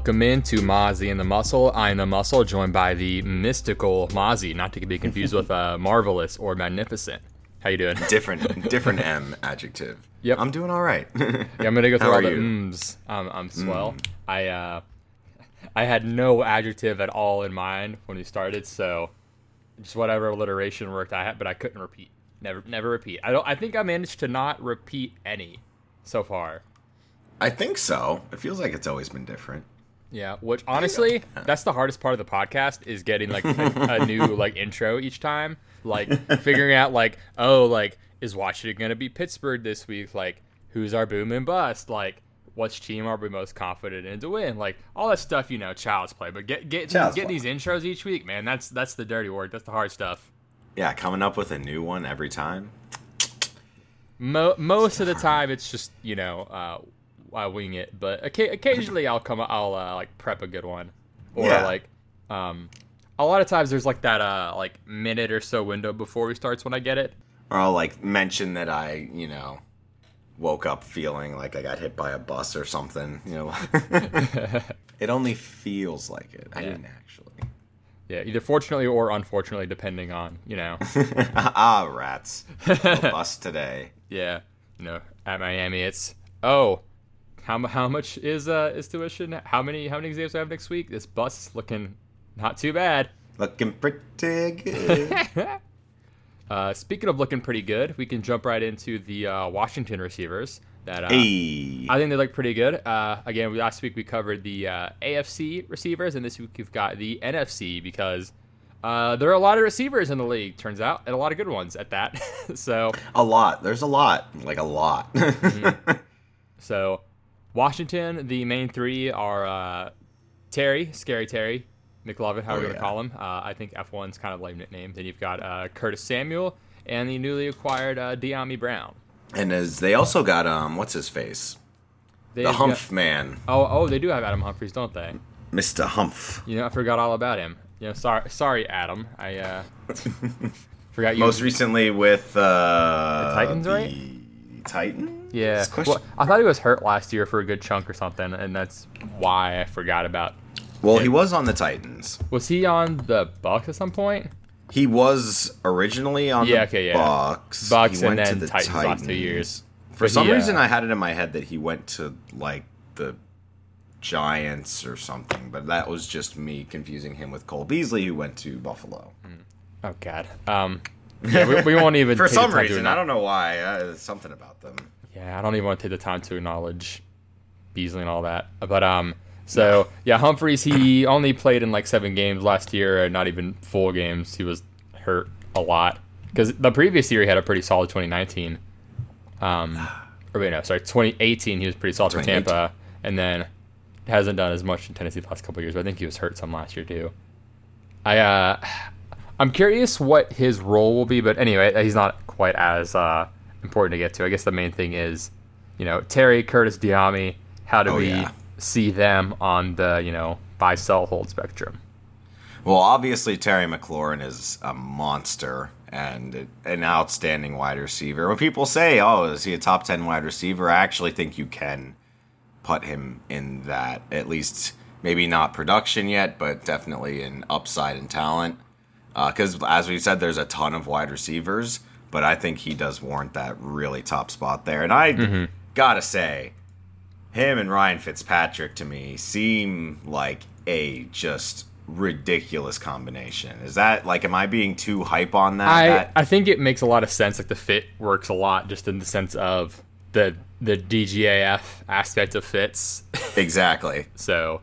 Welcome into Mozzie and the Muscle. I'm the Muscle, joined by the mystical Mozzie, not to be confused with uh, marvelous or magnificent. How you doing? Different, different M adjective. Yep. I'm doing all right. Yeah, I'm gonna go through How all the mms. Um, I'm swell. I uh, I had no adjective at all in mind when we started, so just whatever alliteration worked, I had, but I couldn't repeat. Never, never repeat. I don't. I think I managed to not repeat any so far. I think so. It feels like it's always been different. Yeah, which honestly, that's the hardest part of the podcast is getting like a, a new like intro each time. Like figuring out like, oh, like is Washington gonna be Pittsburgh this week? Like, who's our boom and bust? Like, which team are we most confident in to win? Like all that stuff, you know, child's play. But get get Child's getting play. these intros each week, man. That's that's the dirty work. That's the hard stuff. Yeah, coming up with a new one every time. Mo- most of the time, it's just you know, uh, I wing it. But occa- occasionally, I'll come, I'll uh, like prep a good one, or Yeah. like, um, a lot of times there's like that uh like minute or so window before we starts when I get it. Or I'll like mention that I, you know, woke up feeling like I got hit by a bus or something. You know, it only feels like it. I Yeah. didn't actually. Yeah, either fortunately or unfortunately, depending on you know. ah, rats. No bus today. yeah, you know, at Miami, it's oh, how how much is uh is tuition? How many how many exams do I have next week? This bus is looking not too bad. Looking pretty good. Uh, speaking of looking pretty good, we can jump right into the uh, Washington receivers. That uh, hey. I think they look pretty good. Uh, again, we- last week we covered the uh, AFC receivers, and this week we've got the NFC because uh, there are a lot of receivers in the league. Turns out, and a lot of good ones at that. so, A lot. There's a lot. Like a lot. so Washington, the main three are uh, Terry, Scary Terry, McLovin, however Oh, you want to call him. Uh, I think F1's kind of lame nickname. Then you've got uh, Curtis Samuel and the newly acquired uh, Dyami Brown. and as they also got um, what's his face? They've The got- Man, Oh, oh, they do have Adam Humphries, don't they? Mr. Humph. You know, I forgot all about him. You know, sorry, sorry, Adam. I uh, forgot you. Most recently with uh, The Titans, the right? Titans. Yeah. Well, I thought he was hurt last year for a good chunk or something, and that's why I forgot about. Well, he was on the Titans. Was he on the Bucs at some point? He was originally on Yeah, the okay, yeah. Bucs. Bucs He and went to then the Titans last two years. For But some he, uh, reason, I had it in my head that he went to like the Giants or something, but that was just me confusing him with Cole Beasley, who went to Buffalo. Oh God. Um. Yeah, we, we won't even For some reason, I don't know why. Uh, something about them. Yeah, I don't even want to take the time to acknowledge Beasley and all that. But um, so yeah, Humphries he only played in like seven games last year, not even full games. He was hurt a lot because the previous year he had a pretty solid 2019. Um, or wait, no, sorry, 2018 he was pretty solid for Tampa, and then hasn't done as much in Tennessee the last couple of years. But I think he was hurt some last year too. I uh, I'm curious what his role will be, but anyway, he's not quite as uh, important to get to. I guess the main thing is, you know, Terry Curtis Dyami. How do Oh, we yeah. see them on the you know buy sell hold spectrum? Well, obviously Terry McLaurin is a monster and an outstanding wide receiver. When people say, "Oh, is he a top ten wide receiver?" I actually think you can put him in that. At least, maybe not production yet, but definitely in upside and talent. Uh, because as we said, there's a ton of wide receivers, but I think he does warrant that really top spot there. And I mm-hmm. gotta say, him and Ryan Fitzpatrick to me seem like a just ridiculous combination. Is that like am I being too hype on that? I That- I think it makes a lot of sense. Like the fit works a lot, just in the sense of the the DGAF aspect of Fitz. exactly. So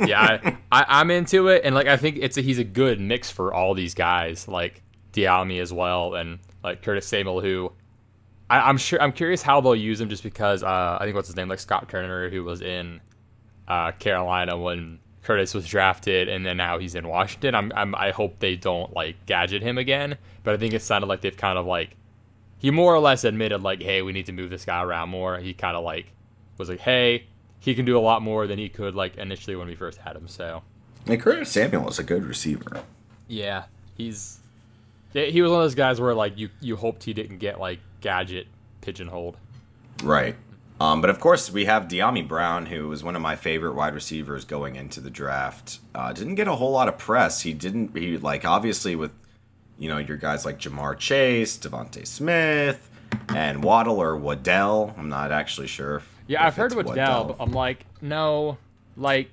yeah, I, I, I'm into it, and like I think it's a, he's a good mix for all these guys, like Dyami as well, and like Curtis Samuel, who I, am sure I'm curious how they'll use him just because uh, I think what's his name like Scott Turner who was in uh, Carolina when Curtis was drafted and then now he's in Washington. I'm, I'm I hope they don't like gadget him again, but I think it sounded like they've kind of like he more or less admitted like hey we need to move this guy around more. He kind of like was like hey he can do a lot more than he could like initially when we first had him. So. And Curtis Samuel is a good receiver. Yeah, he's he was one of those guys where like you you hoped he didn't get like gadget pigeonholed. Right. Um, but of course, we have Dyami Brown, who was one of my favorite wide receivers going into the draft. Uh, didn't get a whole lot of press. He didn't. He like obviously with you know your guys like Ja'Marr Chase, DeVonta Smith, and Waddle or Waddell. I'm not actually sure. If, yeah, if I've heard Waddell, Waddell, but I'm like, no, like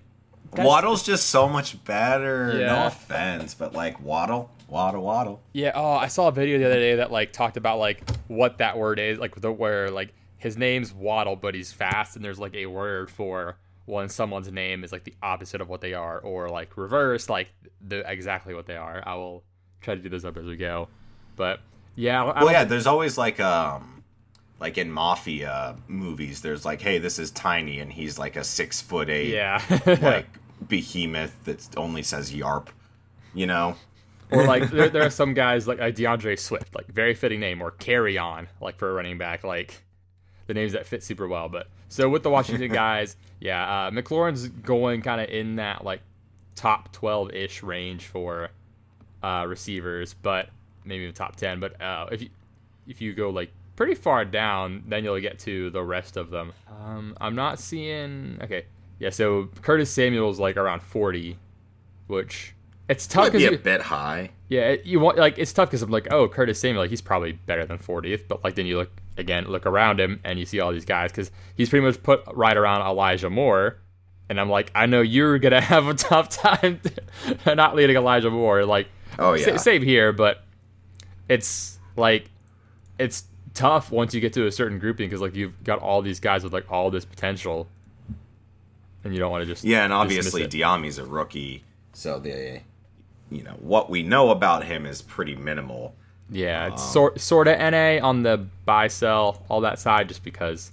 Waddle's just so much better. Yeah. No offense, but like Waddle, Waddle, Waddle. Yeah. Oh, I saw a video the other day that like talked about like what that word is, like the where like his name's Waddle, but he's fast, and there's like a word for when someone's name is like the opposite of what they are, or like reverse, like the exactly what they are. I will try to do this up as we go, but yeah. I well, yeah. There's always like um like in mafia movies, there's like, hey, this is tiny, and he's like a six foot eight, yeah, like behemoth that only says yarp, you know? Or like there, there are some guys like, like D'Andre Swift, like very fitting name, or carry on, like for a running back, like the names that fit super well. But so with the Washington guys, yeah, uh, McLaurin's going kind of in that like top twelve ish range for uh, receivers, but maybe even top ten. But uh, if you if you go like pretty far down, then you'll get to the rest of them. Um, I'm not seeing. Okay, yeah, so Curtis Samuel's like around 40, which it's tough. Might be a bit high. Yeah, you want like it's tough because I'm like, oh, Curtis Samuel, like he's probably better than 40th, but like then you look again, look around him and you see all these guys because he's pretty much put right around Elijah Moore, and I'm like, I know you're gonna have a tough time not leading Elijah Moore. Like, oh yeah, save here, but it's like it's tough once you get to a certain grouping because like you've got all these guys with like all this potential and you don't want to just yeah. And obviously, Dyami's a rookie, so the you know what we know about him is pretty minimal. Yeah, it's um, sort sort of NA on the buy sell all that side, just because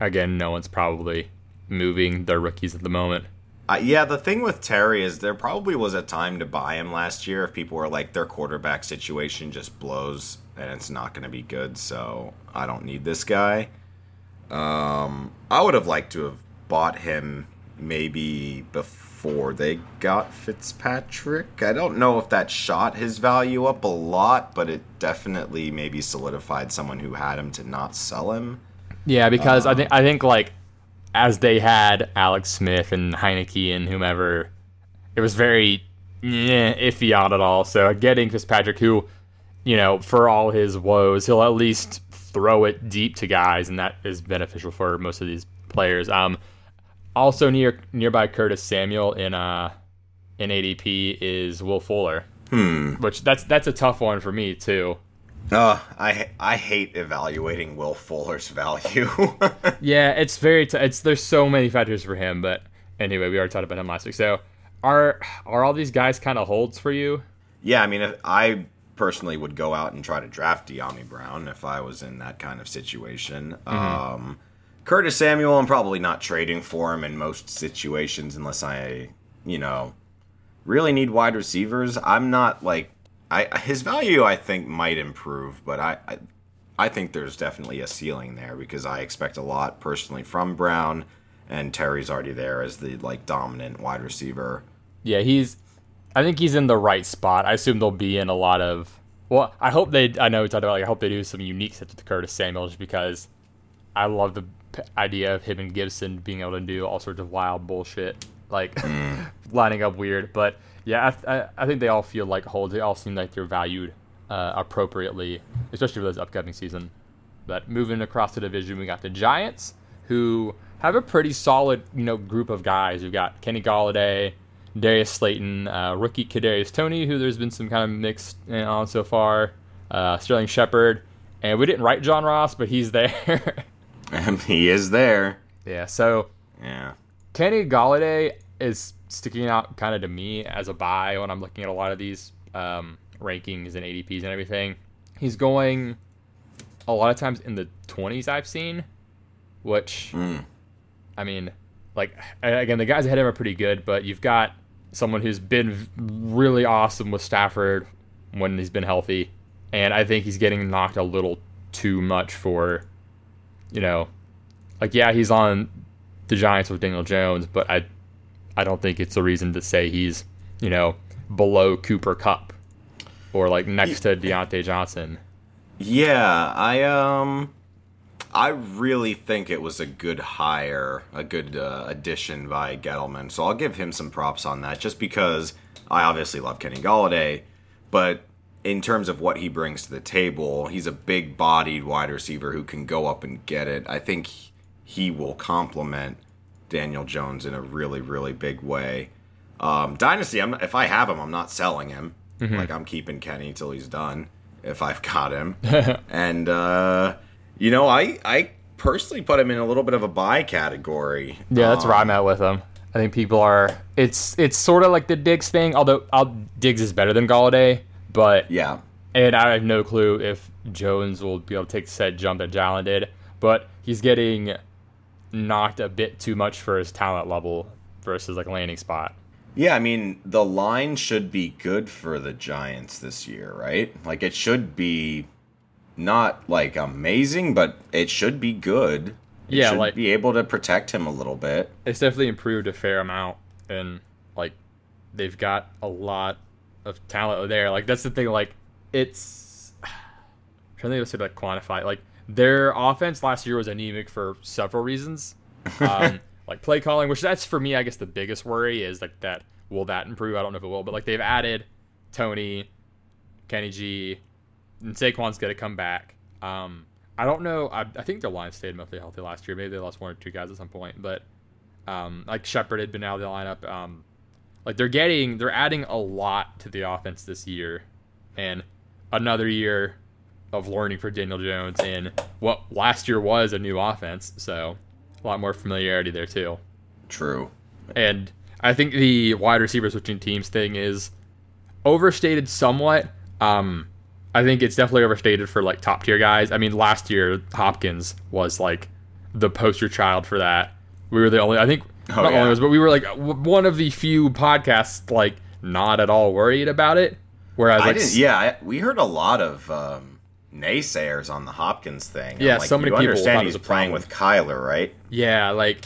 again, no one's probably moving their rookies at the moment. Uh, yeah, the thing with Terry is there probably was a time to buy him last year if people were like their quarterback situation just blows and it's not going to be good, so I don't need this guy. Um, I would have liked to have bought him maybe before they got Fitzpatrick. I don't know if that shot his value up a lot, but it definitely maybe solidified someone who had him to not sell him. Yeah, because um, I think I think like as they had Alex Smith and Heinicke and whomever, it was very eh, iffy on it all. So getting Fitzpatrick, who, you know, for all his woes, he'll at least throw it deep to guys, and that is beneficial for most of these players. Um, also near nearby Curtis Samuel in uh in ADP is Will Fuller. Hmm. Which that's that's a tough one for me too. Uh, I I hate evaluating Will Fuller's value. yeah, it's very t- it's there's so many factors for him, but anyway, we already talked about him last week. So, are are all these guys kind of holds for you? Yeah, I mean, if, I personally would go out and try to draft Dyami Brown if I was in that kind of situation. Mm-hmm. Um, Curtis Samuel, I'm probably not trading for him in most situations unless I, you know, really need wide receivers. I'm not like I his value I think might improve, but I, I I think there's definitely a ceiling there because I expect a lot personally from Brown and Terry's already there as the like dominant wide receiver. Yeah, he's I think he's in the right spot. I assume they'll be in a lot of well, I hope they I know we talked about like I hope they do some unique sets with Curtis Samuel just because I love the idea of him and Gibson being able to do all sorts of wild bullshit, like mm. lining up weird. But yeah, I, I, I, think they all feel like holds. They all seem like they're valued uh, appropriately, especially for this upcoming season. But moving across the division, we got the Giants, who have a pretty solid, you know, group of guys. We've got Kenny Golladay, Darius Slayton, uh, rookie Kadarius Toney, who there's been some kind of mixed on so far, uh, Sterling Shepard, and we didn't write John Ross, but he's there. he is there. Yeah. So yeah, Kenny Golladay is sticking out kind of to me as a buy when I'm looking at a lot of these um, rankings and ADPs and everything. He's going a lot of times in the 20s I've seen, which, Mm. I mean, like, again, the guys ahead of him are pretty good, but you've got someone who's been really awesome with Stafford when he's been healthy. And I think he's getting knocked a little too much for, you know, like, yeah, he's on the Giants with Daniel Jones, but I, I don't think it's a reason to say he's, you know, below Cooper Kupp or like next to Diontae Johnson. Yeah, I um, I really think it was a good hire, a good uh, addition by Gettleman. So I'll give him some props on that, just because I obviously love Kenny Golladay, but in terms of what he brings to the table, he's a big-bodied wide receiver who can go up and get it. I think he will complement Daniel Jones in a really, really big way. Um, Dynasty, I'm, if I have him, I'm not selling him. Like I'm keeping Kenny till he's done if I've got him. and uh, you know, I I personally put him in a little bit of a buy category. Yeah, that's Um, where I'm at with him. I think people are. It's it's sort of like the Diggs thing, although I'll, Diggs is better than Golladay, but Yeah, and I have no clue if Jones will be able to take said jump that Jalen did, but he's getting knocked a bit too much for his talent level versus like landing spot. yeah. I mean, the line should be good for the Giants this year, right? Like it should be not like amazing, but it should be good. It Yeah, should like- be able to protect him a little bit. It's definitely improved a fair amount, and like they've got a lot of talent there. Like that's the thing. Like it's I'm trying to think of sort of like quantify. Like their offense last year was anemic for several reasons. Um, like play calling, which that's for me, I guess the biggest worry is like that. Will that improve? I don't know if it will, but like they've added Toney, Kenny G, and Saquon's gonna come back. Um, I don't know. I, I think their line stayed mostly healthy last year. Maybe they lost one or two guys at some point, but um, like Shepard had been out of the lineup. Um, like they're getting, they're adding a lot to the offense this year, and another year of learning for Daniel Jones in what last year was a new offense. So a lot more familiarity there too. True. And I think the wide receiver switching teams thing is overstated somewhat. Um, I think it's definitely overstated for like top tier guys. I mean, last year Hopkins was like the poster child for that. We were the only, I think, Oh, not yeah. only, but we were like one of the few podcasts like not at all worried about it. Whereas I like didn't. Yeah, I, we heard a lot of um, naysayers on the Hopkins thing. Yeah, like, so many people understand he's playing with Kyler, right? Yeah, like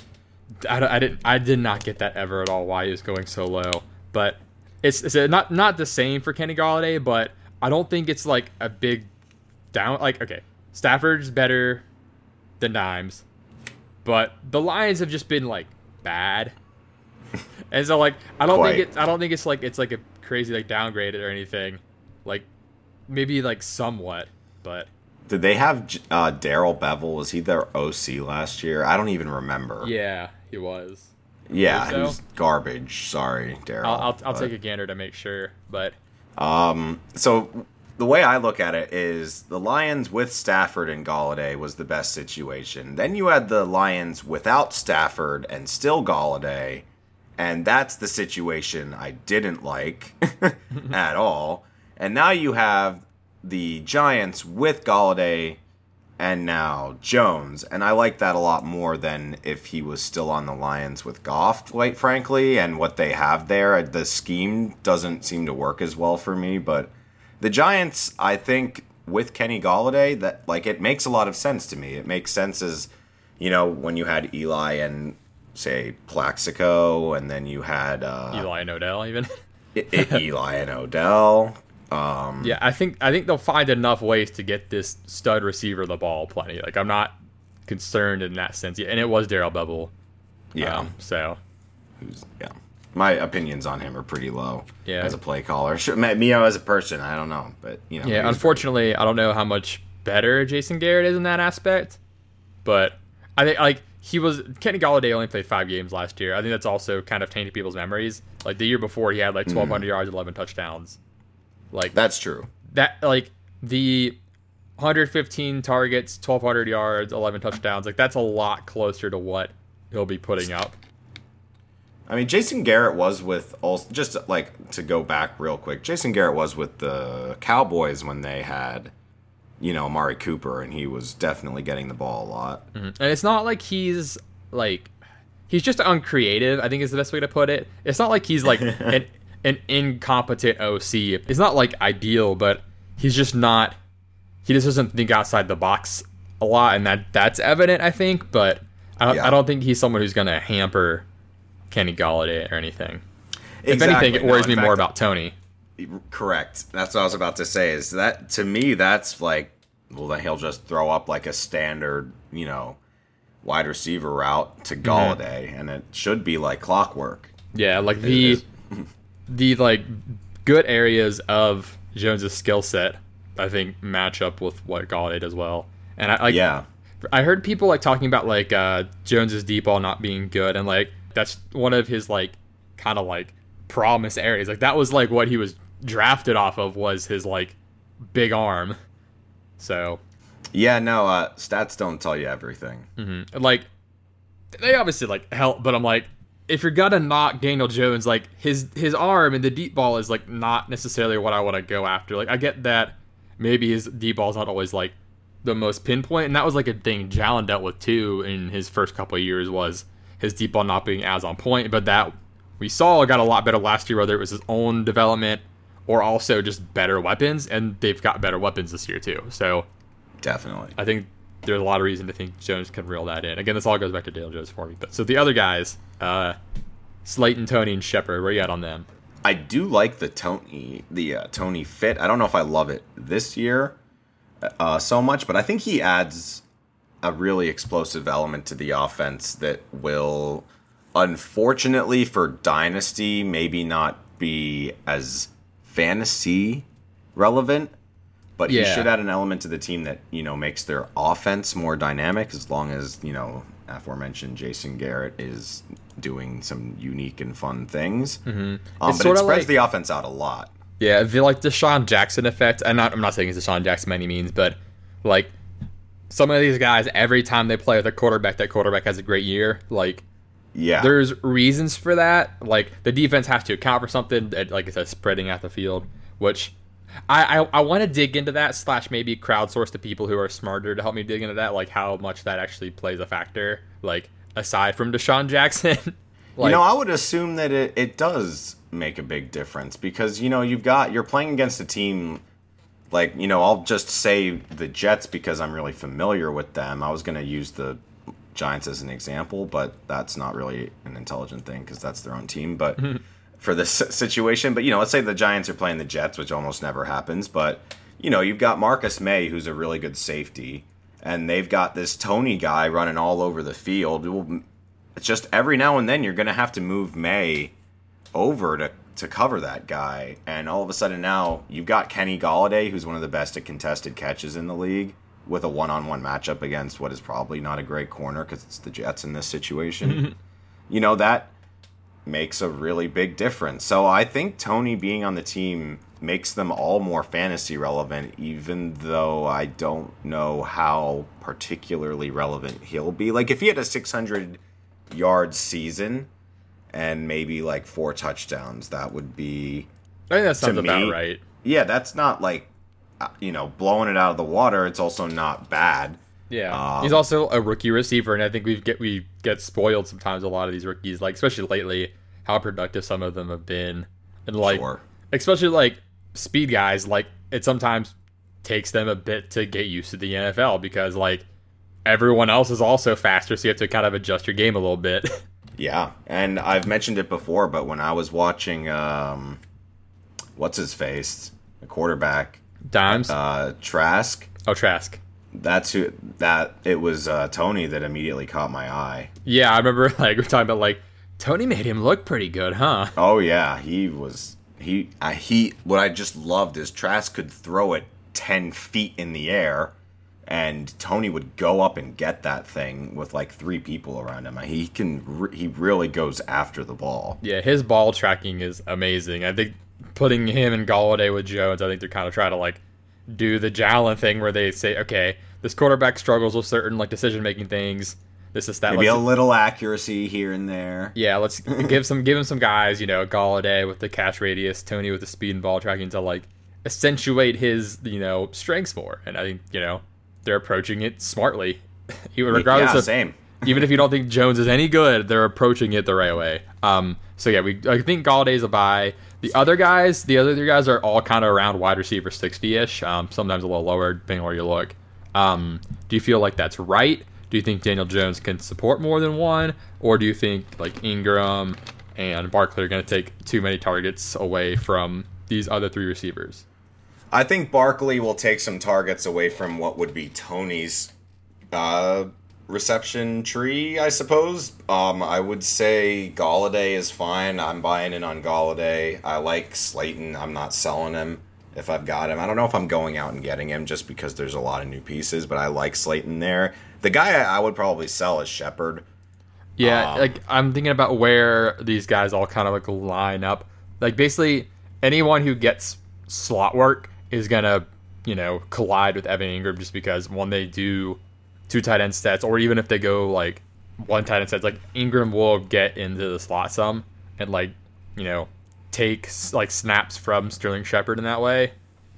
I, I didn't I did not get that ever at all why he was going so low. But it's it's not not the same for Kenny Golladay, but I don't think it's like a big down like okay, Stafford's better than Dimes, but the Lions have just been like bad. and so like I don't Quite. think it I don't think it's like it's like a crazy like downgraded or anything. Like maybe like somewhat, but Did they have uh, Darrell Bevell? Was he their OC last year? I don't even remember. yeah, he was. yeah, think he so. was garbage. Sorry, Darrell. I'll I'll, I'll take a gander to make sure, but Um, so the way I look at it is the Lions with Stafford and Golladay was the best situation. Then you had the Lions without Stafford and still Golladay, and that's the situation I didn't like at all. And now you have the Giants with Golladay and now Jones, and I like that a lot more than if he was still on the Lions with Goff, quite frankly, and what they have there. The scheme doesn't seem to work as well for me, but the Giants, I think, with Kenny Golladay, that like it makes a lot of sense to me. It makes sense as you know when you had Eli and say Plaxico, and then you had uh, Eli and Odell even. I- I- Eli and Odell. Um, yeah, I think I think they'll find enough ways to get this stud receiver the ball plenty. Like I'm not concerned in that sense. And it was Darrell Bevell. yeah. Um, so who's yeah. My opinions on him are pretty low. Yeah. As a play caller, Sure, me as a person, I don't know, but you know. yeah, unfortunately, I don't know how much better Jason Garrett is in that aspect, but I think like he was Kenny Golladay only played five games last year. I think that's also kind of tainted people's memories. Like the year before, he had like 1,200 mm-hmm. yards, 11 touchdowns. Like That's true. that like the 115 targets, 1200 yards, 11 touchdowns. Like that's a lot closer to what he'll be putting up. I mean, Jason Garrett was with also just like to go back real quick. Jason Garrett was with the Cowboys when they had you know, Amari Cooper, and he was definitely getting the ball a lot. Mm-hmm. And it's not like he's like he's just uncreative. I think is the best way to put it. It's not like he's like an an incompetent OC. It's not like ideal, but he's just not. He just doesn't think outside the box a lot, and that that's evident. I think, but I don't, Yeah. I don't think he's someone who's gonna hamper Kenny Golladay or anything. If anything, it worries in me more about Toney. Correct. That's what I was about to say. Is that to me? That's like, well, then he'll just throw up like a standard, you know, wide receiver route to Golladay, and it should be like clockwork. Yeah, like the the like good areas of Jones's skill set, I think match up with what Golladay does well. And I like yeah, I heard people like talking about like uh Jones's deep ball not being good and like that's one of his like kind of like promise areas. Like that was like what he was drafted off of was his like big arm. So, yeah. No, uh, stats don't tell you everything. Mm-hmm. like they obviously like help, but I'm like if you're gonna knock Daniel Jones, like his his arm and the deep ball is like not necessarily what I want to go after. Like I get that maybe his deep ball's not always like the most pinpoint, and that was like a thing Jalen dealt with too in his first couple of years was his deep ball not being as on point. But that we saw got a lot better last year, whether it was his own development or also just better weapons, and they've got better weapons this year too. So Definitely. I think there's a lot of reason to think Jones can reel that in. Again, this all goes back to Dale Jones for me. But so the other guys, uh, Slayton, Toney, and Shepard, where you at on them? I do like the Toney the uh, Toney fit. I don't know if I love it this year uh, so much, but I think he adds a really explosive element to the offense that will, unfortunately for Dynasty, maybe not be as fantasy relevant. But he should add an element to the team that you know makes their offense more dynamic, as long as you know aforementioned Jason Garrett is doing some unique and fun things. Mm-hmm. Um, but it spreads like- the offense out a lot. Yeah, the like the DeSean Jackson effect. I'm not. I'm not saying it's DeSean Jackson by any means, but like some of these guys, every time they play with a quarterback, that quarterback has a great year. Like Yeah, there's reasons for that. Like the defense has to account for something. That, like I said, spreading out the field, which I I, I want to dig into that slash maybe crowdsource the people who are smarter to help me dig into that. Like how much that actually plays a factor. Like aside from DeSean Jackson, like, you know, I would assume that it, it does make a big difference because you know you've got you're playing against a team like you know I'll just say the Jets because I'm really familiar with them. I was going to use the Giants as an example, but that's not really an intelligent thing because that's their own team. But for this situation, but you know, let's say the Giants are playing the Jets, which almost never happens. But you know, you've got Marcus Maye, who's a really good safety, and they've got this Toney guy running all over the field. It's just every now and then you're going to have to move Maye over to to cover that guy, and all of a sudden now you've got Kenny Golladay, who's one of the best at contested catches in the league, with a one-on-one matchup against what is probably not a great corner because it's the Jets in this situation. you know that makes a really big difference. So I think Toney being on the team makes them all more fantasy relevant, even though I don't know how particularly relevant he'll be. Like if he had a 600 yard season and maybe like four touchdowns, that would be I think that sounds to about right. yeah, that's not like uh, you know blowing it out of the water. It's also not bad. Yeah, Um, he's also a rookie receiver, and I think we get we get spoiled sometimes. A lot of these rookies, like especially lately, how productive some of them have been, and like Sure. especially like speed guys. Like it sometimes takes them a bit to get used to the NFL because like everyone else is also faster, so you have to kind of adjust your game a little bit. Yeah, and I've mentioned it before, but when I was watching, um, what's his face, the quarterback, Dimes, uh, Trask. oh Trask. That's who. That it was uh, Toney that immediately caught my eye. Yeah, I remember like we're talking about like Toney made him look pretty good, huh? Oh yeah, he was he I, he. What I just loved is Trask could throw it ten feet in the air, and Toney would go up and get that thing with like three people around him. He can re- he really goes after the ball. Yeah, his ball tracking is amazing. I think putting him and Golladay with Jones, I think they're kind of trying to like do the Jalen thing where they say, okay, this quarterback struggles with certain like decision making things. This is that. Maybe a let's- little accuracy here and there. yeah, let's give some give him some guys, you know, Golladay with the catch radius, Toney with the speed and ball tracking to like accentuate his you know strengths more. And I think you know they're approaching it smartly, even regardless yeah, of same. even if you don't think Jones is any good, they're approaching it the right way. Um, so yeah, we I think Golladay's a buy. The other guys, the other three guys are all kind of around wide receiver sixty ish. Um, sometimes a little lower depending on where you look. Um, do you feel like that's right? Do you think Daniel Jones can support more than one, or do you think like Engram and Barkley are going to take too many targets away from these other three receivers? I think Barkley will take some targets away from what would be Toney's uh, reception tree, I suppose. Um, I would say Golladay is fine. I'm buying in on Golladay. I like Slayton. I'm not selling him if I've got him. I don't know if I'm going out and getting him just because there's a lot of new pieces, but I like Slayton there. The guy I would probably sell is Shepard. Yeah, Um, like I'm thinking about where these guys all kind of like line up. Like basically anyone who gets slot work is gonna, you know, collide with Evan Engram just because when they do two tight end sets, or even if they go like one tight end sets, like Engram will get into the slot some and like, you know, take like snaps from Sterling Shepard in that way.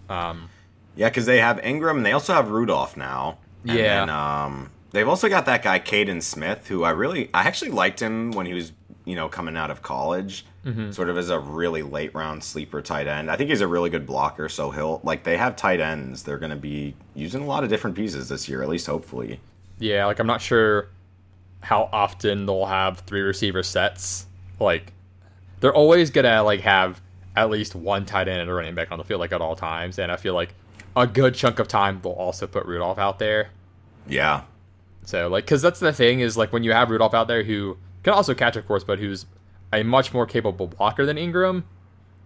Um, Yeah, because they have Engram and they also have Rudolph now. And Yeah. Then, um, they've also got that guy Kaden Smith, who I really, I actually liked him when he was, you know, coming out of college, Mm-hmm. sort of as a really late round sleeper tight end. I think he's a really good blocker. So he'll like they have tight ends. They're going to be using a lot of different pieces this year, at least hopefully. Yeah, like I'm not sure how often they'll have three receiver sets. Like they're always gonna like have at least one tight end and a running back on the field like at all times, and I feel like a good chunk of time they'll also put Rudolph out there. Yeah, So like, because that's the thing is like when you have Rudolph out there who can also catch, of course, but who's a much more capable blocker than Engram,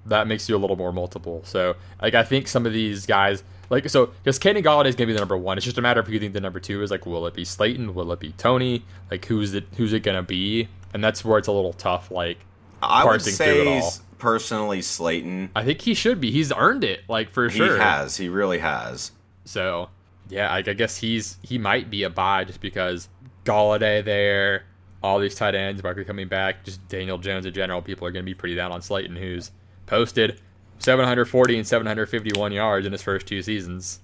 that makes you a little more multiple. So like, I think some of these guys like so because Kenny Golladay is gonna be the number one. It's just a matter of who you think the number two is. Like, will it be Slayton? Will it be Toney? Like, who's it? Who's it gonna be? And that's where it's a little tough. Like, I would Parsing through it say all. personally Slayton. I think he should be. He's earned it. Like for sure. He has. He really has. So yeah, I, I guess he's he might be a buy just because Golladay there, all these tight ends, Barkley coming back, just Daniel Jones in general. People are going to be pretty down on Slayton, who's posted 740 and 751 yards in his first two seasons.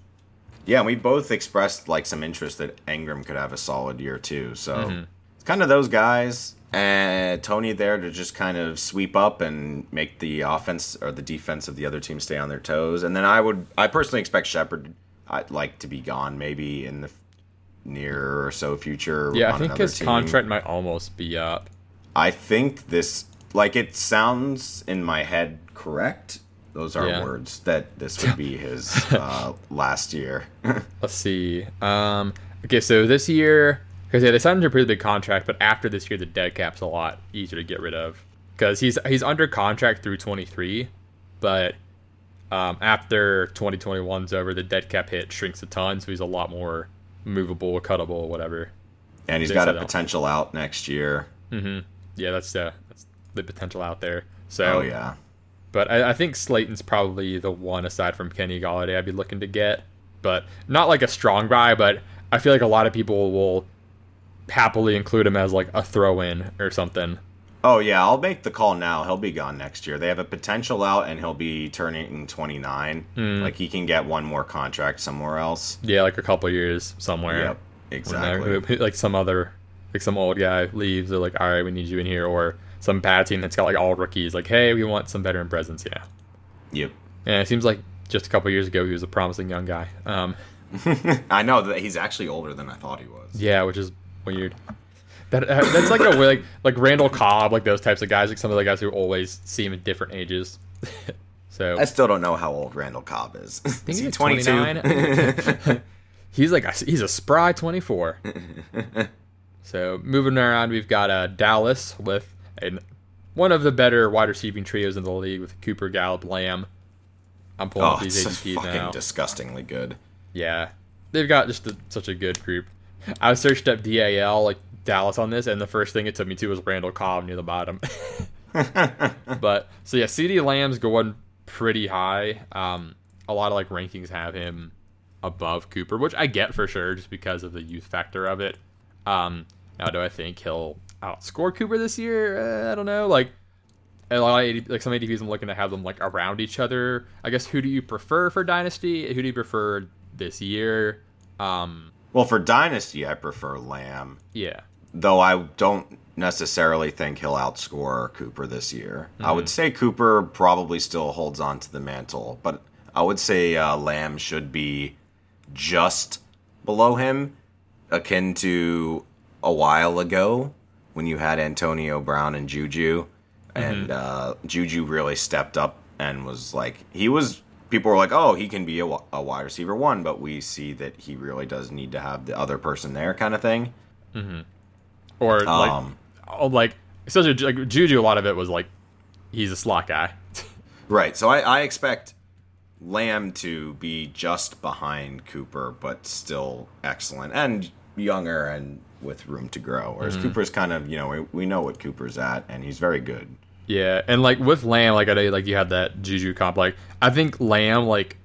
Yeah, and we both expressed like some interest that Engram could have a solid year too. So Mm-hmm. it's kind of those guys. And Toney there to just kind of sweep up and make the offense or the defense of the other team stay on their toes. And then I would, I personally expect Shepard, I'd like to be gone maybe in the near or so future. Yeah, I think his team. contract might almost be up. I think this, like, it sounds in my head correct. Those are Yeah. words that this would be his uh, last year. Let's see. Um, okay, so this year, because yeah, they signed him to a pretty big contract, but after this year, the dead cap's a lot easier to get rid of because he's he's under contract through 23, but um, after 2021's over, the dead cap hit shrinks a ton, so he's a lot more movable, cuttable, whatever. and he's got a potential out next year. Yeah, that's uh, that's the potential out there. So Oh yeah. But I, I think Slayton's probably the one aside from Kenny Golladay I'd be looking to get. But not like a strong buy, but I feel like a lot of people will happily include him as like a throw in or something. Oh yeah, I'll make the call now. He'll be gone next year. They have a potential out, and he'll be turning 29. Hmm. Like he can get one more contract somewhere else. Yeah, like a couple years somewhere. Yep, exactly. Like some other, like some old guy leaves. They're like, all right, we need you in here. Or some bad team that's got like all rookies. Like, hey, we want some veteran presence. Yeah. Yep. And it seems like just a couple years ago he was a promising young guy. Um, I know that he's actually older than I thought he was. Yeah, which is weird. That uh, that's like a like like Randall Cobb, like those types of guys, like some of the guys who always seem at different ages. so I still don't know how old Randall Cobb is. I think is he he's 22? 29. he's like a, he's a spry 24. so moving around, we've got uh, Dallas with an, one of the better wide receiving trios in the league with Cooper, Gallup, Lamb. I'm pulling oh, up these it's ADPs fucking now. disgustingly good. Yeah, they've got just a, such a good group. I searched up DAL like Dallas on this, and the first thing it took me to was Randall Cobb near the bottom. but so yeah, CeeDee Lamb's going pretty high. Um, a lot of like rankings have him above Cooper, which I get for sure, just because of the youth factor of it. Um, now, do I think he'll outscore Cooper this year? Uh, I don't know. Like, a lot of ADP, like some ADPs, I'm looking to have them like around each other. I guess who do you prefer for Dynasty? Who do you prefer this year? Um, Well, for Dynasty, I prefer Lamb, yeah, though I don't necessarily think he'll outscore Cooper this year. I would say Cooper probably still holds on to the mantle, but I would say uh, Lamb should be just below him, akin to a while ago when you had Antonio Brown and Juju, and uh, Juju really stepped up and was like he was. People were like, "Oh, he can be a, a wide receiver one," but we see that he really does need to have the other person there, kind of thing. Or like, Um, oh, like especially like Juju. A lot of it was like he's a slot guy. Right. So I, I expect Lamb to be just behind Cooper, but still excellent and younger and with room to grow. Whereas Cooper's kind of, you know, we, we know what Cooper's at, and he's very good. Yeah, and like with Lamb, like I like you had that Juju comp. Like I think Lamb, like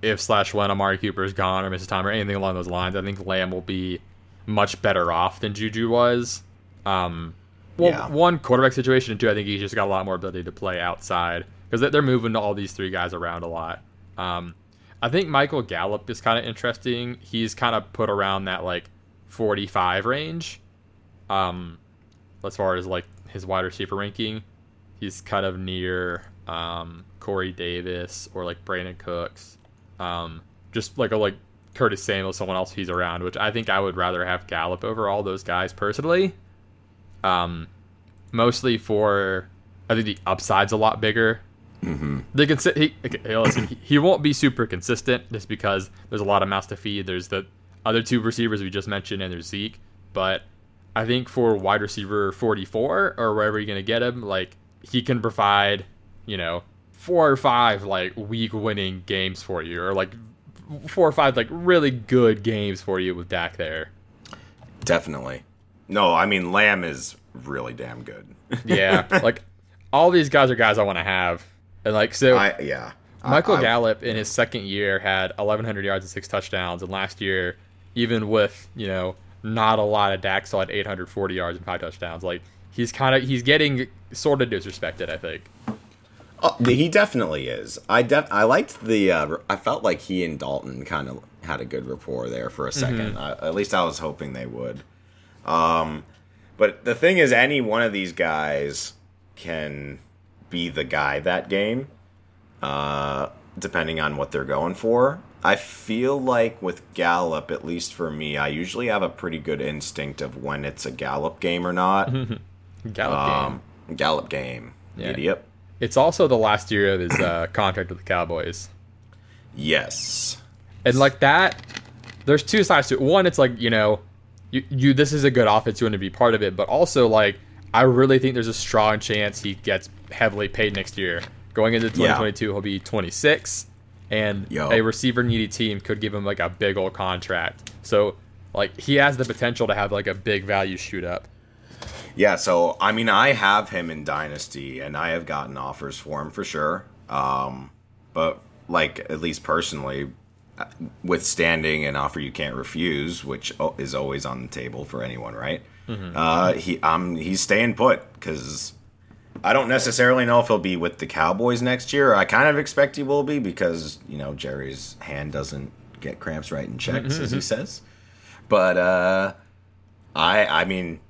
if slash when Amari Cooper is gone or misses time or anything along those lines, I think Lamb will be much better off than Juju was. Um, well, Yeah. one quarterback situation, and two, I think he's just got a lot more ability to play outside because they're moving all these three guys around a lot. Um, I think Michael Gallup is kind of interesting. He's kind of put around that like 45 range. Um, as far as like his wide receiver ranking, he's kind of near um, Corey Davis or like Brandin Cooks, um, just like a like Curtis Samuel, someone else he's around. Which I think I would rather have Gallup over all those guys personally. Um, mostly for I think the upside's a lot bigger. Mm-hmm. The consi- he, okay, listen, he, he won't be super consistent just because there's a lot of mouths to feed. There's the other two receivers we just mentioned, and there's Zeke. But I think for wide receiver 44 or wherever you're gonna get him, like he can provide, you know, four or five like week winning games for you, or like four or five like really good games for you with Dak there. Definitely. No, I mean, Lamb is really damn good. Yeah, like all these guys are guys I want to have, and like so. I, yeah. I- Michael I- Gallup in his second year had 1,100 yards and six touchdowns, and last year, even with you know not a lot of Dak, still had 840 yards and five touchdowns. Like he's kind of he's getting sort of disrespected. I think. Oh, he definitely is. I def- I liked the. Uh, I felt like he and Dalton kind of had a good rapport there for a 2nd I, at least I was hoping they would. Um, but the thing is, any one of these guys can be the guy that game, uh, depending on what they're going for. I feel like with Gallup, at least for me, I usually have a pretty good instinct of when it's a Gallup game or not. Gallup game. um, Gallup game, Yeah. idiot. It's also the last year of his uh, contract with the Cowboys. Yes. And like that, there's two sides to it. One, it's like you know, you, you this is a good offense. You want to be part of it, but also like I really think there's a strong chance he gets heavily paid next year. Going into 2022, he'll be 26, and Yo. a receiver needy team could give him like a big old contract. So like he has the potential to have like a big value shoot up. Yeah, so I mean, I have him in Dynasty, and I have gotten offers for him for sure. Um, but like, at least personally, uh, withstanding an offer you can't refuse, which is always on the table for anyone, right? Uh, he, um, he's staying put because I don't necessarily know if he'll be with the Cowboys next year. I kind of expect he will be because you know Jerry's hand doesn't get cramps right in checks, as he says. But uh, I, I mean,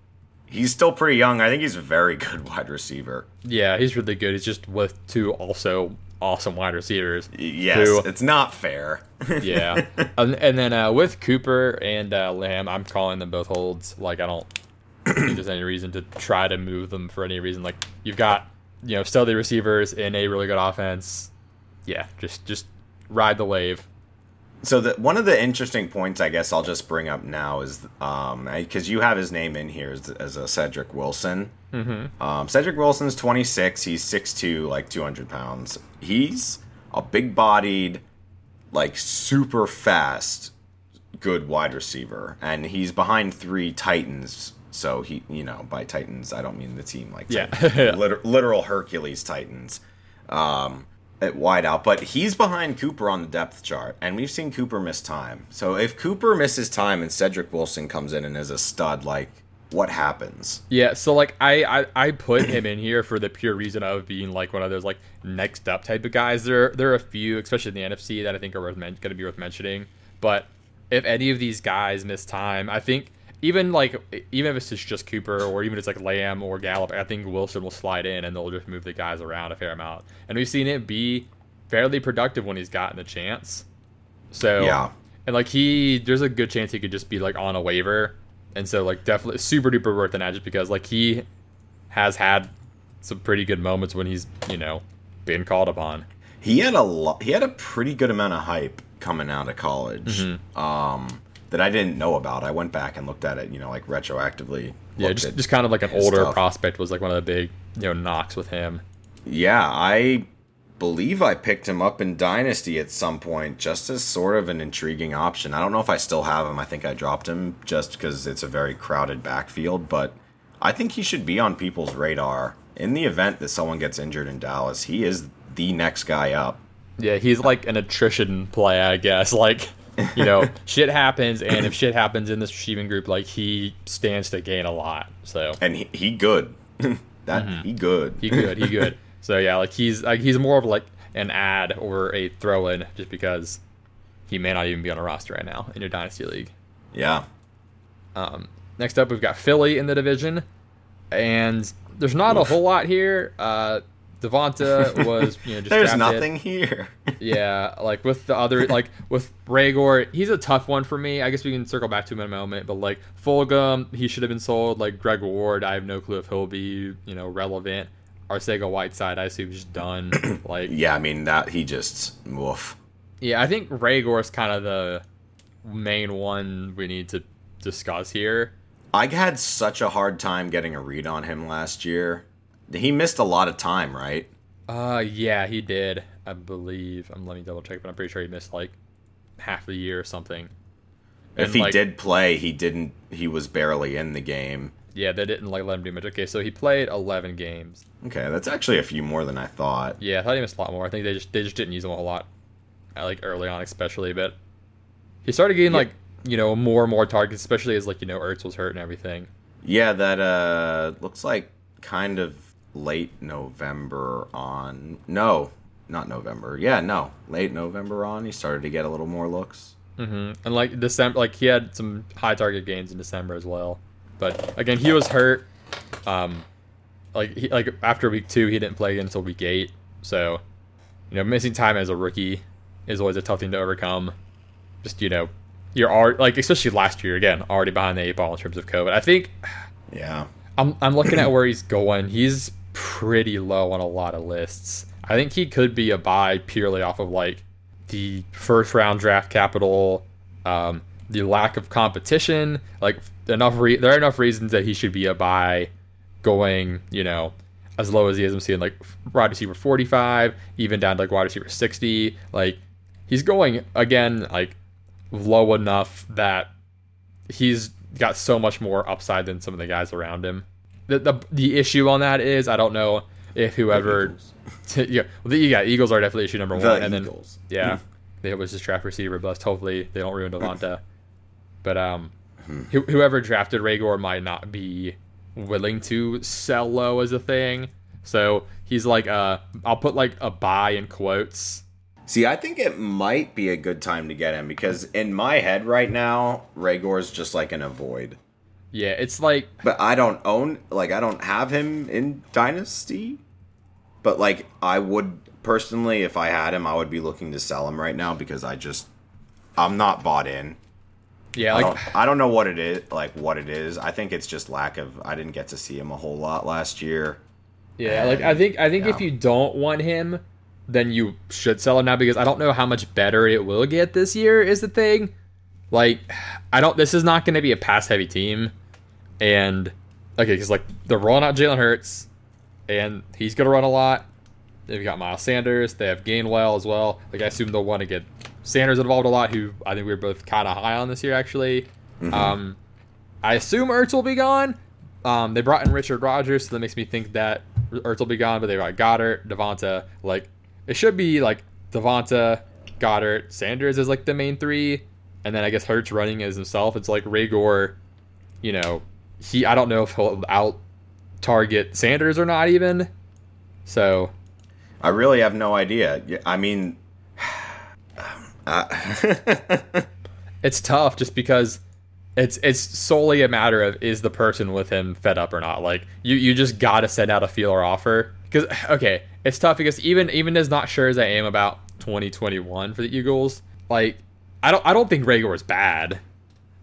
he's still pretty young. I think he's a very good wide receiver. Yeah, he's really good. He's just with two also awesome wide receivers. Yes, who- it's not fair. yeah, and, and then uh, with Cooper and uh, Lamb, I'm calling them both holds. Like I don't think there's any reason to try to move them for any reason. Like you've got you know stealthy receivers in a really good offense. Yeah, just just ride the wave. So the, one of the interesting points, I guess, I'll just bring up now is um because you have his name in here as, as a Cedric Wilson. Mm-hmm. Um, Cedric Wilson's 26. He's 6'2", like 200 pounds. He's a big-bodied, like super fast, good wide receiver, and he's behind three Titans. So he, you know, by Titans, I don't mean the team like Yeah. Liter- literal Hercules Titans. Um, at wide out, but he's behind Cooper on the depth chart, and we've seen Cooper miss time. So if Cooper misses time and Cedric Wilson comes in and is a stud like what happens? Yeah, so like I, I I put him in here for the pure reason of being like one of those like next up type of guys. There there are a few, especially in the NFC, that I think are worth men- going to be worth mentioning. But if any of these guys miss time, I think even like even if it's just Cooper or even if it's like Lamb or Gallup, I think Wilson will slide in and they'll just move the guys around a fair amount. And we've seen it be fairly productive when he's gotten the chance. So Yeah. and like he, there's a good chance he could just be like on a waiver, and so like definitely super duper worth an just because like he has had some pretty good moments when he's you know been called upon. He had a lot. He had a pretty good amount of hype coming out of college. Mm-hmm. Um, that I didn't know about. I went back and looked at it. You know, like retroactively. Yeah, just just kind of like an older stuff. prospect was like one of the big you know knocks with him. Yeah, I believe I picked him up in Dynasty at some point, just as sort of an intriguing option. I don't know if I still have him. I think I dropped him just because it's a very crowded backfield, but I think he should be on people's radar. In the event that someone gets injured in Dallas, he is the next guy up. Yeah, he's like an attrition play, I guess. Like, you know, shit happens, and if shit happens in this receiving group, like he stands to gain a lot. So And he, he good. that he good. Mm-hmm. he good, he good. So yeah, like he's like he's more of like an ad or a throw in, just because he may not even be on a roster right now in your dynasty league. yeah. Um, next up, we've got Philly in the division, and there's not a whole lot here. Uh, Devonta was you know just There's drafted. nothing here. Yeah, like with the other, like with Reagor, he's a tough one for me. I guess we can circle back to him in a moment, but like Fulgham, he should have been sold. Like Greg Ward, I have no clue if he'll be, you know, relevant. Arcega Whiteside, I assume he's done. like, yeah, I mean that he just woof. yeah, I think Reagor is kind of the main one we need to discuss here. I had such a hard time getting a read on him last year. He missed a lot of time, right? Uh, yeah, he did, I believe. I'm um, let me double check, but I'm pretty sure he missed like half the year or something. If And, he like, did play, he didn't. He was barely in the game. yeah, they didn't like let him do much. Okay, so he played 11 games. Okay, that's actually a few more than I thought. Yeah, I thought he missed a lot more. I think they just they just didn't use him a whole lot, uh, like early on, especially. But he started getting Yeah. like you know more and more targets, especially as like you know Ertz was hurt and everything. Yeah, that uh looks like kind of late November on. No, not November. Yeah, no, late November on. He started to get a little more looks. hmm And like December, like he had some high target gains in December as well. But again, he was hurt. Um, like he, like after week two, he didn't play again until week eight. So, you know, missing time as a rookie is always a tough thing to overcome. Just you know, you're already like especially last year again, already behind the eight ball in terms of COVID. I think Yeah, I'm I'm looking at where he's going. He's pretty low on a lot of lists. I think he could be a buy purely off of like the first round draft capital, um, the lack of competition. Like enough, re- there are enough reasons that he should be a buy, going you know as low as he is. I'm seeing like wide receiver 45, even down to like wide receiver 60. Like he's going again like low enough that he's got so much more upside than some of the guys around him. The the, the issue on that is I don't know if whoever yeah, well, the, yeah Eagles are definitely issue number the one, and then Eagles. yeah, it was just draft receiver bust. Hopefully they don't ruin Devonta. But um, Hmm. who whoever drafted Reagor might not be willing to sell low as a thing. So he's like uh, I'll put like a buy in quotes. See, I think it might be a good time to get him because in my head right now, Reagor's just like an avoid. Yeah, it's like But I don't own like I don't have him in Dynasty. But like I would personally, if I had him, I would be looking to sell him right now because I just I'm not bought in. yeah, I like don't, I don't know what it is, like what it is. I think it's just lack of. I didn't get to see him a whole lot last year. Yeah, like I think I think if you don't want him, then you should sell him now because I don't know how much better it will get this year. Is the thing. Like, I don't. This is not going to be a pass heavy team, and okay, because like they're rolling out Jalen Hurts, and he's to run a lot. They've got Miles Sanders. They have Gainwell as well. Like I assume they'll want to get Sanders involved a lot, who I think we were both kind of high on this year actually. Um, I assume Ertz will be gone. Um, they brought in Richard Rodgers, so that makes me think that Ertz will be gone. But they got Goedert, Devonta. Like it should be like Devonta, Goedert, Sanders is like the main three, and then I guess Hurts running as himself. It's like Reagor, you know, he I don't know if he'll out target Sanders or not even. So I really have no idea. I mean, uh, it's tough just because it's it's solely a matter of is the person with him fed up or not. Like you you just gotta send out a feeler offer because okay, it's tough because even even as not sure as I am about 2021 for the Eagles, like I don't I don't think Reagor is bad.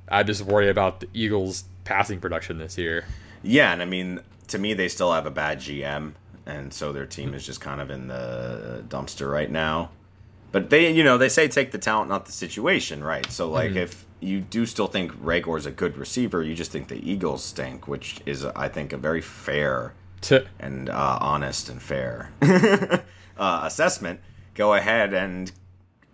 I just worry about the Eagles passing production this year. yeah, and I mean, to me, they still have a bad GM, and so their team is just kind of in the dumpster right now. But they, you know, they say take the talent, not the situation, right? So, like, if you do still think Reagor's a good receiver, you just think the Eagles stink, which is, I think, a very fair To and uh, honest and fair uh, assessment. Go ahead and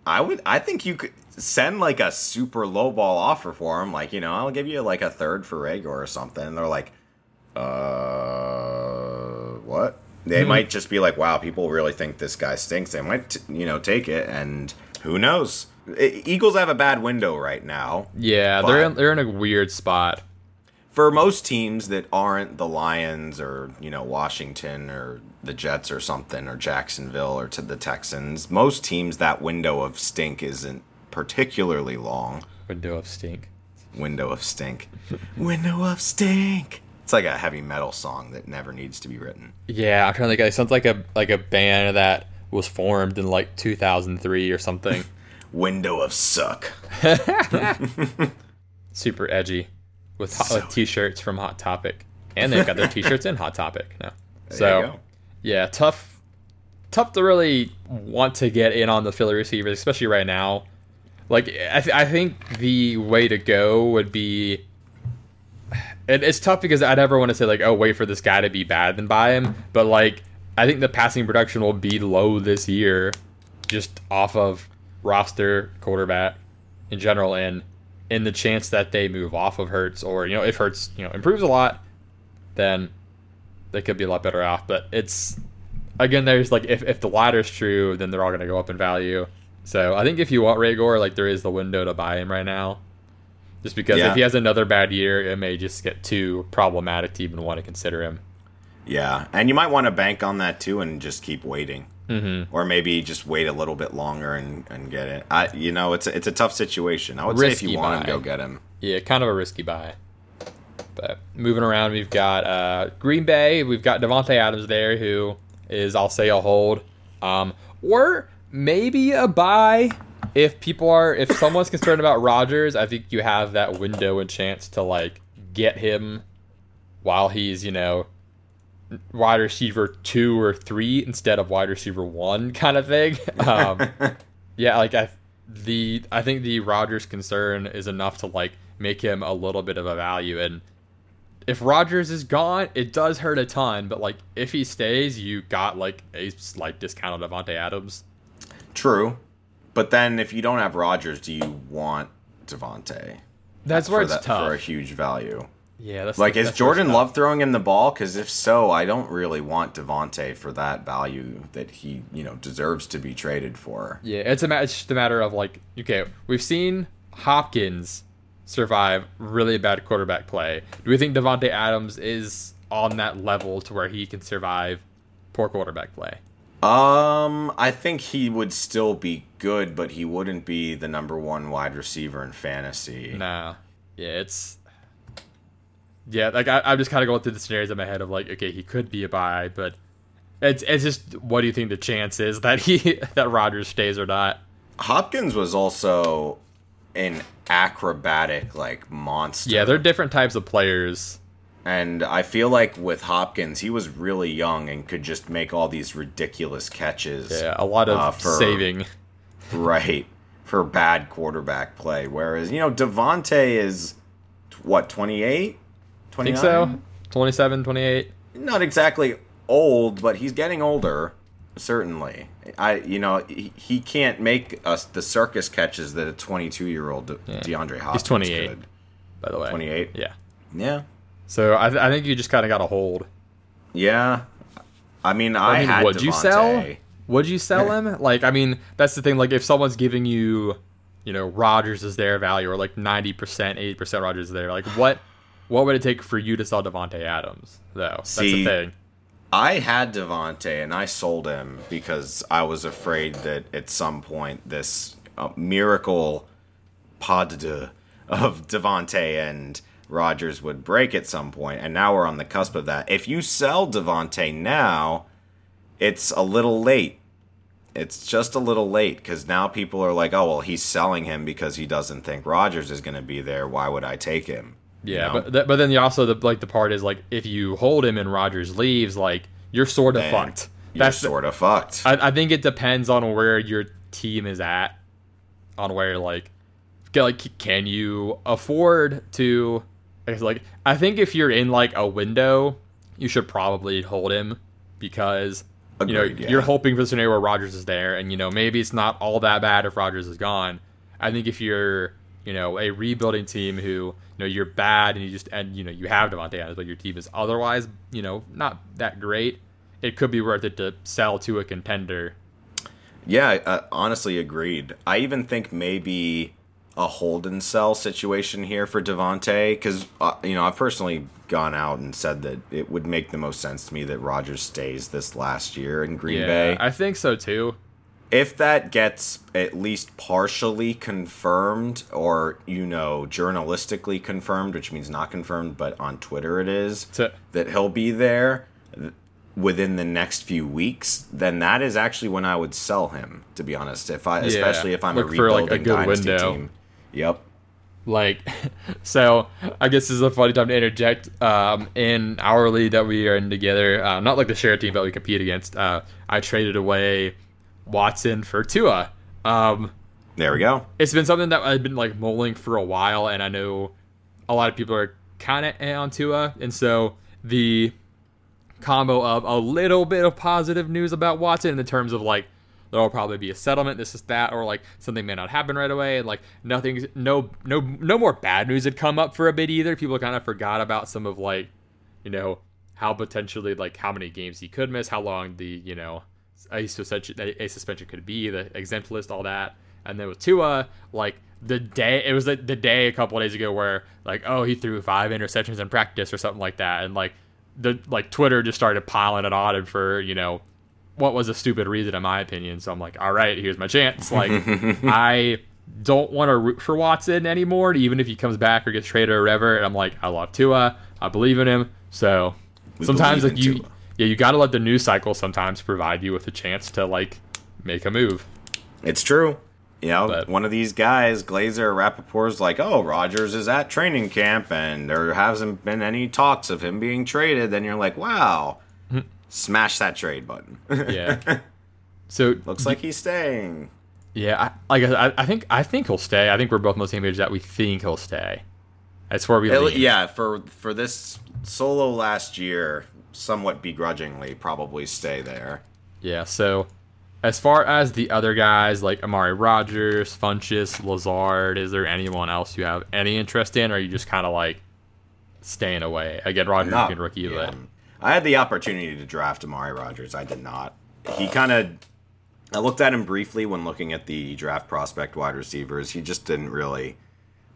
I would. I think you could send like a super low ball offer for him. Like you know, I'll give you like a third for Reagor or something. And they're like, uh, what? They might just be like, wow, people really think this guy stinks. They might, t- you know, take it, and who knows? Eagles have a bad window right now. yeah, they're in, they're in a weird spot. for most teams that aren't the Lions or you know Washington or the Jets or something or Jacksonville or to the Texans, most teams that window of stink isn't particularly long. Window of stink. Window of stink. window of stink. It's like a heavy metal song that never needs to be written. Yeah, I'm trying to think. It sounds like a like a band that was formed in like 2003 or something. Window of suck. Super edgy, with, hot, So with t-shirts from Hot Topic, and they've got their t-shirts in Hot Topic now. There so you go. Yeah, tough, tough to really want to get in on the Philly receivers, especially right now. Like I, th- I think the way to go would be. It, it's tough because I never want to say like, oh, wait for this guy to be bad and buy him, but like I think the passing production will be low this year, just off of roster quarterback in general, and in the chance that they move off of Hurts, or you know if Hurts you know improves a lot, then they could be a lot better off. But it's again, there's like if if the latter's true, then they're all going to go up in value. So I think if you want Reagor, like there is the window to buy him right now. Just because Yeah. if he has another bad year, it may just get too problematic to even want to consider him. Yeah, and you might want to bank on that too and just keep waiting. Mm-hmm. Or maybe just wait a little bit longer and, and get it. I, you know, it's a, it's a tough situation. I would say if Risky you want buy. him, go get him. Yeah, kind of a risky buy. But moving around, we've got uh, Green Bay. We've got Davante Adams there, who is I'll say a hold, um, or maybe a buy if people are if someone's concerned about Rodgers. I think you have that window and chance to like get him while he's you know wide receiver two or three instead of wide receiver one kind of thing. Um, yeah, like I the I think the Rodgers concern is enough to like make him a little bit of a value and if Rodgers is gone, it does hurt a ton, but like if he stays, you got like a slight discount on Davante Adams. True, but then if you don't have Rodgers, do you want Davante? That's where it's that tough. for a huge value? yeah, that's Like, is that's Jordan. Love throwing him the ball? Because if so, I don't really want Davante for that value that he you know deserves to be traded for. Yeah, it's a ma- it's just a matter of like okay, we've seen Hopkins survive really bad quarterback play. Do we think Davante Adams is on that level to where he can survive poor quarterback play? Um, I think he would still be good, but he wouldn't be the number one wide receiver in fantasy. Nah. Yeah, it's yeah. Like I, I'm just kind of going through the scenarios in my head of like, okay, he could be a buy, but it's it's just what do you think the chance is that he that Rodgers stays or not? Hopkins was also an acrobatic like monster. Yeah, they're different types of players. and I feel like with Hopkins, he was really young and could just make all these ridiculous catches. Yeah, a lot of Uh, for- saving. Right. For bad quarterback play. Whereas, you know, Davante is what, 28? I think so. 27, 28. Not exactly old, but he's getting older. Certainly, I you know he, he can't make us the circus catches that a 22 year old DeAndre Hopkins 28. could. By the way, 28. Yeah. Yeah, So I, th- I think you just kind of got a hold. yeah. I mean, I, I mean, had would you sell? Would you sell him? like, I mean, that's the thing. Like, if someone's giving you, you know, Rodgers is their value, or like ninety percent, eighty percent Rodgers is there. Like, what what would it take for you to sell Davante Adams though? That's See, the thing. I had Davante and I sold him because I was afraid that at some point this uh, miracle pod de- of Davante and Rodgers would break at some point, and now we're on the cusp of that. If you sell Davante now, it's a little late. It's just a little late because now people are like, "Oh well, he's selling him because he doesn't think Rodgers is going to be there. Why would I take him?" You Yeah, know? but th- but then you also the like the part is like if you hold him and Rodgers leaves, like you're sort of fucked. you're That's sort of fucked. I, I think it depends on where your team is at, on where like, like can you afford to? I guess like I think if you're in like a window, you should probably hold him because you know yeah. you're hoping for the scenario where Rodgers is there, and you know maybe it's not all that bad if Rodgers is gone. I think if you're you know a rebuilding team who you know you're bad and you just and you know you have Davante Adams, but your team is otherwise you know not that great, it could be worth it to sell to a contender Yeah, I uh, honestly agreed. I even think maybe a hold and sell situation here for Davante because uh, you know I've personally gone out and said that it would make the most sense to me that Rodgers stays this last year in Green Bay. I think so too. If that gets at least partially confirmed or you know journalistically confirmed which means not confirmed but on twitter it is that he'll be there within the next few weeks then that is actually when i would sell him to be honest if i especially if i'm a for, like, a rebuilding good dynasty window. team yep Like, so I guess this is a funny time to interject. Um, in our league that we are in together, uh, not like the share team that we compete against, uh, I traded away Watson for Tua. Um, there we go it's been something that I've been like mulling for a while, and I know a lot of people are kind of on Tua, and so the combo of a little bit of positive news about Watson in the terms of like there'll probably be a settlement, this is that, or like something may not happen right away, and like nothing, no, no, no more bad news had come up for a bit either. People kind of forgot about some of like, you know, how potentially like how many games he could miss, how long the you know a suspension a suspension could be, the exempt list, all that, and then with Tua, like the day it was the, the day a couple of days ago where like oh he threw five interceptions in practice or something like that, and like the like Twitter just started piling it on him for you know what was a stupid reason in my opinion. So I'm like, all right, here's my chance. Like I don't want to root for Watson anymore, even if he comes back or gets traded or whatever. And I'm like, I love Tua. I believe in him. So We sometimes like you, Tua. Yeah, you got to let the news cycle sometimes provide you with a chance to like make a move. It's true. You know, But- one of these guys, Glazer or Rappaport's like, oh, Rodgers is at training camp and there hasn't been any talks of him being traded. Then you're like, wow, smash that trade button. Yeah. So Looks like he's staying. yeah, I, like I, I think I think he'll stay. I think we're both on the same page that we think he'll stay. That's where we yeah, for for this solo last year, somewhat begrudgingly, probably stay there. Yeah, so as far as the other guys like Amari Rodgers, Funchess, Lazard, is there anyone else you have any interest in, or are you just kind of like staying away? Again, Rodgers Not- being rookie, yeah. but I had the opportunity to draft Amari Rodgers. I did not. He kind of. I looked at him briefly when looking at the draft prospect wide receivers. He just didn't really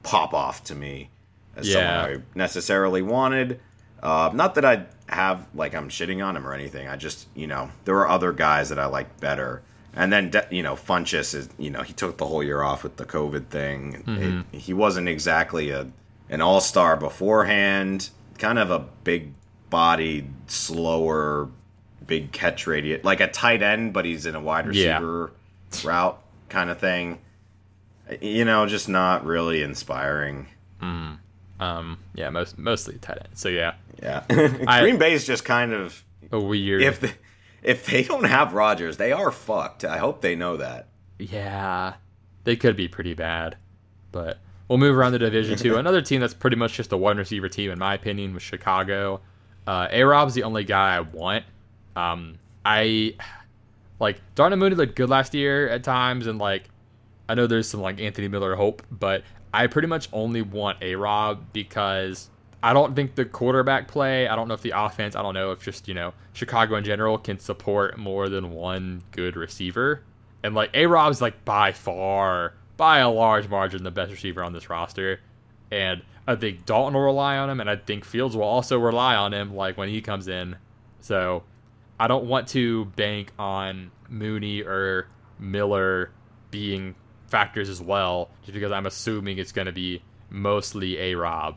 pop off to me as Yeah. someone I necessarily wanted. Uh, not that I have like I'm shitting on him or anything. I just you know there were other guys that I liked better. And then you know Funchess is you know he took the whole year off with the COVID thing. It- he wasn't exactly a an all star beforehand. Kind of a big bodied, slower, big catch radius, like a tight end, but he's in a wide Yeah. receiver route kind of thing. You know, just not really inspiring. um, yeah, most mostly tight end. So yeah, Yeah, I- Green Bay's just kind of a weird. if the, if they don't have Rodgers, they are fucked. I hope they know that. yeah, they could be pretty bad, but we'll move around the division to another team that's pretty much just a one receiver team in my opinion with Chicago. Uh, A Rob's the only guy I want. Um, I like Darnell Mooney looked good last year at times, and like I know there's some like Anthony Miller hope, but I pretty much only want A Rob because I don't think the quarterback play, I don't know if the offense, I don't know if just, you know, Chicago in general can support more than one good receiver. And like A Rob's like by far, by a large margin, the best receiver on this roster. and I think Dalton will rely on him, and I think Fields will also rely on him, like when he comes in. So I don't want to bank on Mooney or Miller being factors as well, just because I'm assuming it's going to be mostly a Rob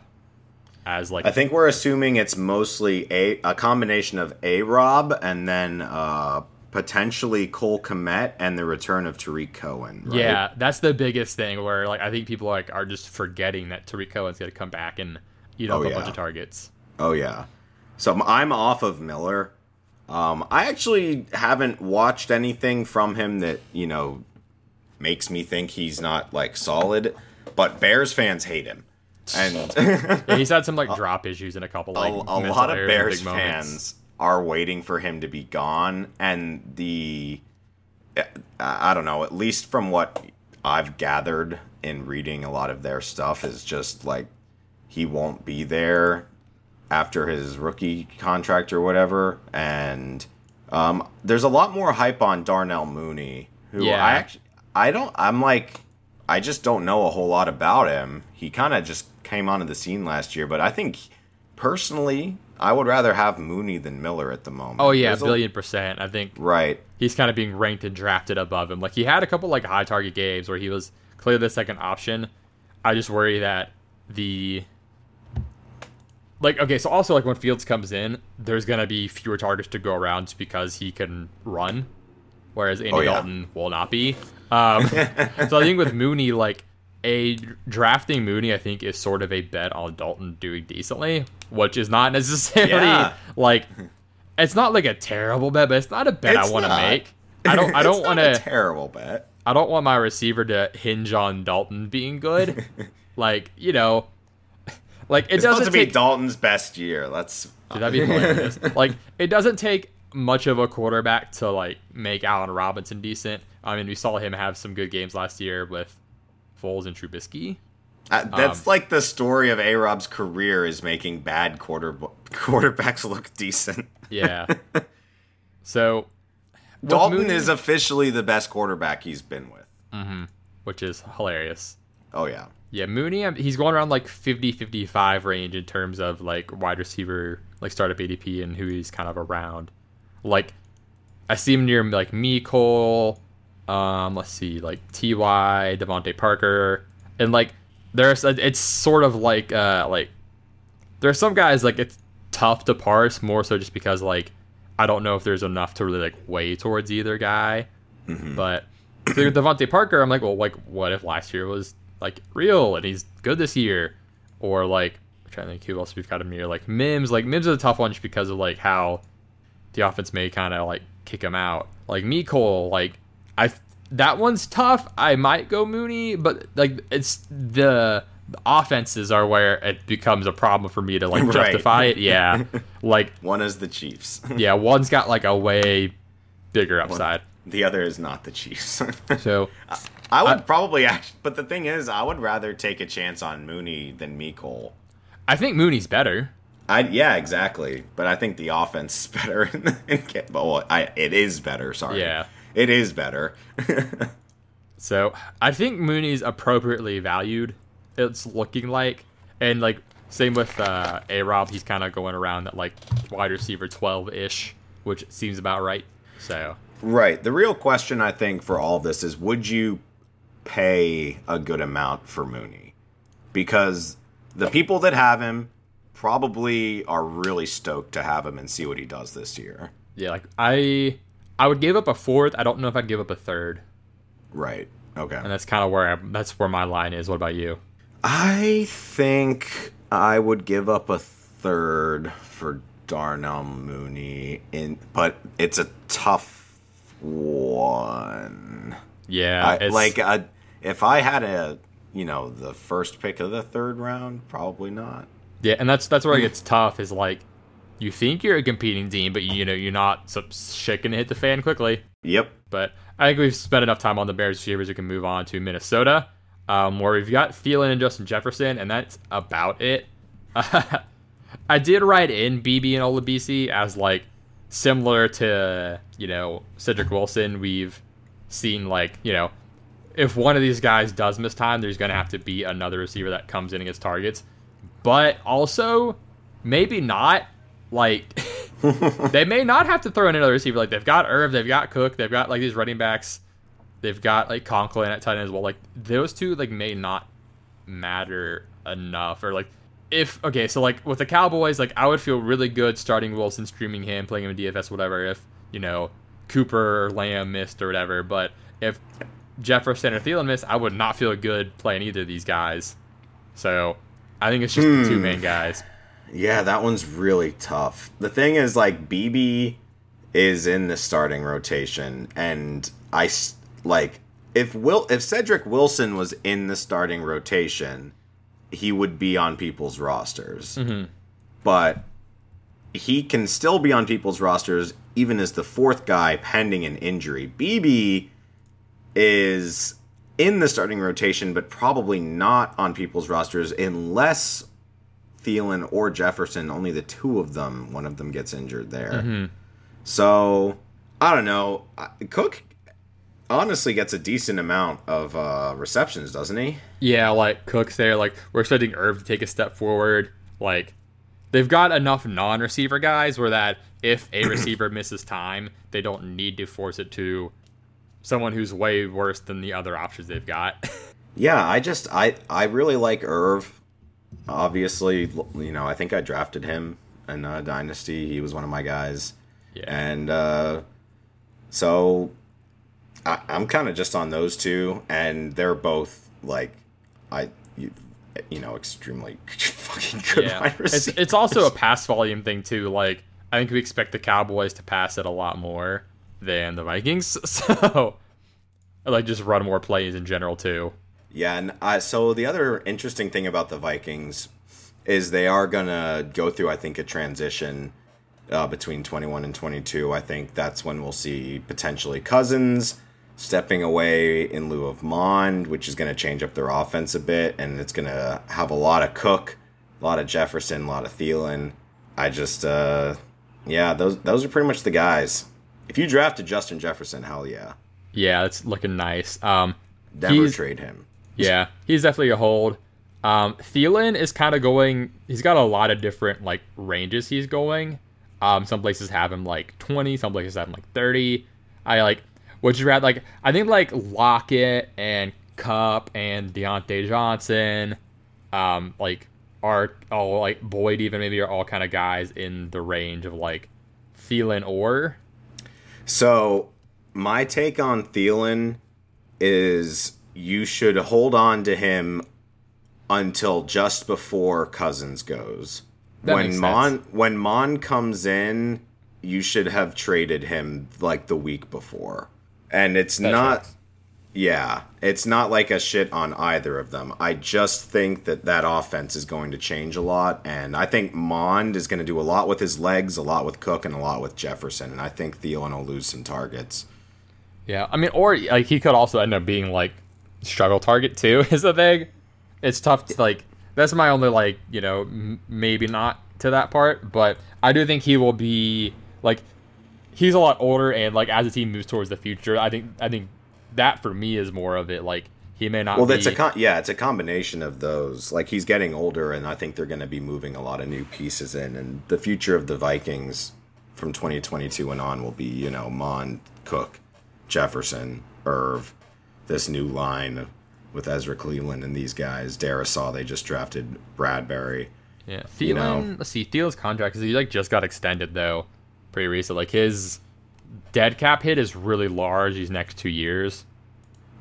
as like I think we're assuming it's mostly a a combination of a Rob and then uh, potentially Cole Kmet and the return of Tarik Cohen. Right? Yeah, that's the biggest thing where like I think people like are just forgetting that Tarik Cohen's going to come back and eat up Oh, a yeah. bunch of targets. Oh yeah. So I'm off of Miller. Um, I actually haven't watched anything from him that you know makes me think he's not like solid. But Bears fans hate him, and Yeah, he's had some like drop issues in a couple a, like a mental lot of Bears fans are waiting for him to be gone, and the I I don't know. At least from what I've gathered in reading a lot of their stuff, is just like he won't be there after his rookie contract or whatever. And um, there's a lot more hype on Darnell Mooney, who Yeah. I actually I don't. I'm like I just don't know a whole lot about him. He kind of just came onto the scene last year, but I think personally, I would rather have Mooney than Miller at the moment. Oh yeah, There's a- billion percent. I think right. he's kind of being ranked and drafted above him. Like he had a couple like high target games where he was clearly the second option. I just worry that the like okay, so also like when Fields comes in, there's gonna be fewer targets to go around just because he can run, whereas Andy Oh, yeah. Dalton will not be. Um, so I think with Mooney, like a drafting Mooney, I think is sort of a bet on Dalton doing decently, which is not necessarily Yeah. like it's not like a terrible bet, but it's not a bet It's I want to make. I don't. I don't want a to. terrible bet. I don't want my receiver to hinge on Dalton being good. like you know, like it It's doesn't to be take. Dalton's best year. Let's. Dude, that'd be hilarious. like it doesn't take much of a quarterback to like make Allen Robinson decent. I mean, we saw him have some good games last year with Foles and Trubisky. Uh, that's Um, like the story of A Rob's career is making bad quarter quarterbacks look decent. Yeah. so Dalton Mooney- is officially the best quarterback he's been with. which is hilarious. Oh yeah. Yeah, Mooney, um, he's going around like 50 55 range in terms of like wide receiver, like startup ADP and who he's kind of around. Like, I see him near like Mecole, um, let's see, like Ty, DeVante Parker, and like there's it's sort of like uh like there's some guys like it's tough to parse more so just because like I don't know if there's enough to really like weigh towards either guy. But so with DeVante Parker, I'm like, well, like what if last year was like real and he's good this year, or like I'm trying to think who else we've got him here, like Mims. Like Mims is a tough one just because of like how the offense may kind of like kick him out. Like me, like I that one's tough. I might go Mooney, but like it's the, offenses are where it becomes a problem for me to like Right. justify it. Yeah, like One is the Chiefs. yeah, one's got like a way bigger upside. the other is not the Chiefs. So I would I- probably act, but the thing is, I would rather take a chance on Mooney than Mecole. I think Mooney's better. I yeah, exactly. But I think the offense is better. In, in, well, I it is better. Sorry. Yeah. It is better. So I think Mooney's appropriately valued. It's looking like, and like same with uh, A Rob, he's kind of going around that like wide receiver twelve ish, which seems about right. So right. The real question I think for all this is, would you pay a good amount for Mooney? Because the people that have him probably are really stoked to have him and see what he does this year. yeah, like I I would give up a fourth. I don't know if I'd give up a third, Right. Okay. and that's kind of where I, that's where my line is. What about you? I think I would give up a third for Darnell Mooney in but it's a tough one. Yeah, I, like if I had a you know the first pick of the third round, probably not. Yeah, and that's that's where it gets tough. Is like you think you're a competing team, but you know you're not. So shit can hit the fan quickly. Yep. But I think we've spent enough time on the Bears receivers. We can move on to Minnesota, um, where we've got Thielen and Justin Jefferson, and that's about it. I did write in Beebe and Olabisi as like similar to you know Cedric Wilson. We've seen like you know if one of these guys does miss time, there's going to have to be another receiver that comes in and gets targets. But also, maybe not. Like, they may not have to throw in another receiver. Like, they've got Irv, they've got Cook, they've got like these running backs, they've got like Conklin at tight end as well. Like, those two like may not matter enough. Or like, if okay, so like with the Cowboys, like I would feel really good starting Wilson, streaming him, playing him in DFS, whatever. If you know Cooper or Lamb missed or whatever, but if Jefferson or Thielen missed, I would not feel good playing either of these guys. So I think it's just the two hmm. main guys. Yeah, that one's really tough. The thing is, like, Beebe is in the starting rotation, and I like if Will if Cedric Wilson was in the starting rotation, he would be on people's rosters. Mm-hmm. But he can still be on people's rosters even as the fourth guy pending an injury. Beebe is in the starting rotation, but probably not on people's rosters unless Thielen or Jefferson, only the two of them, one of them gets injured there. So I don't know. Cook honestly gets a decent amount of uh, receptions, doesn't he? Yeah, like Cook's there. Like we're expecting Irv to take a step forward. Like they've got enough non-receiver guys where that if a receiver misses time, they don't need to force it to someone who's way worse than the other options they've got. Yeah, I just I I really like Irv. Obviously, you know, I think I drafted him in uh, Dynasty. He was one of my guys, yeah. and uh, so I, I'm kind of just on those two, and they're both like I you, you know extremely fucking good yeah. It's it's also a pass volume thing too. Like I think we expect the Cowboys to pass it a lot more than the Vikings. So like just run more plays in general too. Yeah, and uh, so the other interesting thing about the Vikings is they are gonna go through, I think, a transition uh, between 21 and 22. I think that's when we'll see potentially Cousins stepping away in lieu of Mond, which is going to change up their offense a bit, and it's going to have a lot of Cook, a lot of Jefferson, a lot of Thielen. I just, uh, yeah, those those are pretty much the guys. If you drafted Justin Jefferson, hell yeah, Yeah, it's looking nice. Um, never trade him. Yeah, he's definitely a hold. Um, Thielen is kind of going. He's got a lot of different like ranges he's going. Um, some places have him like twenty, some places have him like thirty. I like. Would you rather like? I think like Lockett and Kupp and Diontae Johnson, um, like are all like Boyd even maybe are all kind of guys in the range of like Thielen or So, my take on Thielen is you should hold on to him until just before Cousins goes. That when Mond when Mond comes in, you should have traded him like the week before. And it's That not tracks. yeah, it's not like a shit on either of them. I just think that that offense is going to change a lot, and I think Mond is going to do a lot with his legs, a lot with Cook, and a lot with Jefferson. And I think Thielen will lose some targets. Yeah, I mean, or like he could also end up being like struggle target too. Is the thing. It's tough to like. That's my only like you know m- maybe not to that part, but I do think he will be like he's a lot older and like as the team moves towards the future, I think I think that for me is more of it. Like he may not. Well, be, that's a con- yeah, it's a combination of those. Like he's getting older, and I think they're going to be moving a lot of new pieces in, and the future of the Vikings from 2022 and on will be you know Mond, Cook, Jefferson, Irv, this new line with Ezra Cleveland and these guys. Darrisaw, they just drafted Bradbury. yeah. Thielen. you know. Let's see. Thielen's contract he like just got extended though, pretty recent. Like his dead cap hit is really large these next two years.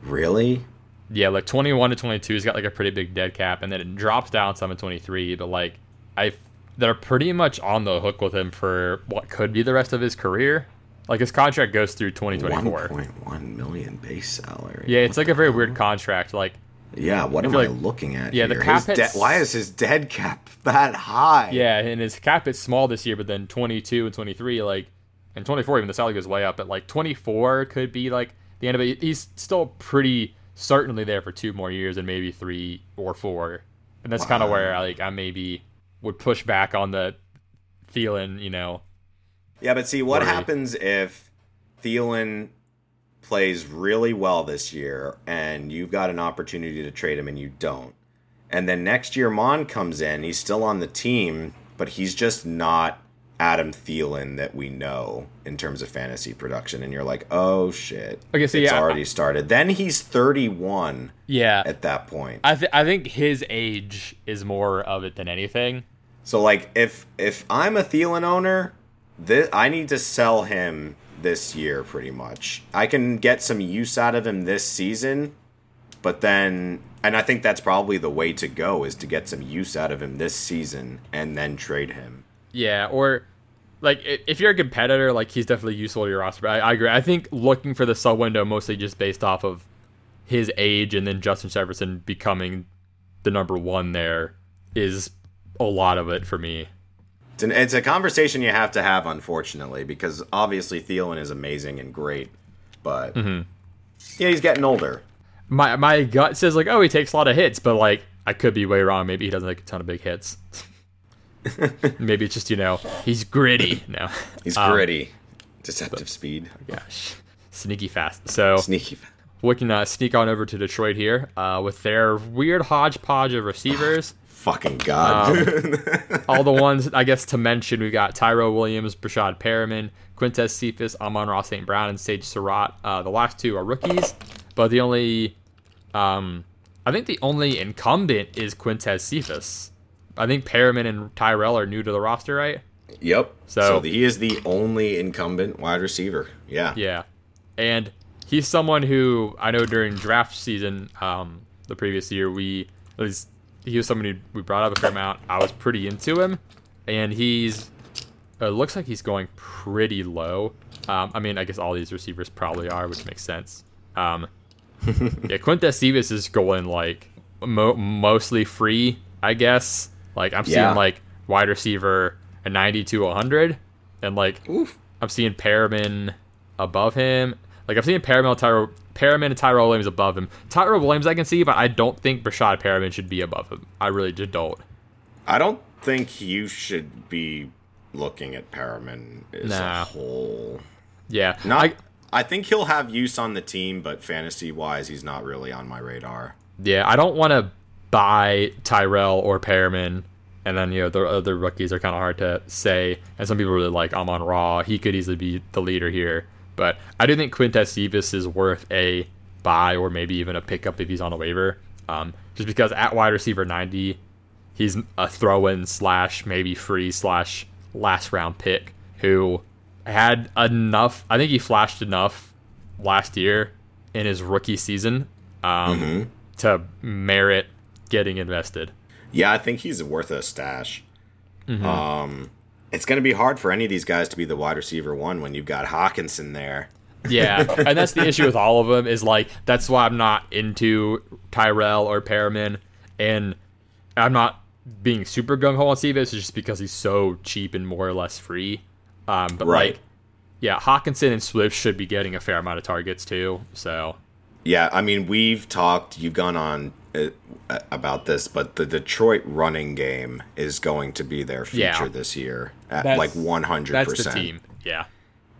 Really? Yeah, like 21 to 22, he's got like a pretty big dead cap, and then it drops down some in 23. But like, I they're pretty much on the hook with him for what could be the rest of his career. Like his contract goes through 2024. 1.1 million base salary. Yeah, it's like a very weird contract. Like, Yeah, what am feel I looking at? Yeah, the cap de- why is his dead cap that high? yeah, and his cap is small this year, but then 22 and 23, like, and 24 even the salary goes way up. But like 24 could be like the end of it. He's still pretty certainly there for two more years and maybe three or four. And that's kind of where like I maybe would push back on the feeling, you know. Yeah, but see what Worry. happens if Thielen plays really well this year and you've got an opportunity to trade him and you don't. And then next year Mond comes in, he's still on the team, but he's just not Adam Thielen that we know in terms of fantasy production. And you're like, oh shit. Okay, so it's yeah, already started. Then he's 31 Yeah. at that point. I, th- I think his age is more of it than anything. So like if if I'm a Thielen owner, this, I need to sell him this year pretty much. I can get some use out of him this season, but then and I think that's probably the way to go is to get some use out of him this season and then trade him. Yeah, or like if you're a competitor, like he's definitely useful to your roster. I, I agree. I think looking for the sub window mostly just based off of his age and then Justin Jefferson becoming the number one there is a lot of it for me. It's, an, it's a conversation you have to have, unfortunately, because obviously Thielen is amazing and great, but yeah, he's getting older. My my gut says like, oh, he takes a lot of hits, but like I could be way wrong. Maybe he doesn't take a ton of big hits. Maybe it's just you know he's gritty. No, He's Um, gritty, deceptive speed, gosh, sneaky fast. So sneaky. Fast. we can uh, sneak on over to Detroit here uh, with their weird hodgepodge of receivers. Fucking god. All the ones I guess to mention, we got Tyrell Williams, Breshad Perriman, Quintez Cephus, Amon Ross St. Brown, and Sage Surratt. Uh, the last two are rookies, but the only, um, I think the only incumbent is Quintez Cephus. I think Perriman and Tyrell are new to the roster, right? Yep. So- So, he is the only incumbent wide receiver. Yeah. Yeah, and he's someone who I know during draft season, um, the previous year, we at least he was who we brought up a fair amount. I was pretty into him, and he's it looks like he's going pretty low. Um, I mean, I guess all these receivers probably are, which makes sense. Um, yeah, Quintez Cephus is going like mo- mostly free, I guess. Like I'm Yeah. seeing like wide receiver a 90 to 100, and like Oof. I'm seeing Perriman above him. Like I've seen Perriman, Tyro, Perriman and Tyrell Williams above him. Tyrell Williams I can see, but I don't think Breshad Perriman should be above him. I really just don't. I don't think you should be looking at Perriman as Nah. a whole. Yeah, Not. I, I, think he'll have use on the team, but fantasy wise, he's not really on my radar. yeah, I don't want to buy Tyrell or Perriman, and then you know the other rookies are kind of hard to say. And some people really like Amon-Ra. He could easily be the leader here, but I do think Quintez Cephus is worth a buy or maybe even a pickup if he's on a waiver. Um, just because at wide receiver 90, he's a throw-in slash maybe free slash last round pick who had enough. I think he flashed enough last year in his rookie season um, to merit getting invested. Yeah, I think he's worth a stash. Mm-hmm. Um, it's going to be hard for any of these guys to be the wide receiver one when you've got Hockenson there. Yeah, and that's the issue with all of them is like that's why I'm not into Tyrell or Perriman, and I'm not being super gung ho on Cephus just because he's so cheap and more or less free. Um, but Right. like, yeah, Hockenson and Swift should be getting a fair amount of targets too. So Yeah, I mean, we've talked, you've gone on about this, but the Detroit running game is going to be their feature Yeah. this year at That's- like 100%. that's the team. Yeah,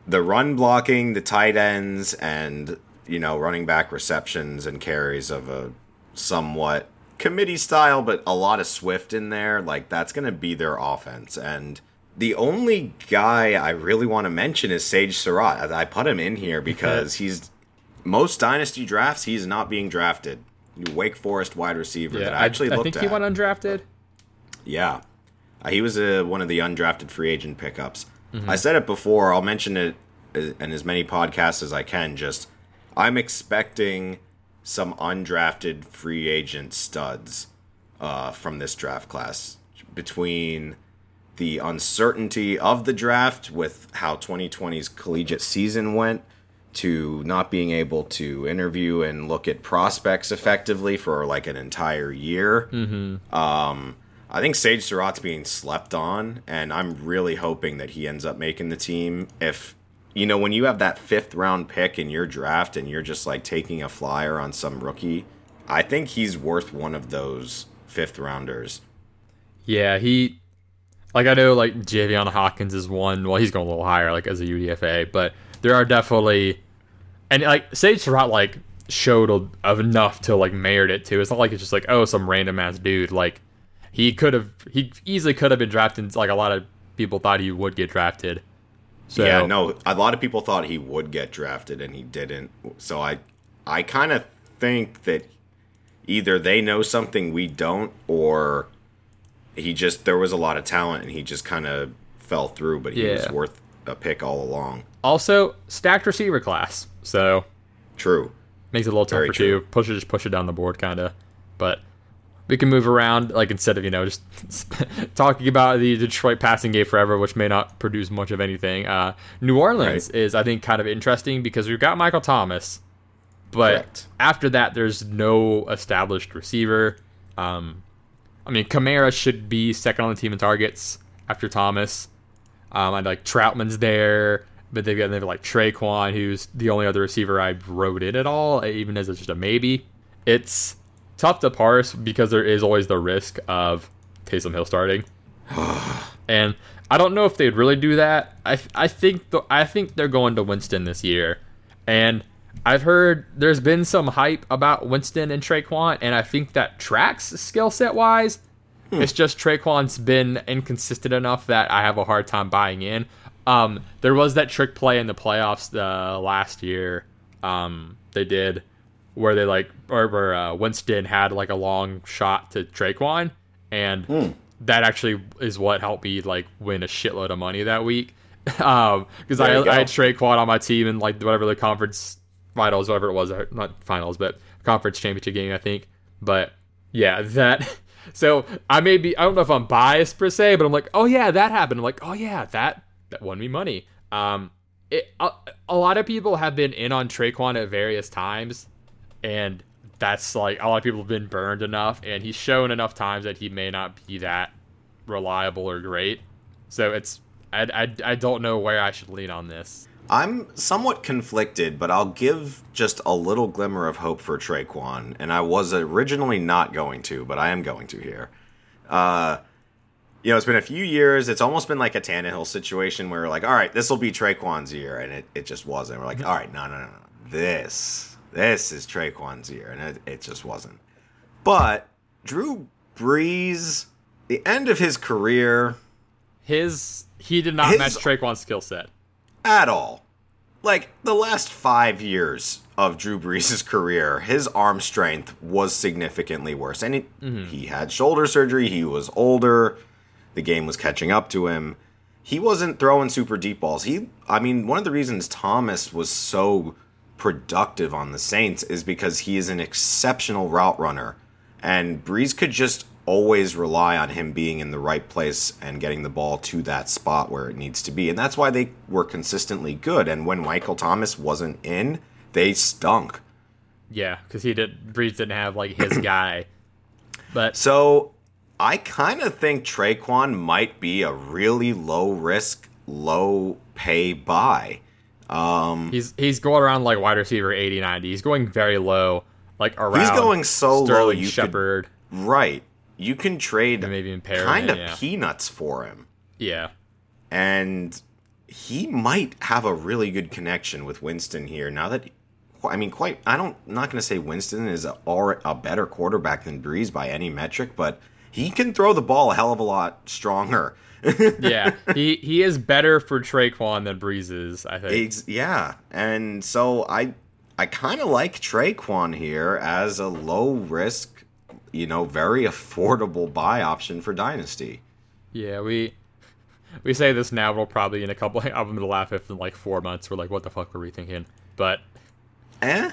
The run blocking, the tight ends, and, you know, running back receptions and carries of a somewhat committee style, but a lot of Swift in there, like, that's going to be their offense. And the only guy I really want to mention is Sage Surratt. I I put him in here because he's most dynasty drafts he's not being drafted. Wake Forest wide receiver yeah. that I actually I, looked think at. he went undrafted. Yeah. Uh, he was uh, one of the undrafted free agent pickups. Mm-hmm. I said it before, I'll mention it uh, in as many podcasts as I can. Just, I'm expecting some undrafted free agent studs uh, from this draft class between the uncertainty of the draft with how 2020's collegiate season went to not being able to interview and look at prospects effectively for like an entire year. Um, I think Sage Surratt's being slept on, and I'm really hoping that he ends up making the team. If you know, when you have that fifth round pick in your draft and you're just like taking a flyer on some rookie, I think he's worth one of those fifth rounders. Yeah, he like I know like Javian Hawkins is one. Well, he's going a little higher, like as a UDFA, but there are definitely and like Sage Surratt like showed a, enough to like merit it too. It's not like it's just like oh some random ass dude. Like he could have he easily could have been drafted. Like a lot of people thought he would get drafted. So yeah, no, a lot of people thought he would get drafted and he didn't. So I I kind of think that either they know something we don't or he just there was a lot of talent and he just kind of fell through, but he was worth a pick all along. also stacked receiver class. So True. makes it a little Very tougher true. too. Push it, just push it down the board, kind of. But we can move around, like instead of you know just talking about the Detroit passing game forever, which may not produce much of anything. Uh, New Orleans Right. is, I think, kind of interesting because we've got Michael Thomas, but Correct. after that, there's no established receiver. Um, I mean, Kamara should be second on the team in targets after Thomas. Um, and like Trautman's there, but they've got they've like Tre'Quan, who's the only other receiver I wrote in at all, eh, even as it's just a maybe. It's tough to parse because there is always the risk of Taysom Hill starting, and I don't know if they'd really do that. I I think the, I think they're going to Winston this year, and I've heard there's been some hype about Winston and Tre'Quan, and I think that tracks skill set wise. Hmm. It's just Tre'Quan's been inconsistent enough that I have a hard time buying in. Um, there was that trick play in the playoffs the last year. Um, they did where they like or where uh, Winston had like a long shot to Tre'Quan, and that actually is what helped me like win a shitload of money that week. Um, because I, There you go. I had Tre'Quan on my team and like whatever the conference finals, whatever it was, not finals, but conference championship game, I think. But yeah, that. So I may be, I don't know if I'm biased per se, but I'm like, oh yeah, that happened. I'm like, oh yeah, that that won me money. Um, it a, a lot of people have been in on Tre'Quan at various times, and that's like a lot of people have been burned enough, and he's shown enough times that he may not be that reliable or great. So it's I, I, I don't know where I should lean on this. I'm somewhat conflicted, but I'll give just a little glimmer of hope for Tre'Quan, and I was originally not going to, but I am going to here. Uh, you know, it's been a few years. It's almost been like a Tannehill situation where we're like, all right, this will be Tre'Quan's year, and it, it just wasn't. We're like, mm-hmm. all right, no, no, no, no. This, this is Tre'Quan's year, and it, it just wasn't. But Drew Brees, the end of his career, His he did not His- match Tre'Quan's skill set. at all. Like the last five years of Drew Brees' career, his arm strength was significantly worse, and it, mm-hmm. he had shoulder surgery. He was older. The game was catching up to him. He wasn't throwing super deep balls. He, I mean, one of the reasons Thomas was so productive on the Saints is because he is an exceptional route runner, and Brees could just always rely on him being in the right place and getting the ball to that spot where it needs to be. And that's why they were consistently good. And when Michael Thomas wasn't in, they stunk. Yeah, because he did Brees didn't have like his guy. But So I kind of think Tre'Quan might be a really low risk, low pay buy. Um, he's he's going around like wide receiver 80, 90. He's going very low, like around. He's going so low Sterling you could- Right. You can trade Maybe even kind of yeah. peanuts for him. Yeah, and he might have a really good connection with Winston here. Now that I mean, quite, I don't, I'm not going to say Winston is a, or a better quarterback than Brees by any metric, but he can throw the ball a hell of a lot stronger. yeah. he he is better for Tre'Quan than Brees is. I think. Ex- yeah, and so I, I kind of like Tre'Quan here as a low risk, you know, very affordable buy option for Dynasty. Yeah, we we say this now. We'll probably in a couple. I'm gonna laugh if in like four months we're like, what the fuck were we thinking? But Eh?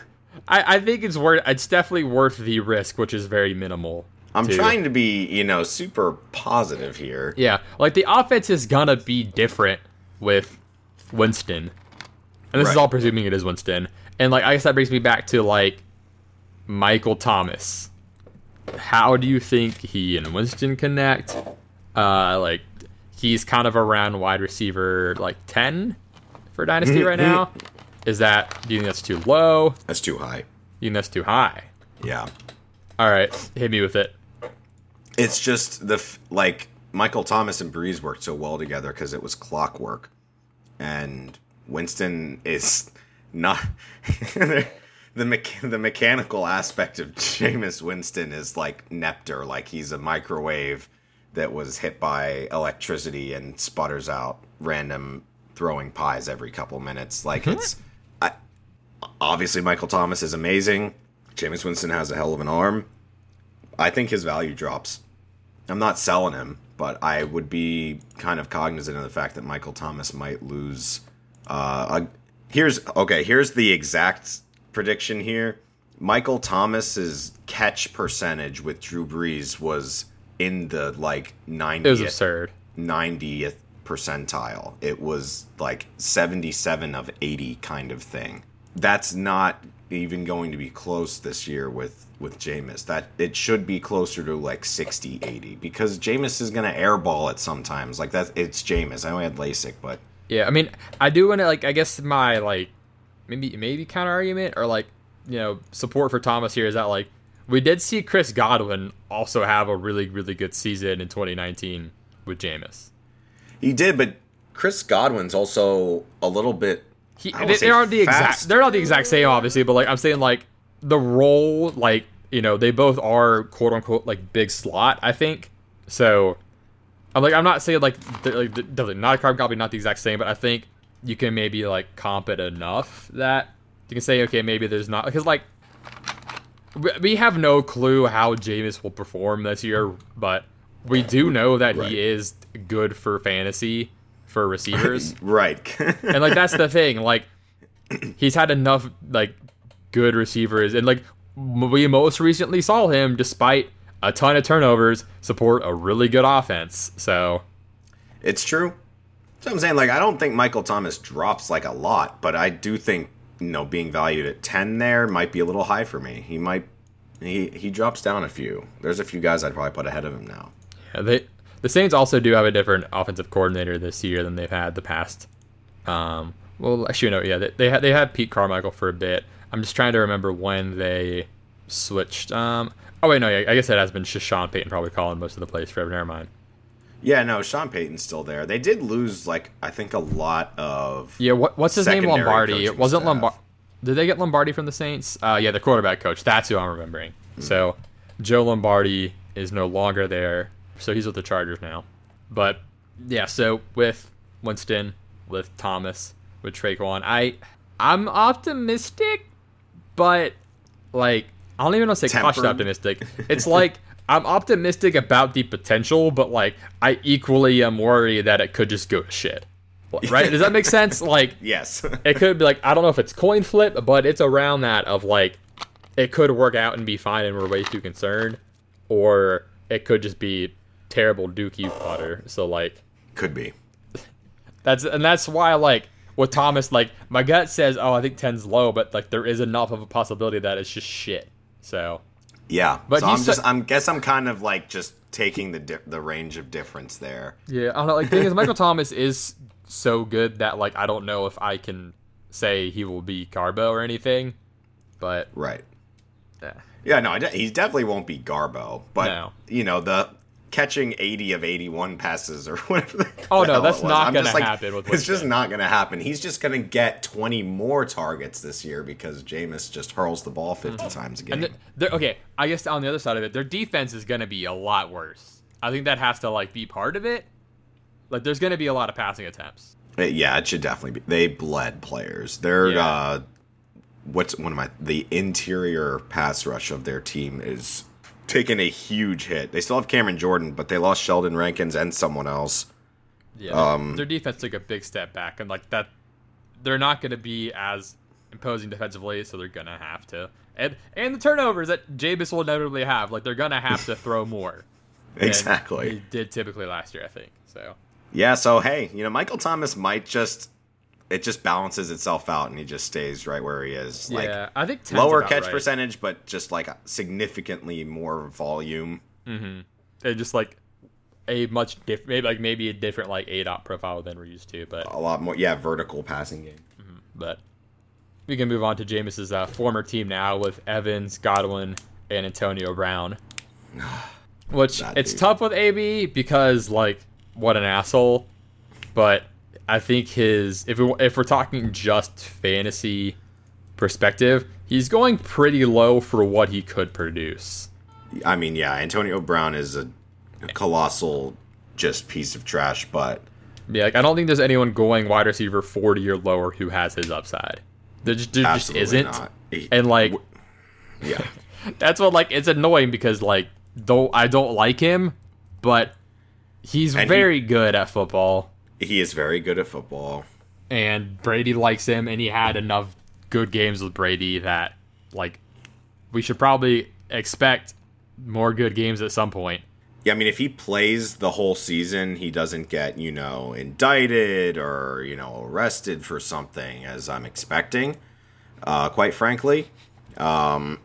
I, I think it's worth. It's definitely worth the risk, which is very minimal. I'm too. trying to be, you know, super positive here. Yeah, like the offense is gonna be different with Winston, and this is all presuming it is Winston. And like I guess that brings me back to like Michael Thomas. How do you think he and Winston connect? Uh, like he's kind of around wide receiver like ten for dynasty right now. Is that do you think that's too low? That's too high. You think that's too high? Yeah. All right, hit me with it. It's just the f- like Michael Thomas and Brees worked so well together because it was clockwork, and Winston is not the mecha- the mechanical aspect of Jameis Winston is like Nepter, like he's a microwave that was hit by electricity and sputters out random throwing pies every couple minutes. Like it's I, obviously Michael Thomas is amazing. Jameis Winston has a hell of an arm. I think his value drops. I'm not selling him, but I would be kind of cognizant of the fact that Michael Thomas might lose. Uh, a, here's okay. Here's the exact prediction here. Michael Thomas's catch percentage with Drew Brees was in the like It was absurd. 90th percentile. It was like 77 of 80 kind of thing. That's not even going to be close this year with with Jameis. That it should be closer to like 60 80 because Jameis is going to airball it sometimes. Like that it's Jameis. I only had LASIK, but Yeah, I mean, I do want to like. I guess my like, maybe maybe counter argument or like, you know, support for Thomas here is that like we did see Chris Godwin also have a really really good season in 2019 with Jameis. he did, but Chris Godwin's also a little bit He, they, they aren't the exact. They're not the exact same, obviously, but like I'm saying, like the role, like you know, they both are quote unquote like big slot. I think so. I'm like I'm not saying like like definitely not a carbon copy, not the exact same, but I think you can maybe like comp it enough that you can say okay, maybe there's not because like we- have no clue how Jameis will perform this year, but we do know that Right. he is good for fantasy for receivers right. and like that's the thing like he's had enough like good receivers and like we most recently saw him despite a ton of turnovers support a really good offense so It's true. So I'm saying, like, I don't think Michael Thomas drops like a lot, but I do think you know being valued at ten there might be a little high for me. He might he he drops down a few. There's a few guys I'd probably put ahead of him now. yeah, they the Saints also do have a different offensive coordinator this year than they've had the past um well actually no yeah they, they had they had Pete Carmichael for a bit I'm just trying to remember when they switched um oh wait no I guess it has been Sean Payton probably calling most of the plays forever never mind Yeah, no, Sean Payton's still there. They did lose like I think a lot of Yeah, what, what's his name? Lombardi. It wasn't. Lombardi. Did they get Lombardi from the Saints? Uh, yeah, the quarterback coach. That's who I'm remembering. Hmm. So Joe Lombardi is no longer there. So he's with the Chargers now. But yeah, so with Winston, with Thomas, with Tre'Quan, I I'm optimistic, but like I don't even want to say cautious Tempered. optimistic. It's like I'm optimistic about the potential, but like I equally am worried that it could just go to shit. Right? Does that make sense? Like Yes. it could be like I don't know if it's coin flip, but it's around that of like it could work out and be fine and we're way too concerned, or it could just be terrible dookie water. So like Could be. that's and that's why like with Thomas, like my gut says, oh I think 10's low, but like there is enough of a possibility that it's just shit. So Yeah. But so I'm just I'm guess I'm kind of like just taking the di- the range of difference there. yeah, I don't know. Like thing is, Michael Thomas is so good that like I don't know if I can say he will be Garbo or anything, but Right. Yeah. Yeah, no, I de- he definitely won't be Garbo, but No. you know the catching 80 of 81 passes or whatever. Oh, no, that's not just like, happen with It's just not going to happen. He's just going to get 20 more targets this year because Jameis just hurls the ball 50 times a game. Mm-hmm. And they're, okay, I guess on the other side of it, their defense is going to be a lot worse. I think that has to like be part of it. Like, there's going to be a lot of passing attempts. Uh, yeah, it should definitely be. They bled players. They're Yeah. uh, what's one of my the interior pass rush of their team is taking a huge hit. They still have Cameron Jordan, but they lost Sheldon Rankins and someone else. Yeah, Um, their defense took a big step back, and like that, they're not going to be as imposing defensively, so they're going to have to. And and the turnovers that Jameis will inevitably have, like they're going to have to throw more. Exactly. He did typically last year, I think. So Yeah, so hey, you know, Michael Thomas might just it just balances itself out and he just stays right where he is. Like yeah, I think lower catch right. percentage, but just like significantly more volume. and just like a much different, maybe like maybe a different like A dot profile than we're used to, but A lot more yeah, vertical passing game. but we can move on to Jameis's uh, former team now with Evans, Godwin, and Antonio Brown. Which That it's dude. tough with AB because like what an asshole, but I think his if we, if we're talking just fantasy perspective, he's going pretty low for what he could produce. I mean, yeah, Antonio Brown is a colossal just piece of trash, but Yeah, like I don't think there's anyone going wide receiver 40 or lower who has his upside. There just, there just isn't. not. He- And like yeah, that's what like it's annoying because like though I don't like him, but he's And he- very good at football he is very good at football. and Brady likes him and he had enough good games with Brady that like we should probably expect more good games at some point. Yeah, I mean, if he plays the whole season, he doesn't get, you know, indicted or, you know, arrested for something, as I'm expecting, uh, quite frankly. Um,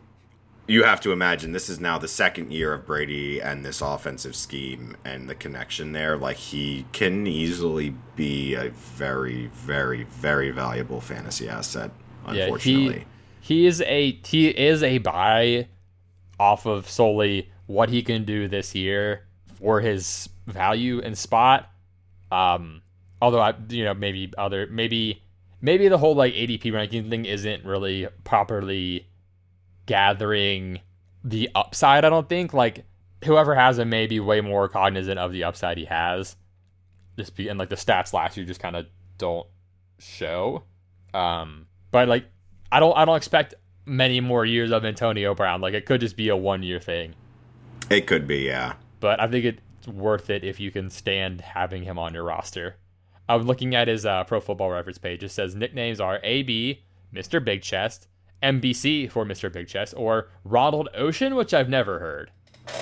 you have to imagine this is now the second year of Brady and this offensive scheme and the connection there. Like, he can easily be a very, very, very valuable fantasy asset, unfortunately. he he is a he is a buy off of solely what he can do this year for his value and spot. Um, although I you know maybe other maybe maybe the whole like ADP ranking thing isn't really properly gathering the upside. I don't think like whoever has him may be way more cognizant of the upside he has. Just be and like the stats last year just kind of don't show. Um, but like I don't I don't expect many more years of Antonio Brown. Like it could just be a one year thing. It could be, yeah. But I think it's worth it if you can stand having him on your roster. I'm looking at his uh, Pro Football Reference page. It says nicknames are AB, Mr. Big Chest, MBC for Mr. Big Chest, or Ronald Ocean, which I've never heard.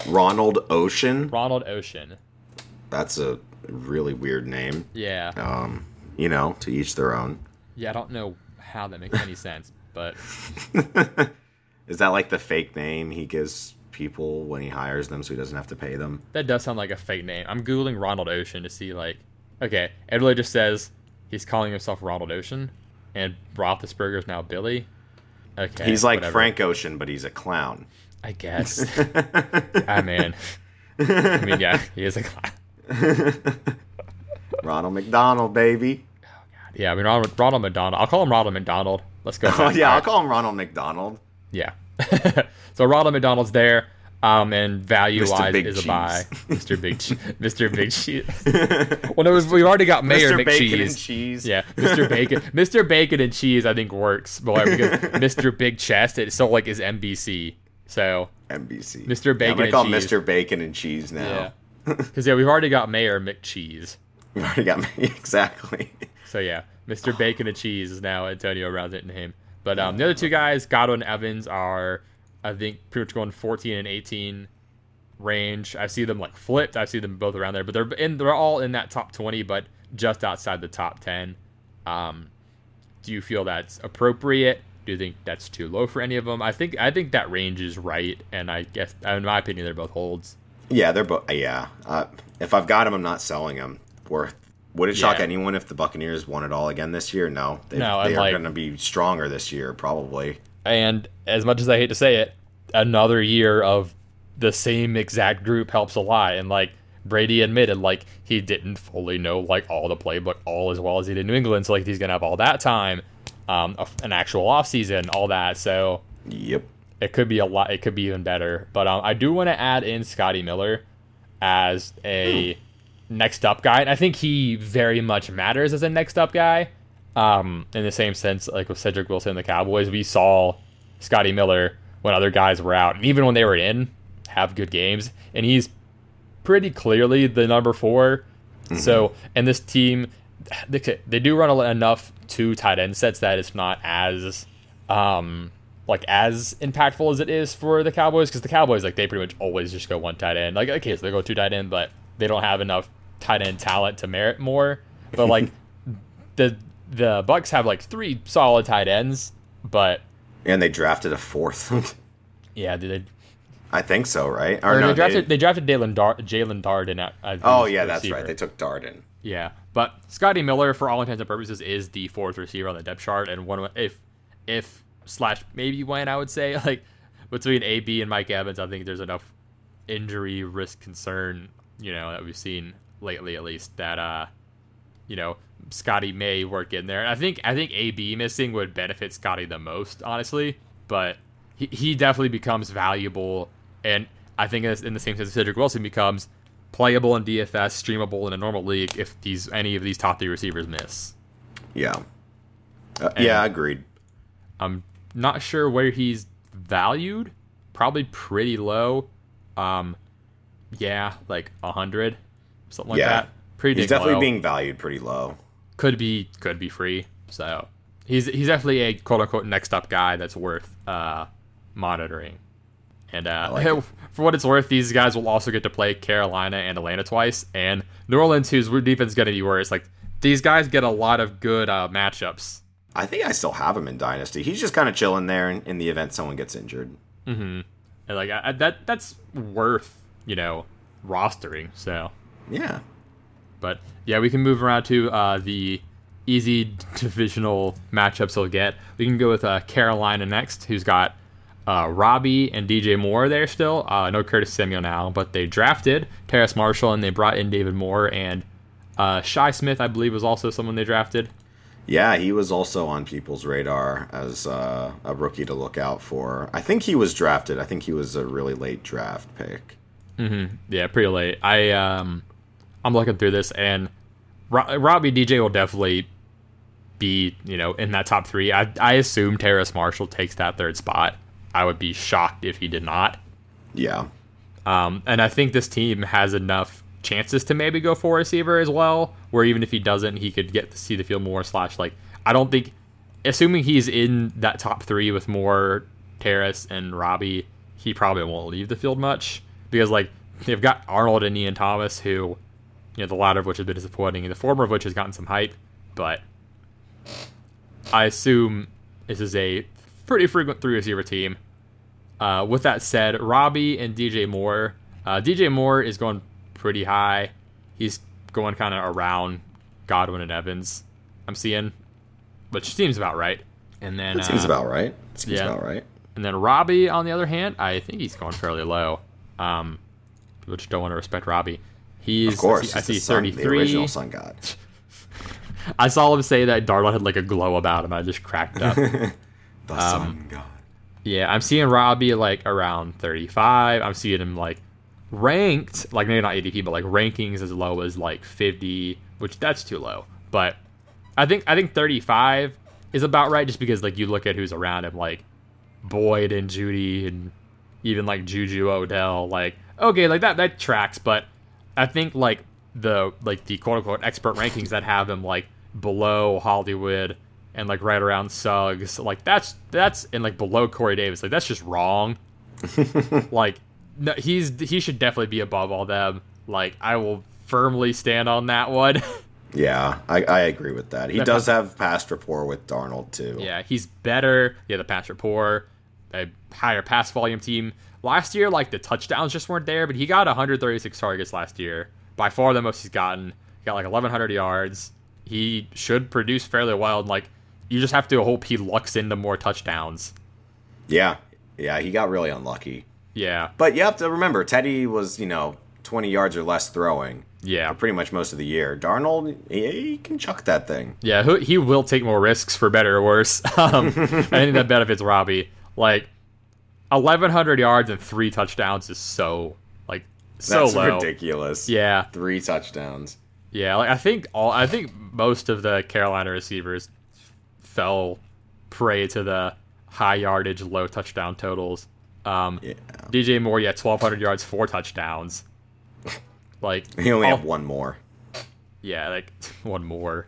Ronald Ocean. Ronald Ocean. That's a really weird name. Yeah. Um, you know, to each their own. Yeah, I don't know how that makes any sense, but Is that like the fake name he gives people when he hires them so he doesn't have to pay them? that does sound like a fake name. I'm Googling Ronald Ocean to see, like, okay, it really just says he's calling himself Ronald Ocean, and Roethlisberger's now Billy. Okay. he's like whatever. Frank Ocean, but he's a clown. I guess. ah, man. I mean, yeah, he is a clown. Ronald McDonald, baby. Yeah, I mean, Ronald, Ronald McDonald. I'll call him Ronald McDonald. Let's go. Oh yeah, I'll call him Ronald McDonald. Yeah. so Ronald McDonald's there, um, and value wise is a Cheese. buy. Mr. Big, Mr. Big Cheese. well, no, we've already got Mayor Mr. Bacon McCheese. and cheese. Yeah, Mr. Bacon, Mr. Bacon and cheese. I think works, but because Mr. Big Chest, it still like is NBC. So NBC. Mr. Yeah, I'm Bacon call cheese. Mr. Bacon and cheese yeah, now. because yeah, we've already got Mayor McCheese. You've already got me exactly. So yeah, Mr. Bacon and cheese is now Antonio Brown's hitting him. But um, the other two guys, Godwin Evans, are I think pretty much going 14 and 18 range. I see them like flipped. I see them both around there, but they're in. They're all in that top 20, but just outside the top 10. Um, do you feel that's appropriate? Do you think that's too low for any of them? I think I think that range is right, and I guess in my opinion they're both holds. Yeah, they're both. Yeah, uh, if I've got them, I'm not selling them. Worth. Would it shock Yeah. anyone if the Buccaneers won it all again this year? No, they, No, they are like- going to be stronger this year, probably. And as much as I hate to say it, another year of the same exact group helps a lot. And like Brady admitted, like he didn't fully know like all the playbook all as well as he did in New England. So like he's gonna have all that time, um, an actual off season, all that. So Yep. it could be a lot. It could be even better. But um, I do want to add in Scotty Miller as a next up guy, and I think he very much matters as a next up guy. Um, in the same sense, like with Cedric Wilson and the Cowboys, we saw Scotty Miller when other guys were out, and even when they were in, have good games, and he's pretty clearly the number 4 So, and this team, they, they do run enough two tight end sets that it's not as um like as impactful as it is for the Cowboys. Because the Cowboys like they pretty much always just go one tight end. Like okay, so they go two tight end, but they don't have enough tight end talent to merit more. But like the the Bucs have like three solid tight ends, but And they drafted a fourth. yeah, did they, I think so, right? or Or no, they drafted they- they drafted Jaelon Dar- Jaelon Darden at, at oh yeah, that's receiver. right. They took Darden. Yeah, but Scotty Miller, for all intents and purposes, is the fourth receiver on the depth chart, and one if if slash maybe when I would say like between AB and Mike Evans, I think there's enough injury risk concern, you know, that we've seen lately at least that uh you know, Scotty may work in there. I think I think AB missing would benefit Scotty the most, honestly. But he, he definitely becomes valuable, and I think in the same sense, Cedric Wilson becomes playable in DFS, streamable in a normal league if these any of these top three receivers miss. Yeah. Uh, yeah, agreed. I'm not sure where he's valued. Probably pretty low. Um, yeah, like a hundred, something like Yeah. that. Pretty He's definitely low. being valued pretty low. Could be could be free. So he's he's definitely a quote unquote next up guy that's worth uh, monitoring. And uh, like for what it's worth, these guys will also get to play Carolina and Atlanta twice, and New Orleans, whose defense is going to be worse. Like these guys get a lot of good uh, matchups. I think I still have him in Dynasty. He's just kind of chilling there in, in the event someone gets injured. Mm-hmm. And like I- that that's worth you know rostering. So Yeah. But yeah, we can move around to uh, the easy divisional matchups we'll get. We can go with uh, Carolina next, who's got uh, Robbie and DJ Moore there still. Uh, no Curtis Samuel now, but they drafted Terrace Marshall and they brought in David Moore and uh, Shi Smith, I believe, was also someone they drafted. Yeah, he was also on people's radar as uh, a rookie to look out for. I think he was drafted. I think he was a really late draft pick. Yeah, pretty late. I um, I'm looking through this, and Ro- Robbie DJ will definitely be you know in that top three. I I assume Terrace Marshall takes that third spot. I would be shocked if he did not. Yeah. Um, and I think this team has enough chances to maybe go for a receiver as well, where even if he doesn't, he could get to see the field more. Slash, like I don't think, assuming he's in that top three with more Terrace and Robbie, he probably won't leave the field much because like they've got Arnold and Ian Thomas, who you know the latter of which has been disappointing, and the former of which has gotten some hype, but I assume this is a pretty frequent three receiver team. Uh, with that said, Robbie and DJ Moore. Uh, DJ Moore is going pretty high. He's going kind of around Godwin and Evans. I'm seeing, which seems about right. And then That seems uh, about right. Seems yeah. about right. and then Robbie, on the other hand, I think he's going fairly low. Um, which don't want to respect Robbie. He's Of course. I he's see, the see sun- the 33. original Sun God. I saw him say that Darnold had like a glow about him. I just cracked up. The Um, Sun God. Yeah, I'm seeing Robbie like around 35. I'm seeing him like ranked, like maybe not ADP, but like rankings as low as like 50, which that's too low. But I think I think 35 is about right, just because like you look at who's around him, like Boyd and Jeudy and even like Juju Odell. Like okay, like that that tracks, but I think like the like the quote unquote expert rankings that have him like below Hollywood and like right around Suggs, like that's that's and like below Corey Davis, like that's just wrong. like no, he's he should definitely be above all them. Like I will firmly stand on that one. Yeah, I, I agree with that. He The- does have past rapport with Darnold too. yeah, he's better. Yeah, the pass rapport, a higher pass volume team. Last year, like the touchdowns just weren't there, but he got 136 targets last year, by far the most he's gotten. He got like 1,100 yards. He should produce fairly well, and like you just have to hope he lucks into more touchdowns. yeah, yeah. He got really unlucky. Yeah, But you have to remember, Teddy was you know 20 yards or less throwing yeah, for pretty much most of the year. Darnold, he, he can chuck that thing. yeah. He, he will take more risks for better or worse. Um, I think that benefits Robbie. Like 1,100 yards and three touchdowns is so like so That's low. ridiculous. Yeah, Three touchdowns. Yeah, like I think all I think most of the Carolina receivers fell prey to the high yardage, low touchdown totals. Um, Yeah. DJ Moore, yeah, twelve hundred yards, four touchdowns. Like He only all- had one more. yeah, like one more.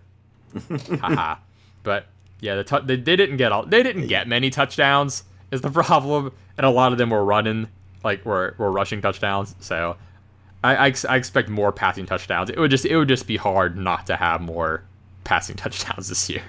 Haha. But yeah, the they, they didn't get all they didn't get many touchdowns is the problem, and a lot of them were running like were were rushing touchdowns. So I, I, ex- I expect more passing touchdowns. It would just it would just be hard not to have more passing touchdowns this year.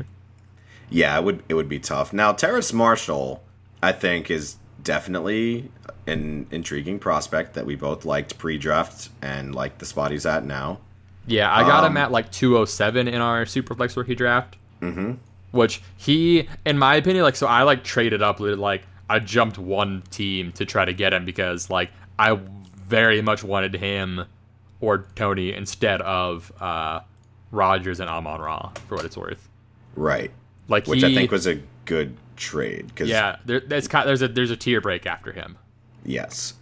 Yeah, it would it would be tough. Now, Terrace Marshall, I think, is definitely an intriguing prospect that we both liked pre-draft and like the spot he's at now. Yeah, I got him Um, at like 207 in our Superflex rookie draft. Mm-hmm. Which he, in my opinion, like so I like traded up, like I jumped one team to try to get him because like I very much wanted him or Toney instead of uh Rodgers and Amon-Ra for what it's worth. Right. Like Which he, I think was a good trade. Cause, yeah. There, kind, there's a there's a tier break after him. Yes.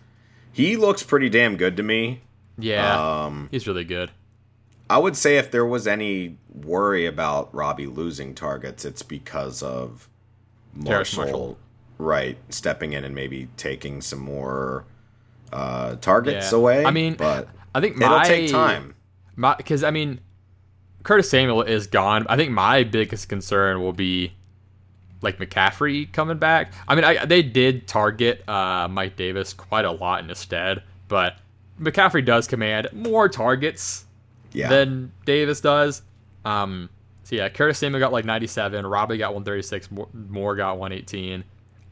He looks pretty damn good to me. Yeah, Um, he's really good. I would say if there was any worry about Robbie losing targets, it's because of Marshall, Marshall. Right, stepping in and maybe taking some more uh, targets Yeah. away. I mean, but I think it'll take time. Because I mean, Curtis Samuel is gone. I think my biggest concern will be like McCaffrey coming back. I mean, I, they did target uh, Mike Davis quite a lot in his stead, but McCaffrey does command more targets Yeah, than Davis does. Um, so yeah, Curtis Samuel got like 97, Robbie got 136, Moore, Moore got 118.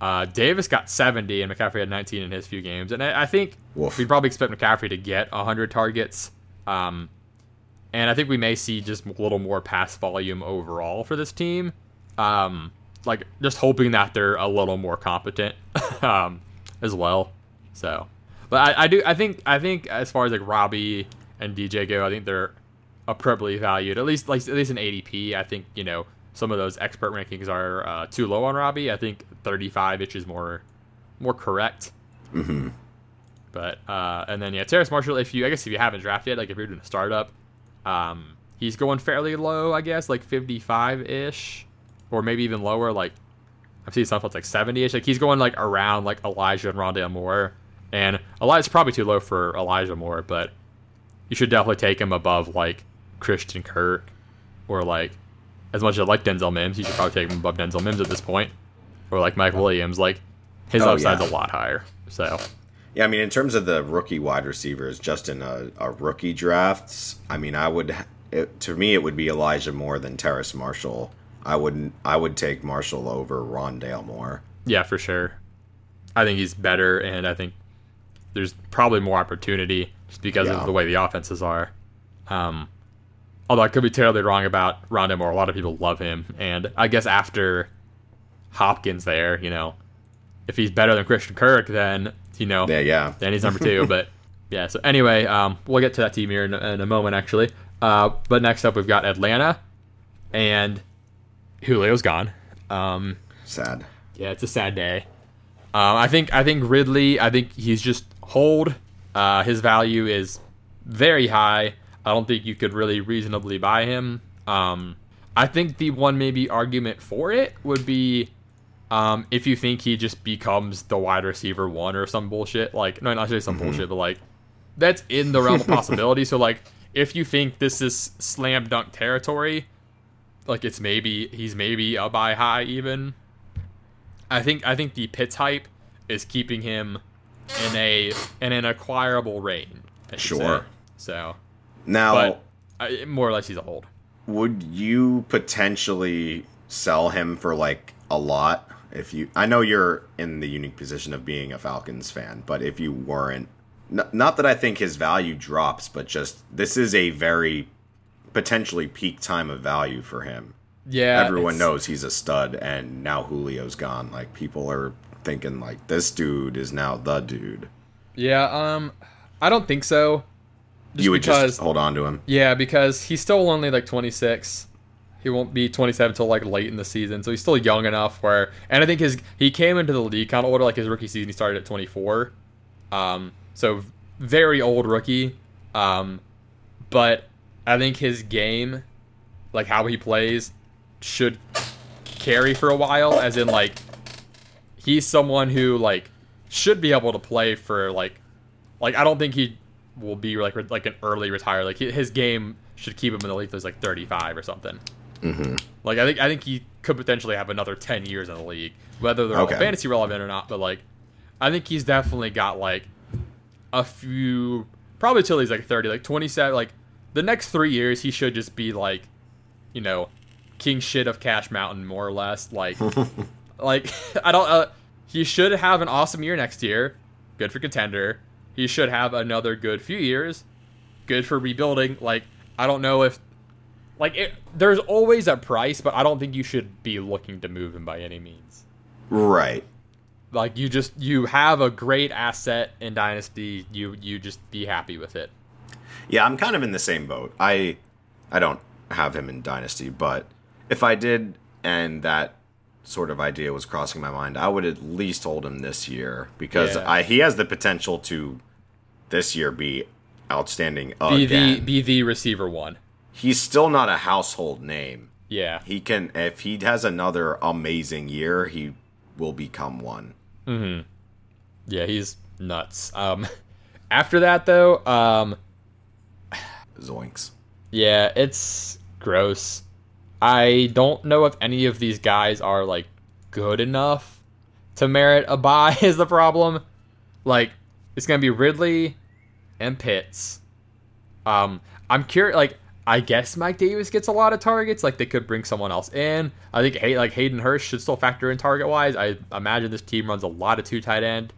Uh, Davis got 70, and McCaffrey had 19 in his few games. And I, I think Woof. we'd probably expect McCaffrey to get 100 targets. Um, and I think we may see just a little more pass volume overall for this team. Um, like just hoping that they're a little more competent um, as well. So, but I, I do I think I think as far as like Robbie and DJ go, I think they're appropriately valued. At least like at least in ADP, I think you know some of those expert rankings are uh, too low on Robbie. I think 35 ish is more more correct. hmm But uh, and then yeah, Terrace Marshall. If you I guess if you haven't drafted like if you're doing a startup, um, he's going fairly low. I guess like 55 ish, or maybe even lower. Like I've seen stuff that's like 70 ish. Like he's going like around like Elijah and Rondale Moore, and Elijah's probably too low for Elijah Moore, but you should definitely take him above like Christian Kirk, or like as much as I like Denzel Mims, you should probably take him above Denzel Mims at this point, or like Mike Williams. Like his Oh, upside's yeah. a lot higher. So. Yeah, I mean, in terms of the rookie wide receivers, just in a, a rookie drafts, I mean, I would, it, to me, it would be Elijah Moore than Terrace Marshall. I wouldn't, I would take Marshall over Rondale Moore. Yeah, for sure. I think he's better, and I think there's probably more opportunity just because Yeah. of the way the offenses are. Um, although I could be terribly wrong about Rondale Moore. A lot of people love him, and I guess after Hopkins, there, you know, if he's better than Christian Kirk, then you know, Yeah, yeah. then he's number two. but yeah, so anyway, um, we'll get to that team here in, in a moment, actually. Uh, but next up, we've got Atlanta, and Julio's gone. Um, Sad. yeah, it's a sad day. Um, I think I think Ridley. I think he's just hold. Uh, his value is very high. I don't think you could really reasonably buy him. Um, I think the one maybe argument for it would be um, if you think he just becomes the wide receiver one or some bullshit. Like no, not necessarily some bullshit, but like that's in the realm of possibility. so like if you think this is slam dunk territory, like it's maybe he's maybe a buy high even. I think I think the Pitts hype is keeping him in a in an acquirable range. Sure. say. So, Now, but uh, more or less he's a hold. would you potentially sell him for like a lot if you I know you're in the unique position of being a Falcons fan, but if you weren't n- not that I think his value drops, but just this is a very potentially peak time of value for him. Yeah, Everyone knows he's a stud and now Julio's gone. Like people are thinking like this dude is now the dude. Yeah, um, I don't think so. Just you would because, just hold on to him. yeah, because he's still only like 26. He won't be 27 until like late in the season, so he's still young enough where. And I think his he came into the league kind of older, like his rookie season. He started at 24, um, so very old rookie. Um, but I think his game, like how he plays, should carry for a while. As in, like he's someone who like should be able to play for like like I don't think he will be like like an early retire. Like his game should keep him in the league he's like 35 or something. hmm Like I think I think he could potentially have another 10 years in the league, whether they're Okay. fantasy relevant or not. But like I think he's definitely got like a few probably till he's like 30, like 27. Like the next three years he should just be like you know king shit of Cash Mountain more or less. Like like I don't. Uh, he should have an awesome year next year. Good for contender. He should have another good few years. Good for rebuilding. Like I don't know if like it, there's always a price, but I don't think you should be looking to move him by any means. Right. Like you just you have a great asset in dynasty. You you just be happy with it. Yeah, I'm kind of in the same boat. I I don't have him in Dynasty, but if I did, and that sort of idea was crossing my mind, I would at least hold him this year because Yeah. I, he has the potential to this year be outstanding Be again. the be the receiver one. He's still not a household name. Yeah. He can if he has another amazing year, he will become one. Yeah, he's nuts. Um after that though, um Zoinks. yeah, it's gross. I don't know if any of these guys are like good enough to merit a buy is the problem. Like it's going to be Ridley and Pitts. Um I'm curious like I guess Mike Davis gets a lot of targets. Like they could bring someone else in. I think Hay- like Hayden Hurst should still factor in target wise. I imagine this team runs a lot of two tight end,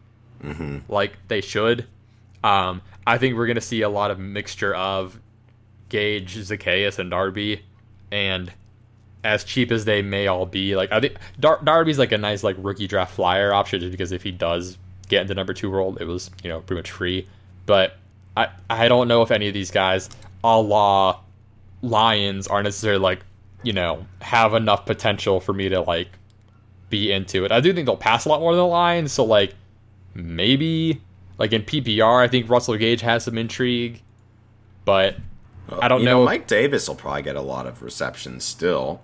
like they should. Um, I think we're gonna see a lot of mixture of Gage, Zaccheaus, and Darby, and as cheap as they may all be, like I think Dar- Darby's like a nice like rookie draft flyer option just because if he does get into number two role, it was you know pretty much free. But I I don't know if any of these guys, a la Lions, are necessarily like you know have enough potential for me to like be into it. I do think they'll pass a lot more than the Lions, so like maybe like in PPR, I think Russell Gage has some intrigue, but I don't You know. Mike Davis will probably get a lot of receptions still,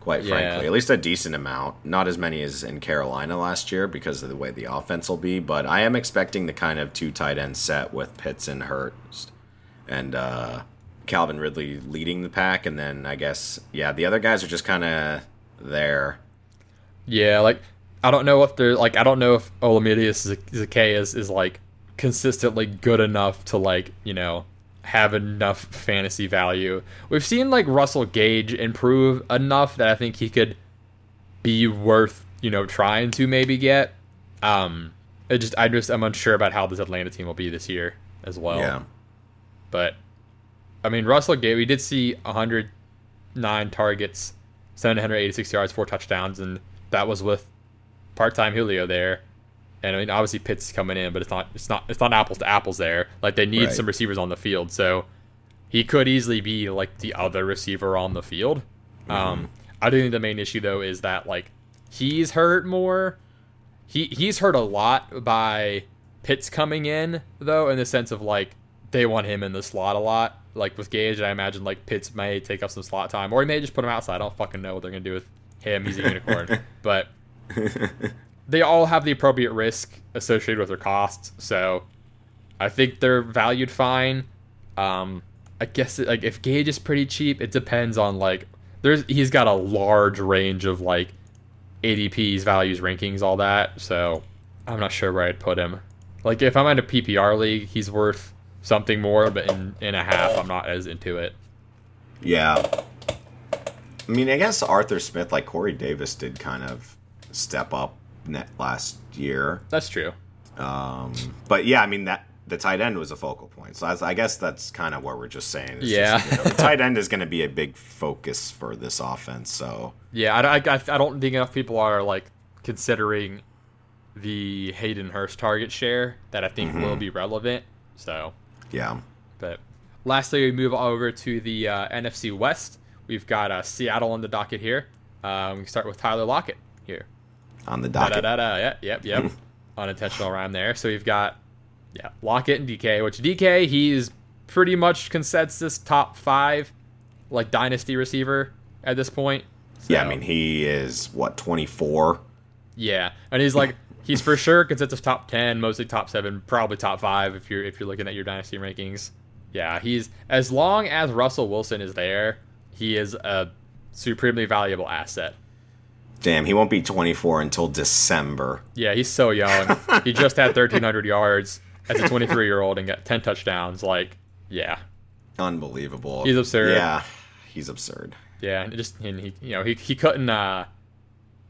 quite Yeah. frankly. At least a decent amount. Not as many as in Carolina last year because of the way the offense will be, but I am expecting the kind of two tight end set with Pitts and Hurst and uh, Calvin Ridley leading the pack. And then I guess, yeah, the other guys are just kind of there. Yeah, like I don't know if they're like I don't know if Olamide Zaccheaus is like consistently good enough to like you know have enough fantasy value. We've seen like Russell Gage improve enough that I think he could be worth you know trying to maybe get. Um, it just I just I'm unsure about how this Atlanta team will be this year as well. yeah. But I mean, Russell Gage, we did see 109 targets, 786 yards, four touchdowns, and that was with part-time Julio there. And I mean, obviously Pitts coming in, but it's not it's not it's not apples to apples there. Like they need Right. some receivers on the field, so he could easily be like the other receiver on the field. Um, I do think the main issue though is that like he's hurt more. He he's hurt a lot by Pitts coming in though, in the sense of like they want him in the slot a lot. Like with Gage, and I imagine like Pitts may take up some slot time, or he may just put him outside. I don't fucking know what they're gonna do with him. He's a unicorn, but they all have the appropriate risk associated with their costs. So I think they're valued fine. Um, I guess like if Gage is pretty cheap, it depends on like there's he's got a large range of like ADPs, values, rankings, all that. So I'm not sure where I'd put him. Like if I'm in a PPR league, he's worth something more, but in in a half, I'm not as into it. Yeah. I mean, I guess Arthur Smith, like Corey Davis, did kind of step up net last year. That's true. Um, but yeah, I mean that the tight end was a focal point. So that's, I guess that's kind of what we're just saying. Yeah. just, you know, the tight end is going to be a big focus for this offense. So Yeah, I, I, I don't think enough people are like considering the Hayden Hurst target share that I think will be relevant. So, yeah, but lastly, we move over to the uh, NFC West. We've got uh, Seattle on the docket here. Um, we start with Tyler Lockett here. On the Da docket. da da da. Yep, yep, yep. Unintentional rhyme there. So we've got yeah Lockett and DK. Which DK he's pretty much consensus top five, like dynasty receiver at this point. Yeah, I mean he is what twenty four. Yeah, and he's like he's for sure consensus top ten, mostly top seven, probably top five if you're if you're looking at your dynasty rankings. Yeah, he's as long as Russell Wilson is there, he is a supremely valuable asset. Damn, he won't be twenty four until December. Yeah, he's so young. he just had 1,300 yards as a 23 year old and got 10 touchdowns. Like, yeah, Unbelievable. He's absurd. Yeah, he's absurd. yeah, and just and he you know he he couldn't uh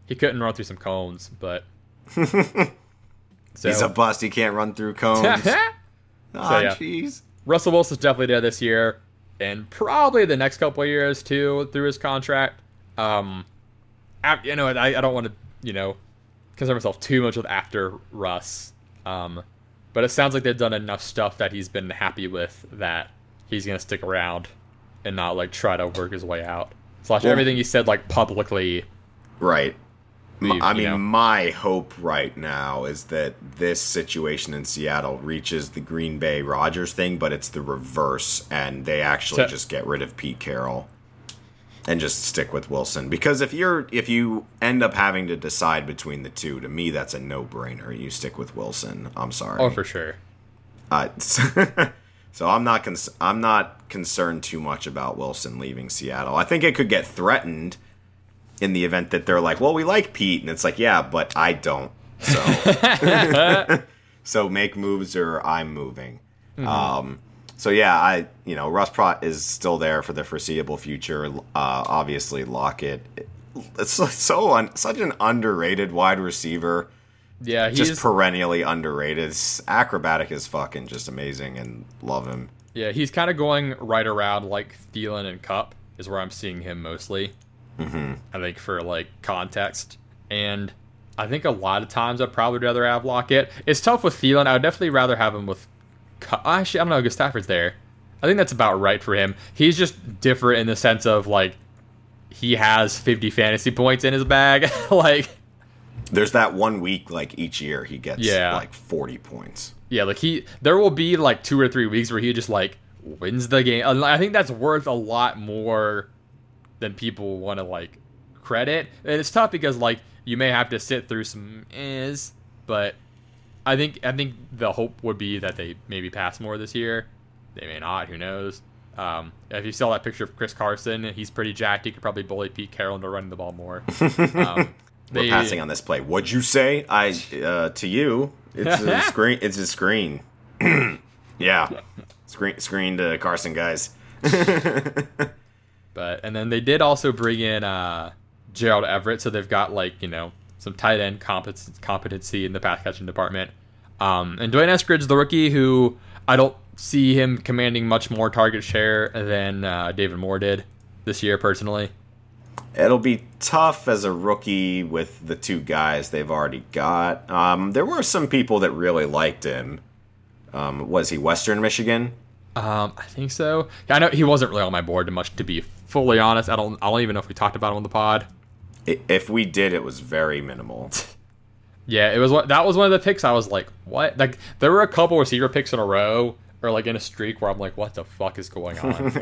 he couldn't run through some cones, but so He's a bust. He can't run through cones. Ah, yeah. jeez. Russell Wilson's definitely there this year, and probably the next couple of years too through his contract. Um, you know, I, I don't want to you know concern myself too much with after Russ. Um, but it sounds like they've done enough stuff that he's been happy with that he's gonna stick around. and not like try to work his way out. Slash Well- everything he said like publicly. Right. Leave, I mean, know. my hope right now is that this situation in Seattle reaches the Green Bay Rodgers thing, but it's the reverse, and they actually So- just get rid of Pete Carroll and just stick with Wilson. Because if you're if you end up having to decide between the two, to me that's a no brainer. You stick with Wilson. I'm sorry. Oh, for sure. Uh, so I'm not cons- I'm not concerned too much about Wilson leaving Seattle. I think it could get threatened in the event that they're like, "Well, we like Pete," and it's like, "Yeah, but I don't." So, so make moves or I'm moving. Um, so yeah, I you know Russ Prott is still there for the foreseeable future. Uh, obviously, Lockett. It's so, un- such an underrated wide receiver Yeah, he's just perennially underrated. It's acrobatic is fucking just amazing and love him. yeah he's kind of going right around like Thielen and Kupp is where I'm seeing him mostly. Mm-hmm. I think for like context, and I think a lot of times I'd probably rather have Lockett. It's tough with Thielen. I would definitely rather have him with. Actually, I don't know. Stafford's there. I think that's about right for him. He's just different in the sense of like he has 50 fantasy points in his bag. like There's that one week like each year he gets Yeah. like 40 points. Yeah, like he, there will be like two or three weeks where he just like wins the game. I think that's worth a lot more than people want to like credit. And it's tough because like you may have to sit through some is, but I think I think the hope would be that they maybe pass more this year. They may not. Who knows? Um, if you saw that picture of Chris Carson, he's pretty jacked. He could probably bully Pete Carroll into running the ball more. Um, We're they- passing on this play. What'd you say? I uh, to you. It's a screen. It's a screen. yeah, screen screen to Carson guys. But and then they did also bring in uh, Gerald Everett, so they've got like you know some tight end competency in the pass catching department. Um, and D'Wayne Eskridge, the rookie, who I don't see him commanding much more target share than uh, David Moore did this year personally. It'll be tough as a rookie with the two guys they've already got. Um, there were some people that really liked him. Um, was he Western Michigan? Um, I think so. I know he wasn't really on my board much, to be fully honest. I don't. I don't even know if we talked about him on the pod. If we did, it was very minimal. Yeah, it was that was one of the picks. I was like, what? Like there were a couple receiver picks in a row, or like in a streak where I'm like, what the fuck is going on?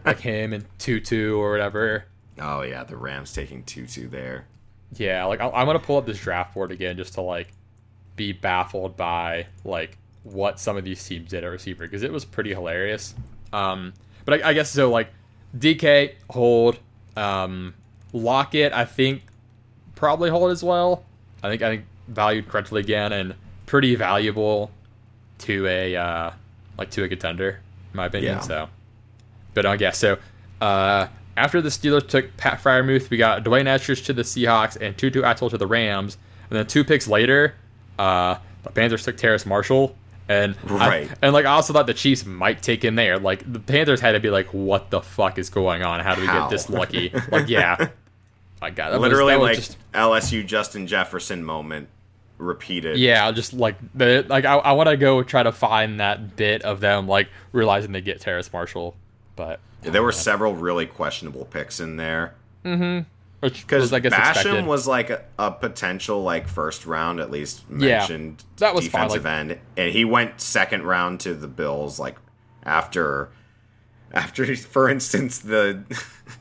like him and Tutu or whatever. Oh yeah, the Rams taking Tutu there. Yeah, like I- I'm gonna pull up this draft board again just to like be baffled by like what some of these teams did at receiver because it was pretty hilarious. Um, but I, I guess so. Like DK hold, um, Lockett I think probably hold as well. I think I think valued correctly again and pretty valuable to a uh, like to a contender in my opinion. Yeah. So, but I guess so. Uh, after the Steelers took Pat Freiermuth, we got D'Wayne Eskridge to the Seahawks and Tutu Atwell to the Rams. And then two picks later, uh, the Panthers took Terrace Marshall. And I- Right. and like I also thought the Chiefs might take him there. Like the Panthers had to be like, "What the fuck is going on? How do we How? get this lucky?" Like, yeah, my God, that was- Literally was like just- LSU Justin Jefferson moment repeated. Yeah, just like the like I, I want to go try to find that bit of them like realizing they get Terrace Marshall, but There were several really questionable picks in there. which Because I guess Basham expected. was like a, a potential like first round at least Yeah, mentioned that was fine, defensive end, and he went second round to the Bills like after after for instance the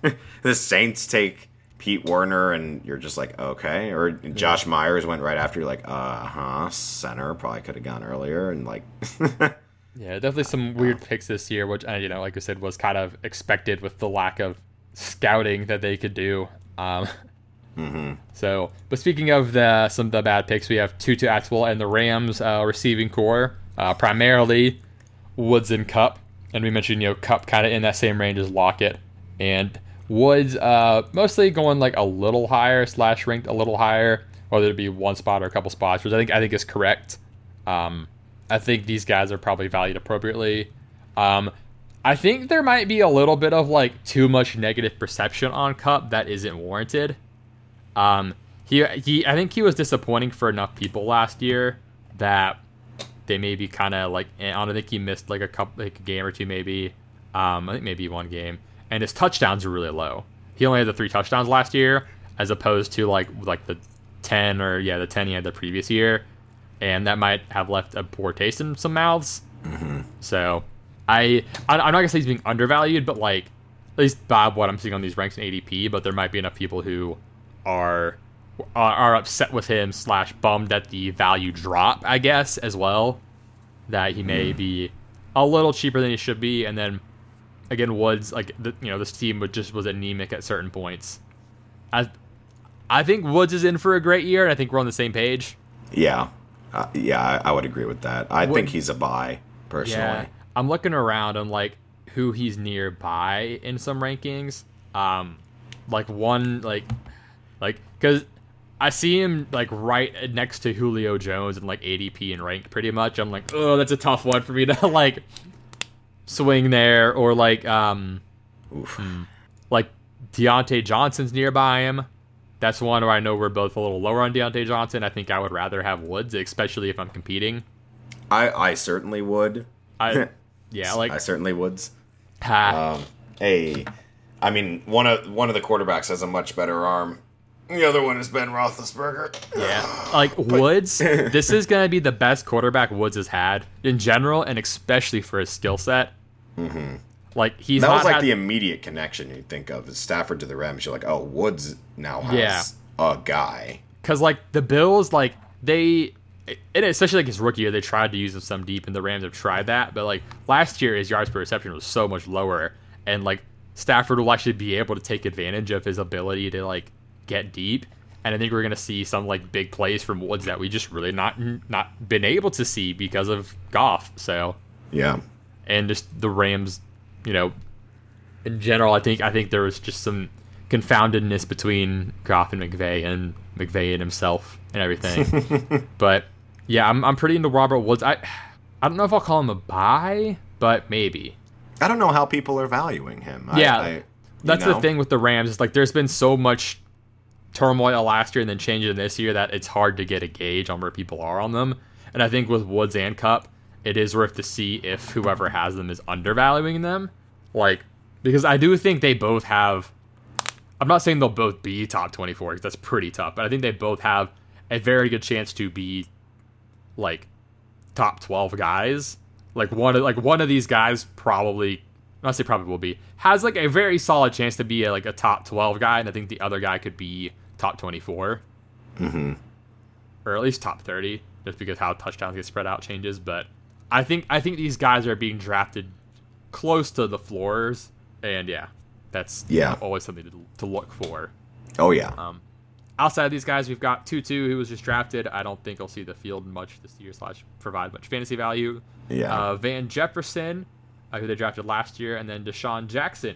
the Saints take Pete Werner and you're just like okay. Or Josh Myers went right after you're like uh huh center probably could have gone earlier and like yeah, definitely some weird picks this year, which uh, you know, like I said, was kind of expected with the lack of scouting that they could do. Um, So, but speaking of the some of the bad picks, we have Tutu Atwell and the Rams uh, receiving core, uh, primarily Woods and Kupp, and we mentioned you know Kupp kind of in that same range as Lockett, and Woods uh, mostly going like a little higher slash ranked a little higher, whether it be one spot or a couple spots, which I think I think is correct. Um, I think these guys are probably valued appropriately. Um, I think there might be a little bit of like too much negative perception on Kupp that isn't warranted. Um, he he, I think he was disappointing for enough people last year that they maybe kind of like. I don't think he missed like a couple like a game or two maybe. Um, I think maybe one game, and his touchdowns are really low. He only had the three touchdowns last year, as opposed to like like the ten or yeah the ten he had the previous year, and that might have left a poor taste in some mouths. Mm-hmm. So, I I- I'm not gonna say he's being undervalued, but like at least Bob, what I'm seeing on these ranks in ADP, but there might be enough people who are are, upset with him slash bummed at the value drop, I guess, as well. That he may be a little cheaper than he should be, and then again, Woods like the, you know this team would just was anemic at certain points. I I think Woods is in for a great year, and I think we're on the same page. Yeah, uh, yeah, I, I would agree with that. I Would- think he's a buy personally. Yeah, I'm looking around on like who he's nearby in some rankings. Um, like one like like because I see him like right next to Julio Jones and like ADP and rank pretty much. I'm like, oh, that's a tough one for me to like swing there or like um Oof. like Diontae Johnson's nearby him. That's one where I know we're both a little lower on Diontae Johnson. I think I would rather have Woods, especially if I'm competing. I I certainly would. I yeah, like I certainly would. ha, Um, hey, I mean one of one of the quarterbacks has a much better arm. The other one is Ben Roethlisberger. Yeah, like Woods. this is gonna be the best quarterback Woods has had in general, and especially for his skill set. Mm-hmm. Like he's That was like had- the immediate connection you think of is Stafford to the Rams. You're like, oh, Woods now has Yeah. a guy. because like the Bills, like they, and especially like his rookie year, they tried to use him some deep, and the Rams have tried that. But like last year, his yards per reception was so much lower, and like Stafford will actually be able to take advantage of his ability to like get deep. And I think we're gonna see some like big plays from Woods that we just really not not been able to see because of Goff. So Yeah. and just the Rams, you know, in general, I think I think there was just some confoundedness between Goff and McVay and McVay and himself and everything. but yeah, I'm I'm pretty into Robert Woods. I I don't know if I'll call him a buy, but maybe. I don't know how people are valuing him. Yeah, I, you That's know? the thing with the Rams. Is like there's been so much turmoil last year and then changing this year that it's hard to get a gauge on where people are on them. And I think with Woods and Kupp, it is worth to see if whoever has them is undervaluing them. Like because I do think they both have. I'm not saying they'll both be top 24 because that's pretty tough, but I think they both have a very good chance to be like top 12 guys. Like one of like one of these guys probably not say probably will be has like a very solid chance to be a, like a top 12 guy and I think the other guy could be top 24 Mm-hmm. or at least top 30 just because how touchdowns get spread out changes but I think I think these guys are being drafted close to the floors and yeah that's Yeah. always something to, to look for Oh yeah. um, outside of these guys, we've got Tutu, who was just drafted. I don't think he'll see the field much this year slash provide much fantasy value. yeah. Uh, Van Jefferson, uh, who they drafted last year, and then DeSean Jackson,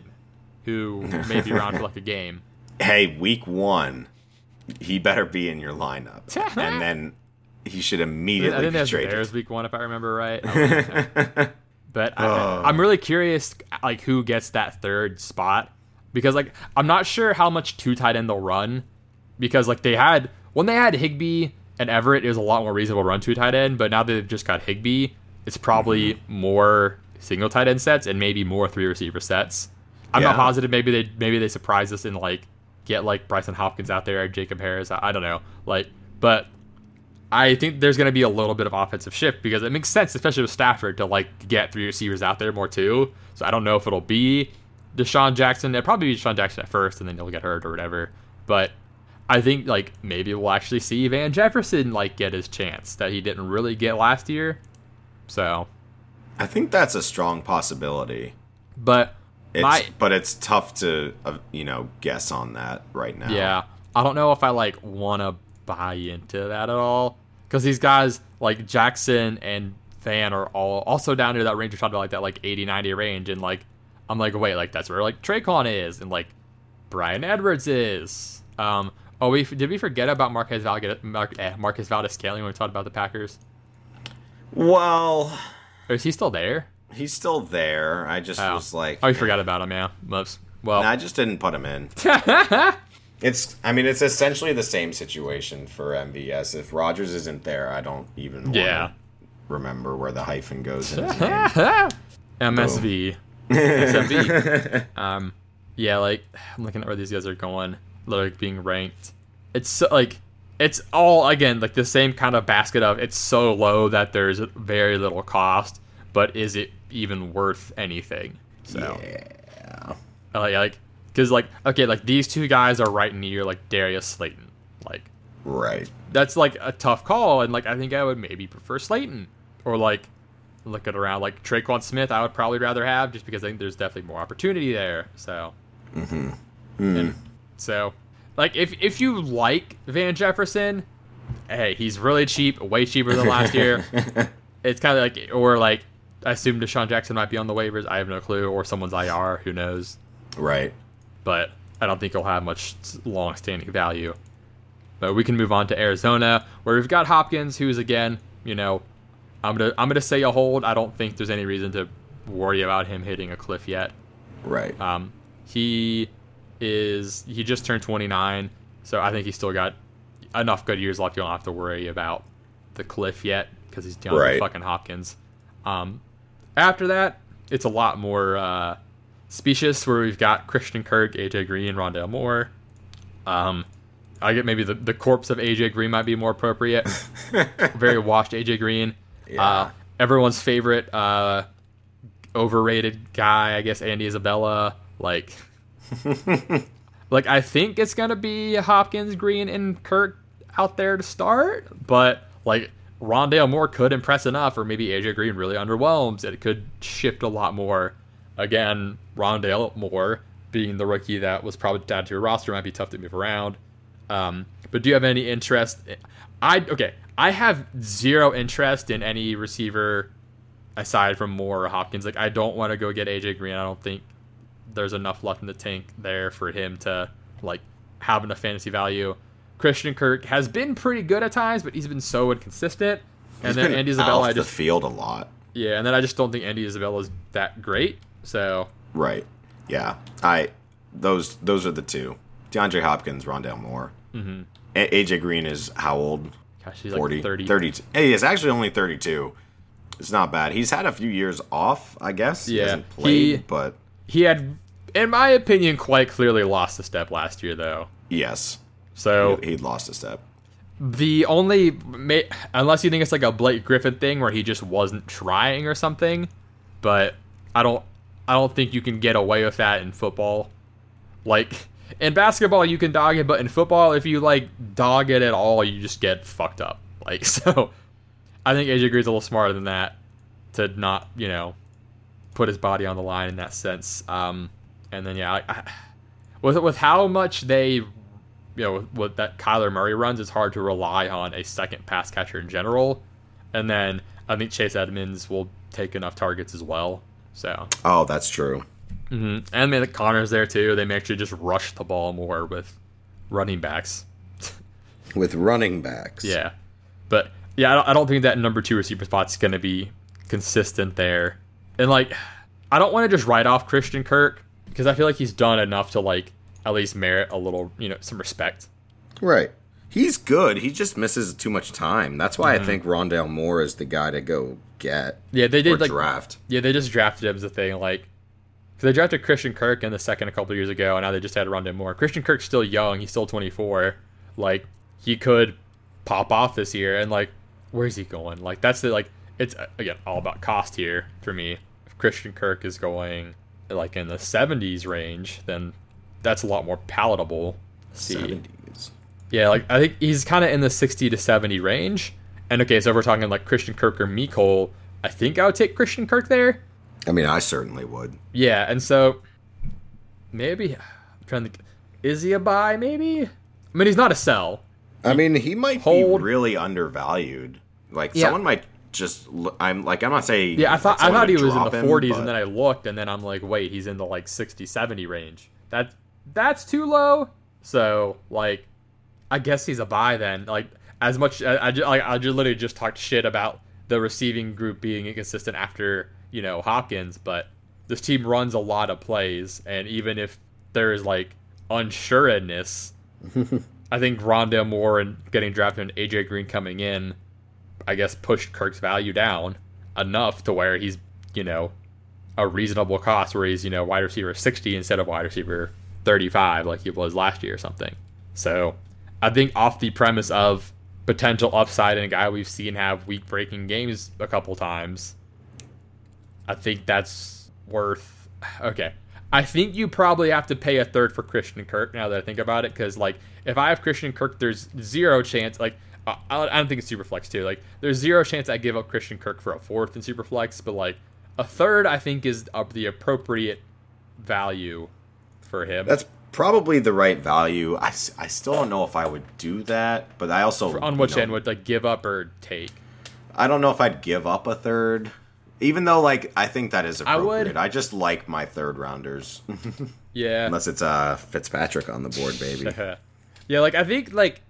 who may be around for like a game. hey, week one, he better be in your lineup, and then he should immediately. I think that's. Bears week one, if I remember right. Um, But I, I'm really curious, like who gets that third spot, because like I'm not sure how much two tight end they'll run, because like they had when they had Higbee and Everett, it was a lot more reasonable to run two tight end, but now that they've just got Higbee, it's probably Mm-hmm. more single tight end sets and maybe more three receiver sets. I'm not positive. Maybe they maybe they surprise us and like get like Brycen Hopkins out there, or Jacob Harris. I, I don't know, like, but I think there's going to be a little bit of offensive shift because it makes sense, especially with Stafford, to like get three receivers out there more too. So I don't know if it'll be DeSean Jackson. It'll probably be DeSean Jackson at first, and then he'll get hurt or whatever. But I think like maybe we'll actually see Van Jefferson like get his chance that he didn't really get last year. So, I think that's a strong possibility. but It's, my but it's tough to uh, you know guess on that right now. Yeah, I don't know if I like want to buy into that at all because these guys like Jackson and Van are all also down near that range we're talking about, like that like 80, 90 range, and like I'm like, wait, like that's where like Tre'Quan is, and like Bryan Edwards is. Um, oh, we did we forget about Marquez Valdes, eh, Marquez Valdes-Scantling when we talked about the Packers? Well, Or is he still there? he's still there. I just Oh. was like, Oh, you forgot about him. Yeah, Whoops. Well, I just didn't put him in. It's, I mean, it's essentially the same situation for MVS. If Rodgers isn't there, I don't even Yeah. remember where the hyphen goes in his name. MSV. SMB. um, yeah, like I'm looking at where these guys are going, like being ranked. It's so, like it's all again like the same kind of basket of it's so low that there's very little cost, but is it even worth anything? So Yeah. like like because like okay like these two guys are right near like Darius Slayton like Right. that's like a tough call, and like I think I would maybe prefer Slayton or like looking around like Tre'Quan Smith. I would probably rather have just because I think there's definitely more opportunity there. So, mm-hmm. and hmm. So like if if you like Van Jefferson, hey, he's really cheap, way cheaper than last year. it's kind of like or like I assume DeSean Jackson might be on the waivers. I have no clue, or someone's IR. Who knows? Right. but I don't think he'll have much long-standing value. But we can move on to Arizona, where we've got Hopkins, who's again, you know, I'm gonna I'm gonna say a hold. I don't think there's any reason to worry about him hitting a cliff yet. Right. Um, he is he just turned 29, so I think he's still got enough good years left. You don't have to worry about the cliff yet because he's DeAndre Right. fucking Hopkins. Um, after that, it's a lot more uh, specious, where we've got Christian Kirk, AJ Green, Rondale Moore. Um, I get maybe the, the corpse of AJ Green might be more appropriate. Very washed AJ Green. Yeah. Uh, everyone's favorite uh, overrated guy, I guess Andy Isabella. Like, like I think it's gonna be Hopkins, Green, and Kirk out there to start, but like Rondale Moore could impress enough, or maybe AJ Green really underwhelms. It could shift a lot more. Again, Rondale Moore being the rookie that was probably added to your roster might be tough to move around. Um, but do you have any interest? I okay. I have zero interest in any receiver aside from Moore or Hopkins. Like I don't want to go get AJ Green. I don't think there's enough left in the tank there for him to like have enough fantasy value. Christian Kirk has been pretty good at times, but he's been so inconsistent. And then Andy Isabella, I the just field a lot. yeah, and then I just don't think Andy Isabella is that great. So Right. Yeah. I those those are the two. DeAndre Hopkins, Rondale Moore. Mm-hmm. A- AJ Green is how old? gosh, he's 40, like 30. 32. Hey, he's actually only 32. It's not bad. He's had a few years off, I guess. He Yeah. hasn't played, He- but He had, in my opinion, quite clearly lost a step last year, though. yes, So he, he'd lost a step. the only, unless you think it's like a Blake Griffin thing where he just wasn't trying or something, but I don't, I don't think you can get away with that in football. Like in basketball, you can dog it, but in football, if you like dog it at all, you just get fucked up. Like so, I think AJ Green's a little smarter than that to not, you know, put his body on the line in that sense. Um, and then yeah, I, I, with with how much they, you know, with, with that Kyler Murray runs, it's hard to rely on a second pass catcher in general. And then I think Chase Edmonds will take enough targets as well. So Oh, that's true. Mhm. and maybe Conner's there too. They may actually just rush the ball more with running backs. With running backs. Yeah, but yeah, I don't, I don't think that number two receiver spot's going to be consistent there. And like, I don't want to just write off Christian Kirk because I feel like he's done enough to like at least merit a little, you know, some respect. Right. He's good. He just misses too much time. That's why Mm-hmm. I think Rondale Moore is the guy to go get Yeah, they did like draft. yeah, they just drafted him as a thing like. Cause they drafted Christian Kirk in the second a couple years ago, and now they just had Rondé Moore. Christian Kirk's still young; he's still 24. Like he could pop off this year, and like, where's he going? Like that's the like it's uh, again all about cost here for me. If Christian Kirk is going like in the 70s range, then that's a lot more palatable. See, 70s. yeah, like I think he's kind of in the 60 to 70 range. And okay, so if we're talking like Christian Kirk or Mecole, I think I would take Christian Kirk there. I mean, I certainly would. Yeah, and so maybe I'm trying to think. Is he a buy? Maybe. I mean, he's not a sell. I mean, he might Hold- be really undervalued. Like Yeah. someone might just. I'm like I'm not saying. Yeah, I thought I thought he was in the him, 40s, but- and then I looked, and then I'm like, wait, he's in the like 60, 70 range. That that's too low. So like, I guess he's a buy then. Like as much I, I just like I just literally just talked shit about the receiving group being inconsistent after you know Hopkins, but this team runs a lot of plays, and even if there is like unsureness, I think Rondale Moore and getting drafted and AJ Green coming in, I guess pushed Kirk's value down enough to where he's you know a reasonable cost where he's you know wide receiver 60 instead of wide receiver 35 like he was last year or something. So I think off the premise of potential upside in a guy we've seen have week breaking games a couple times, I think that's worth. Okay. I think you probably have to pay a third for Christian Kirk now that I think about it, because like if I have Christian Kirk, there's zero chance. Like I, I don't think it's Superflex too. Like there's zero chance I give up Christian Kirk for a fourth in Superflex, but like a third I think is up the appropriate value for him. That's probably the right value. I, I still don't know if I would do that, but I also on you which know, end would like give up or take? I don't know if I'd give up a third. Even though, like, I think that is I would. appropriate. I, just like my third rounders, Yeah. unless it's uh Fitzpatrick on the board, baby. yeah, like I think like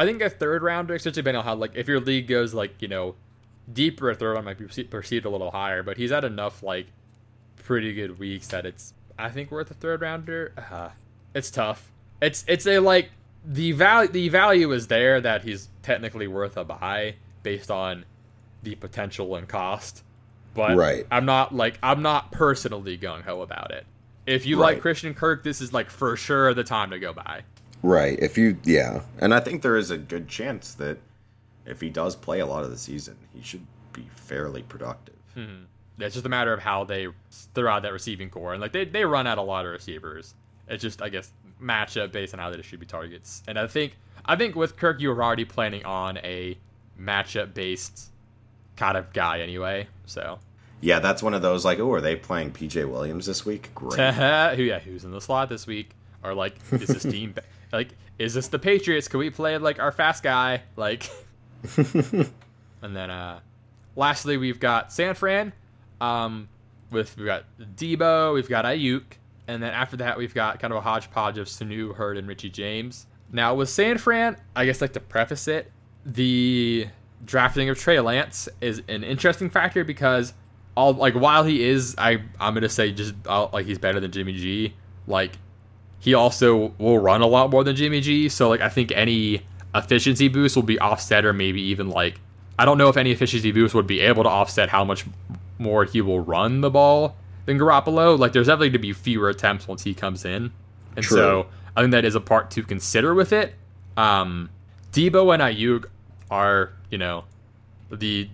I think a third rounder, especially depending on how like if your league goes like you know deeper, a third round might be perceived a little higher. But he's had enough like pretty good weeks that it's I think worth a third rounder. Uh, it's tough. It's it's a like the value the value is there that he's technically worth a buy based on the potential and cost. But Right. I'm not like I'm not personally gung ho about it. If you like Christian Kirk, this is like for sure the time to go buy. Right. If you, yeah, and I think there is a good chance that if he does play a lot of the season, he should be fairly productive. Hmm. It's just a matter of how they throw out that receiving core, and like they, they run out a lot of receivers. It's just I guess matchup based on how they distribute targets. And I think I think with Kirk, you were already planning on a matchup based kind of guy anyway. So Yeah, that's one of those like, oh, are they playing PJ Williams this week? Great. who yeah who's in the slot this week? Or like is this team like is this the Patriots? Can we play like our fast guy like? and then uh lastly we've got San Fran. Um, with we've got Deebo, we've got Aiyuk, and then after that we've got kind of a hodgepodge of Sanu, Hurd, and Richie James. Now with San Fran, I guess like to preface it, the drafting of Trey Lance is an interesting factor because all like while he is, I I'm gonna say just uh, like he's better than Jimmy G. Like he also will run a lot more than Jimmy G. So like I think any efficiency boost will be offset or maybe even like I don't know if any efficiency boost would be able to offset how much more he will run the ball than Garoppolo. Like there's definitely going to be fewer attempts once he comes in. And True. so I think that is a part to consider with it. Um Deebo and Aiyuk are, you know, the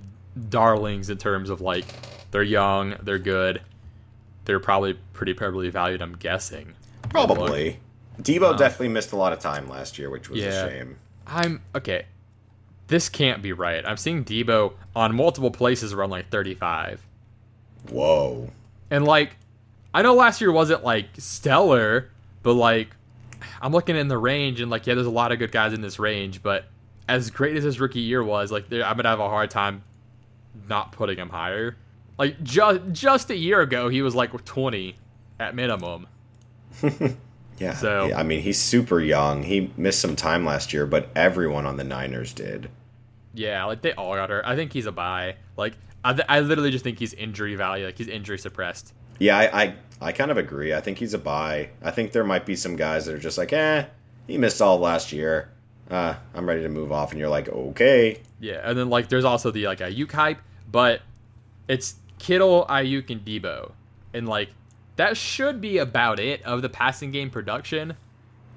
darlings in terms of like they're young, they're good. They're probably pretty probably valued, I'm guessing. Probably. Deebo definitely missed a lot of time last year, which was Yeah. a shame. I'm okay. This can't be right. I'm seeing Deebo on multiple places around like 35. Whoa. And like I know last year wasn't like stellar, but like I'm looking in the range and like yeah, there's a lot of good guys in this range, but as great as his rookie year was, like I'm gonna have a hard time not putting him higher. Like just just a year ago, he was like 20 at minimum. Yeah. So- I mean, he's super young. He missed some time last year, but everyone on the Niners did. Yeah, like they all got hurt. I think he's a buy. Like I, th- I literally just think he's injury value. Like he's injury suppressed. Yeah, I, I I kind of agree. I think he's a buy. I think there might be some guys that are just like, eh, he missed all last year. Uh, I'm ready to move off, and you're like, okay. Yeah, and then like there's also the like Aiyuk hype, but it's Kittle, Aiyuk, and Deebo, and like that should be about it of the passing game production.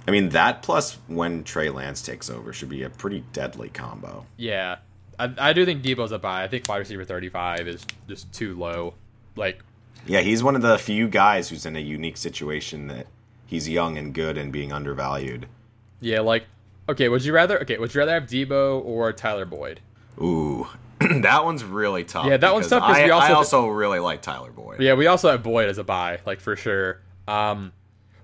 I mean, that plus when Trey Lance takes over should be a pretty deadly combo. Yeah, I, I do think Deebo's a buy. I think wide receiver 35 is just too low. Like Yeah, he's one of the few guys who's in a unique situation that he's young and good and being undervalued. yeah, like okay, would you rather okay, would you rather have Deebo or Tyler Boyd? Ooh, that one's really tough. Yeah, that one's tough because I, we also- I also really like Tyler Boyd. Yeah, we also have Boyd as a buy, like for sure. Um,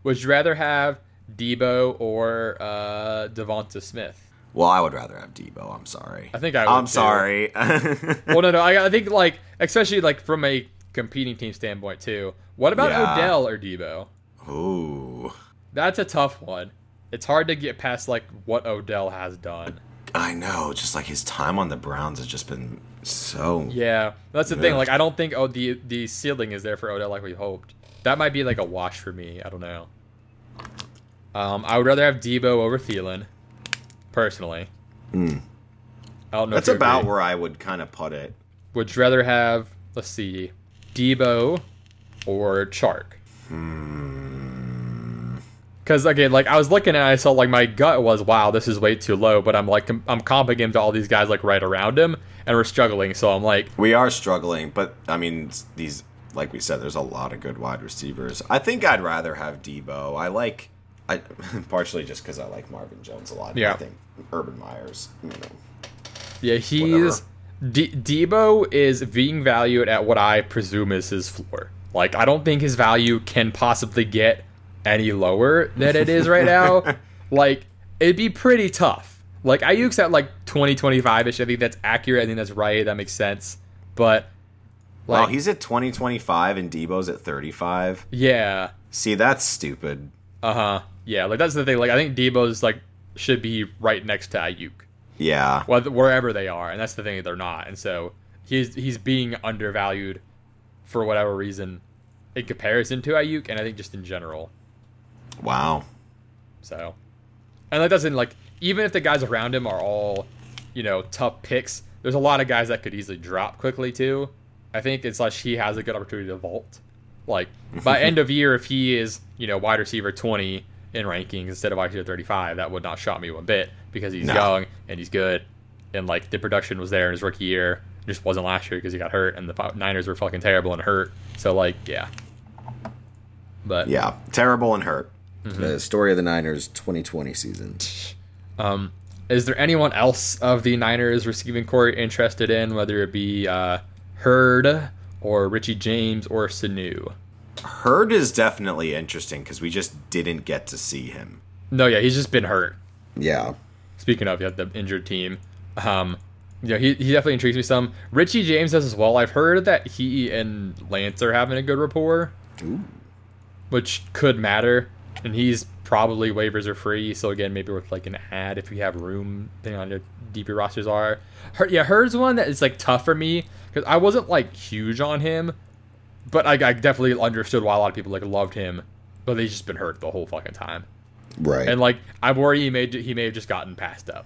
would you rather have Deebo or uh, DeVonta Smith? Well, I would rather have Deebo. I'm sorry. I think I would I'm too. sorry. well, no, no. I, I think like especially like from a competing team standpoint too. What about Yeah. Odell or Deebo? Ooh, That's a tough one. It's hard to get past like what Odell has done. I know. Just like his time on the Browns has just been so. Yeah, that's the thing. Like I don't think oh the the ceiling is there for Odell like we hoped. That might be like a wash for me. I don't know. Um, I would rather have Deebo over Thielen, personally. I don't know. Hmm. That's about agree. where I would kind of put it. Would you rather have? Let's see, Deebo or Chark. Because again, like I was looking at, it, I saw like my gut was, wow, this is way too low. But I'm like, com- I'm comping him to all these guys like right around him, and we're struggling. So I'm like, We are struggling, but I mean, these, like we said, there's a lot of good wide receivers. I think I'd rather have Deebo. I like, I partially just because I like Marvin Jones a lot. Yeah. I think Urban Meyer's, you know. yeah, he's D- Deebo is being valued at what I presume is his floor. Like I don't think his value can possibly get any lower than it is right now. like it'd be pretty tough. Like Aiyuk's at like 20, 25 ish. I think that's accurate. I think that's right. That makes sense. But Wow, he's at 2025 and Deebo's at 35. yeah, See, that's stupid. uh huh, yeah. Like that's the thing. Like I think Deebo's like should be right next to Aiyuk, Yeah. wherever they are, and that's the thing. They're not, and so he's he's being undervalued for whatever reason in comparison to Aiyuk, and I think just in general. Wow. So, and that doesn't like even if the guys around him are all, you know, tough picks. There's a lot of guys that could easily drop quickly too. I think it's like he has a good opportunity to vault. Like by end of year, if he is you know wide receiver 20 in rankings instead of wide receiver 35, that would not shock me one bit because he's No. young and he's good, and like the production was there in his rookie year. It just wasn't last year because he got hurt and the Niners were fucking terrible and hurt. So like yeah. But Yeah. Terrible and hurt. Mm-hmm. The story of the Niners 2020 season. Um, is there anyone else of the Niners receiving core interested in, whether it be uh, Hurd or Richie James or Sanu? Hurd is definitely interesting because we just didn't get to see him. No, yeah, he's just been hurt. Yeah. Speaking of, you have the injured team. Um, yeah, he, he definitely intrigues me some. Richie James does as well. I've heard that he and Lance are having a good rapport, Ooh. which could matter. And he's probably waivers are free, so again, maybe with like an ad if you have room, depending on your your rosters are. Her, yeah, Hurd's one that is like tough for me because I wasn't like huge on him, but I, I definitely understood why a lot of people like loved him, but he's just been hurt the whole fucking time. Right. And like I worry he may he may have just gotten passed up.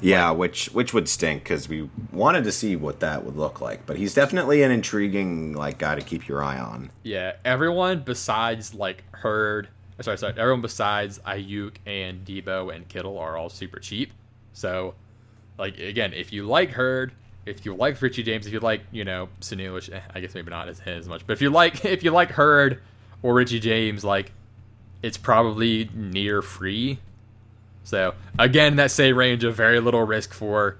yeah, which which would stink because we wanted to see what that would look like. But he's definitely an intriguing like guy to keep your eye on. Yeah, everyone besides like Hurd, sorry, sorry, everyone besides Aiyuk and Deebo and Kittle are all super cheap. So, like again, if you like Hurd, if you like Richie James, if you like you know Sanu, which eh, I guess maybe not as as much, but if you like if you like Hurd or Richie James, like it's probably near free. So again, that same range of very little risk for.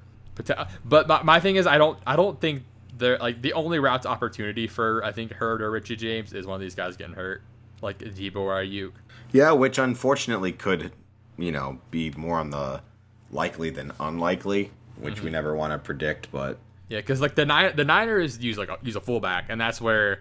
But my, my thing is, I don't I don't think they're like the only route to opportunity for I think Hurd or Richie James is one of these guys getting hurt, like Deebo or Aiyuk. Yeah, which unfortunately could, you know, be more on the likely than unlikely, which we mm-hmm. never want to predict. But Yeah, because like the Nin- the Niners use like a, use a fullback, and that's where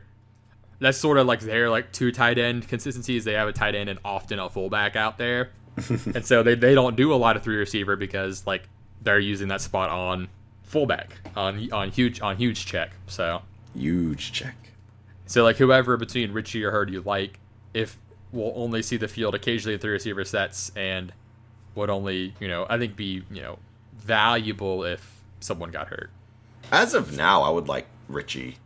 that's sort of like their like two tight end consistencies. They have a tight end and often a fullback out there, and so they they don't do a lot of three receiver because like they're using that spot on fullback on on huge on Juszczyk. So Juszczyk. so like whoever between Richie or Hurd you like, if will only see the field occasionally in three receiver sets and would only you know I think be you know valuable if someone got hurt. As of now, I would like Richie.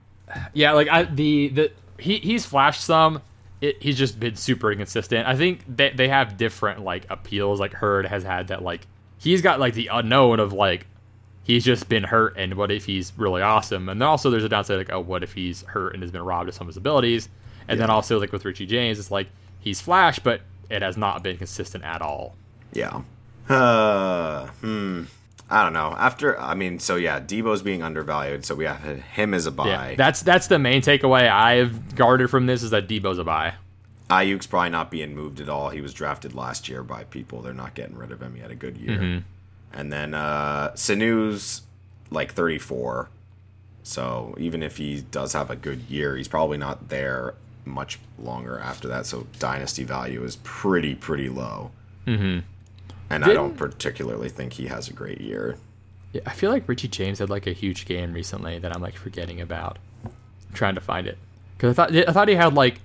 Yeah, like I the the he he's flashed some. It, he's just been super inconsistent. I think they they have different like appeals. Like Hurd has had that like he's got like the unknown of like he's just been hurt and what if he's really awesome. And then also there's a downside like oh what if he's hurt and has been robbed of some of his abilities. And then also like with Richie James, it's like he's Flash, but it has not been consistent at all. Yeah. Uh, hmm. I don't know. After, I mean, so yeah, Deebo's being undervalued, so we have him as a buy. Yeah, that's that's the main takeaway I've guarded from this is that Deebo's a buy. Aiyuk's probably not being moved at all. He was drafted last year by people. They're not getting rid of him. He had a good year. Mm-hmm. And then uh Sanu's like 34. So even if he does have a good year, he's probably not there much longer after that. So dynasty value is pretty, pretty low. Mm-hmm. And I don't Didn't- particularly think he has a great year. Yeah, I feel like Richie James had like a huge game recently that I'm like forgetting about. I'm trying to find it because I thought I thought he had like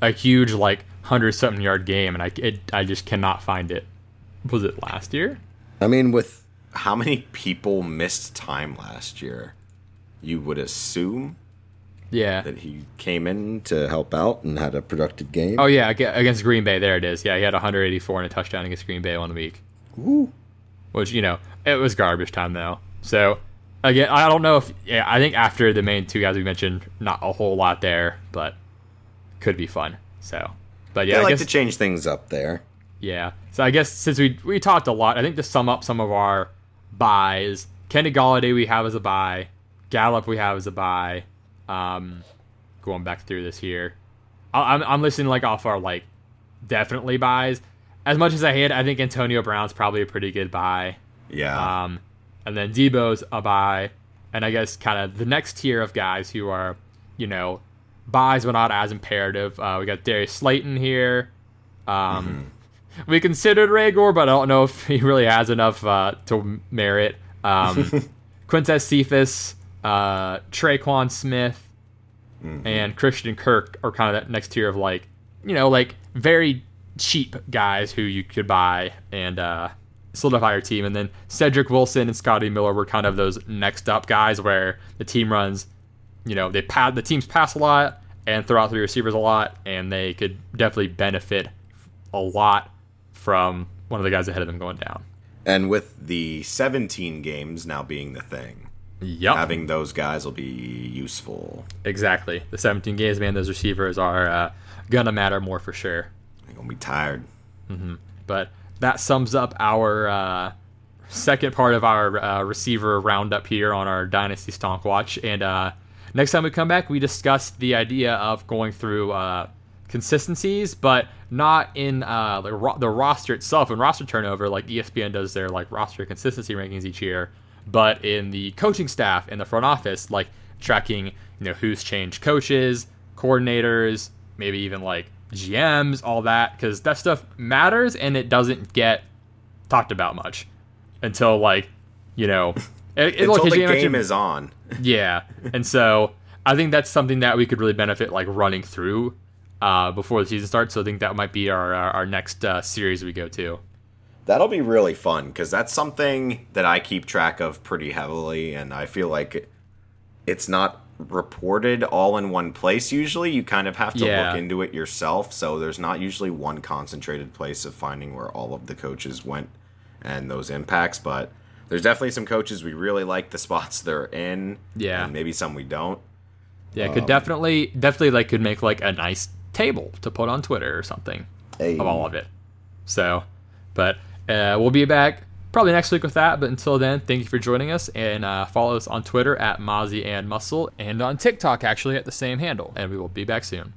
a huge like hundred something yard game, and I it, I just cannot find it. Was it last year? I mean, with how many people missed time last year, you would assume Yeah. that he came in to help out and had a productive game. Oh yeah, against Green Bay. There it is. Yeah, he had 184 and a touchdown against Green Bay one week. Ooh. Which you know, it was garbage time though. So again, I don't know if yeah, I think after the main two guys we mentioned, not a whole lot there, but could be fun. So, but yeah, They I like guess to change things up there. yeah. So I guess since we we talked a lot, I think to sum up some of our buys, Kenny Golladay we have as a buy, Gallup we have as a buy. Um, going back through this here, I- I'm I'm listening like off our like definitely buys. As much as I hate, I think Antonio Brown's probably a pretty good buy. Yeah. Um, and then Debo's a buy, and I guess kind of the next tier of guys who are, you know, buys but not as imperative. Uh, we got Darius Slayton here. Um, We considered Reagor, but I don't know if he really has enough uh, to merit. Um, Quintez Cephus, uh, Tre'Quan Smith, and Christian Kirk are kind of that next tier of like, you know, like very cheap guys who you could buy and uh, solidify your team. And then Cedric Wilson and Scotty Miller were kind of those next up guys where the team runs, you know, they pad the teams pass a lot and throw out the receivers a lot, and they could definitely benefit a lot from one of the guys ahead of them going down. and with the 17 games now being the thing, Yep. having those guys will be useful. Exactly. The 17 games, man, those receivers are uh, gonna matter more for sure. They're gonna be tired. But that sums up our uh, second part of our uh, receiver roundup here on our Dynasty Stonk Watch. And uh, next time we come back, we discuss the idea of going through uh, consistencies, but not in uh, the, ro- the roster itself and roster turnover, like ESPN does their like roster consistency rankings each year, but in the coaching staff and the front office, like tracking, you know, who's changed coaches, coordinators, maybe even like GMs, all that, because that stuff matters and it doesn't get talked about much until like, you know, it, it, Until like, the game mentioned- is on. yeah, and so I think that's something that we could really benefit like running through uh, before the season starts. So I think that might be our our, our next uh, series we go to. That'll be really fun because that's something that I keep track of pretty heavily, and I feel like it's not reported all in one place. Usually, you kind of have to Yeah. look into it yourself. So there's not usually one concentrated place of finding where all of the coaches went and those impacts. But there's definitely some coaches we really like the spots they're in, Yeah. and maybe some we don't. Yeah, it could um, definitely definitely like could make like a nice table to put on Twitter or something Hey. of all of it. So, but uh, we'll be back probably next week with that. But until then, thank you for joining us and uh, follow us on Twitter at Mozzie and Muscle and on TikTok actually at the same handle. And we will be back soon.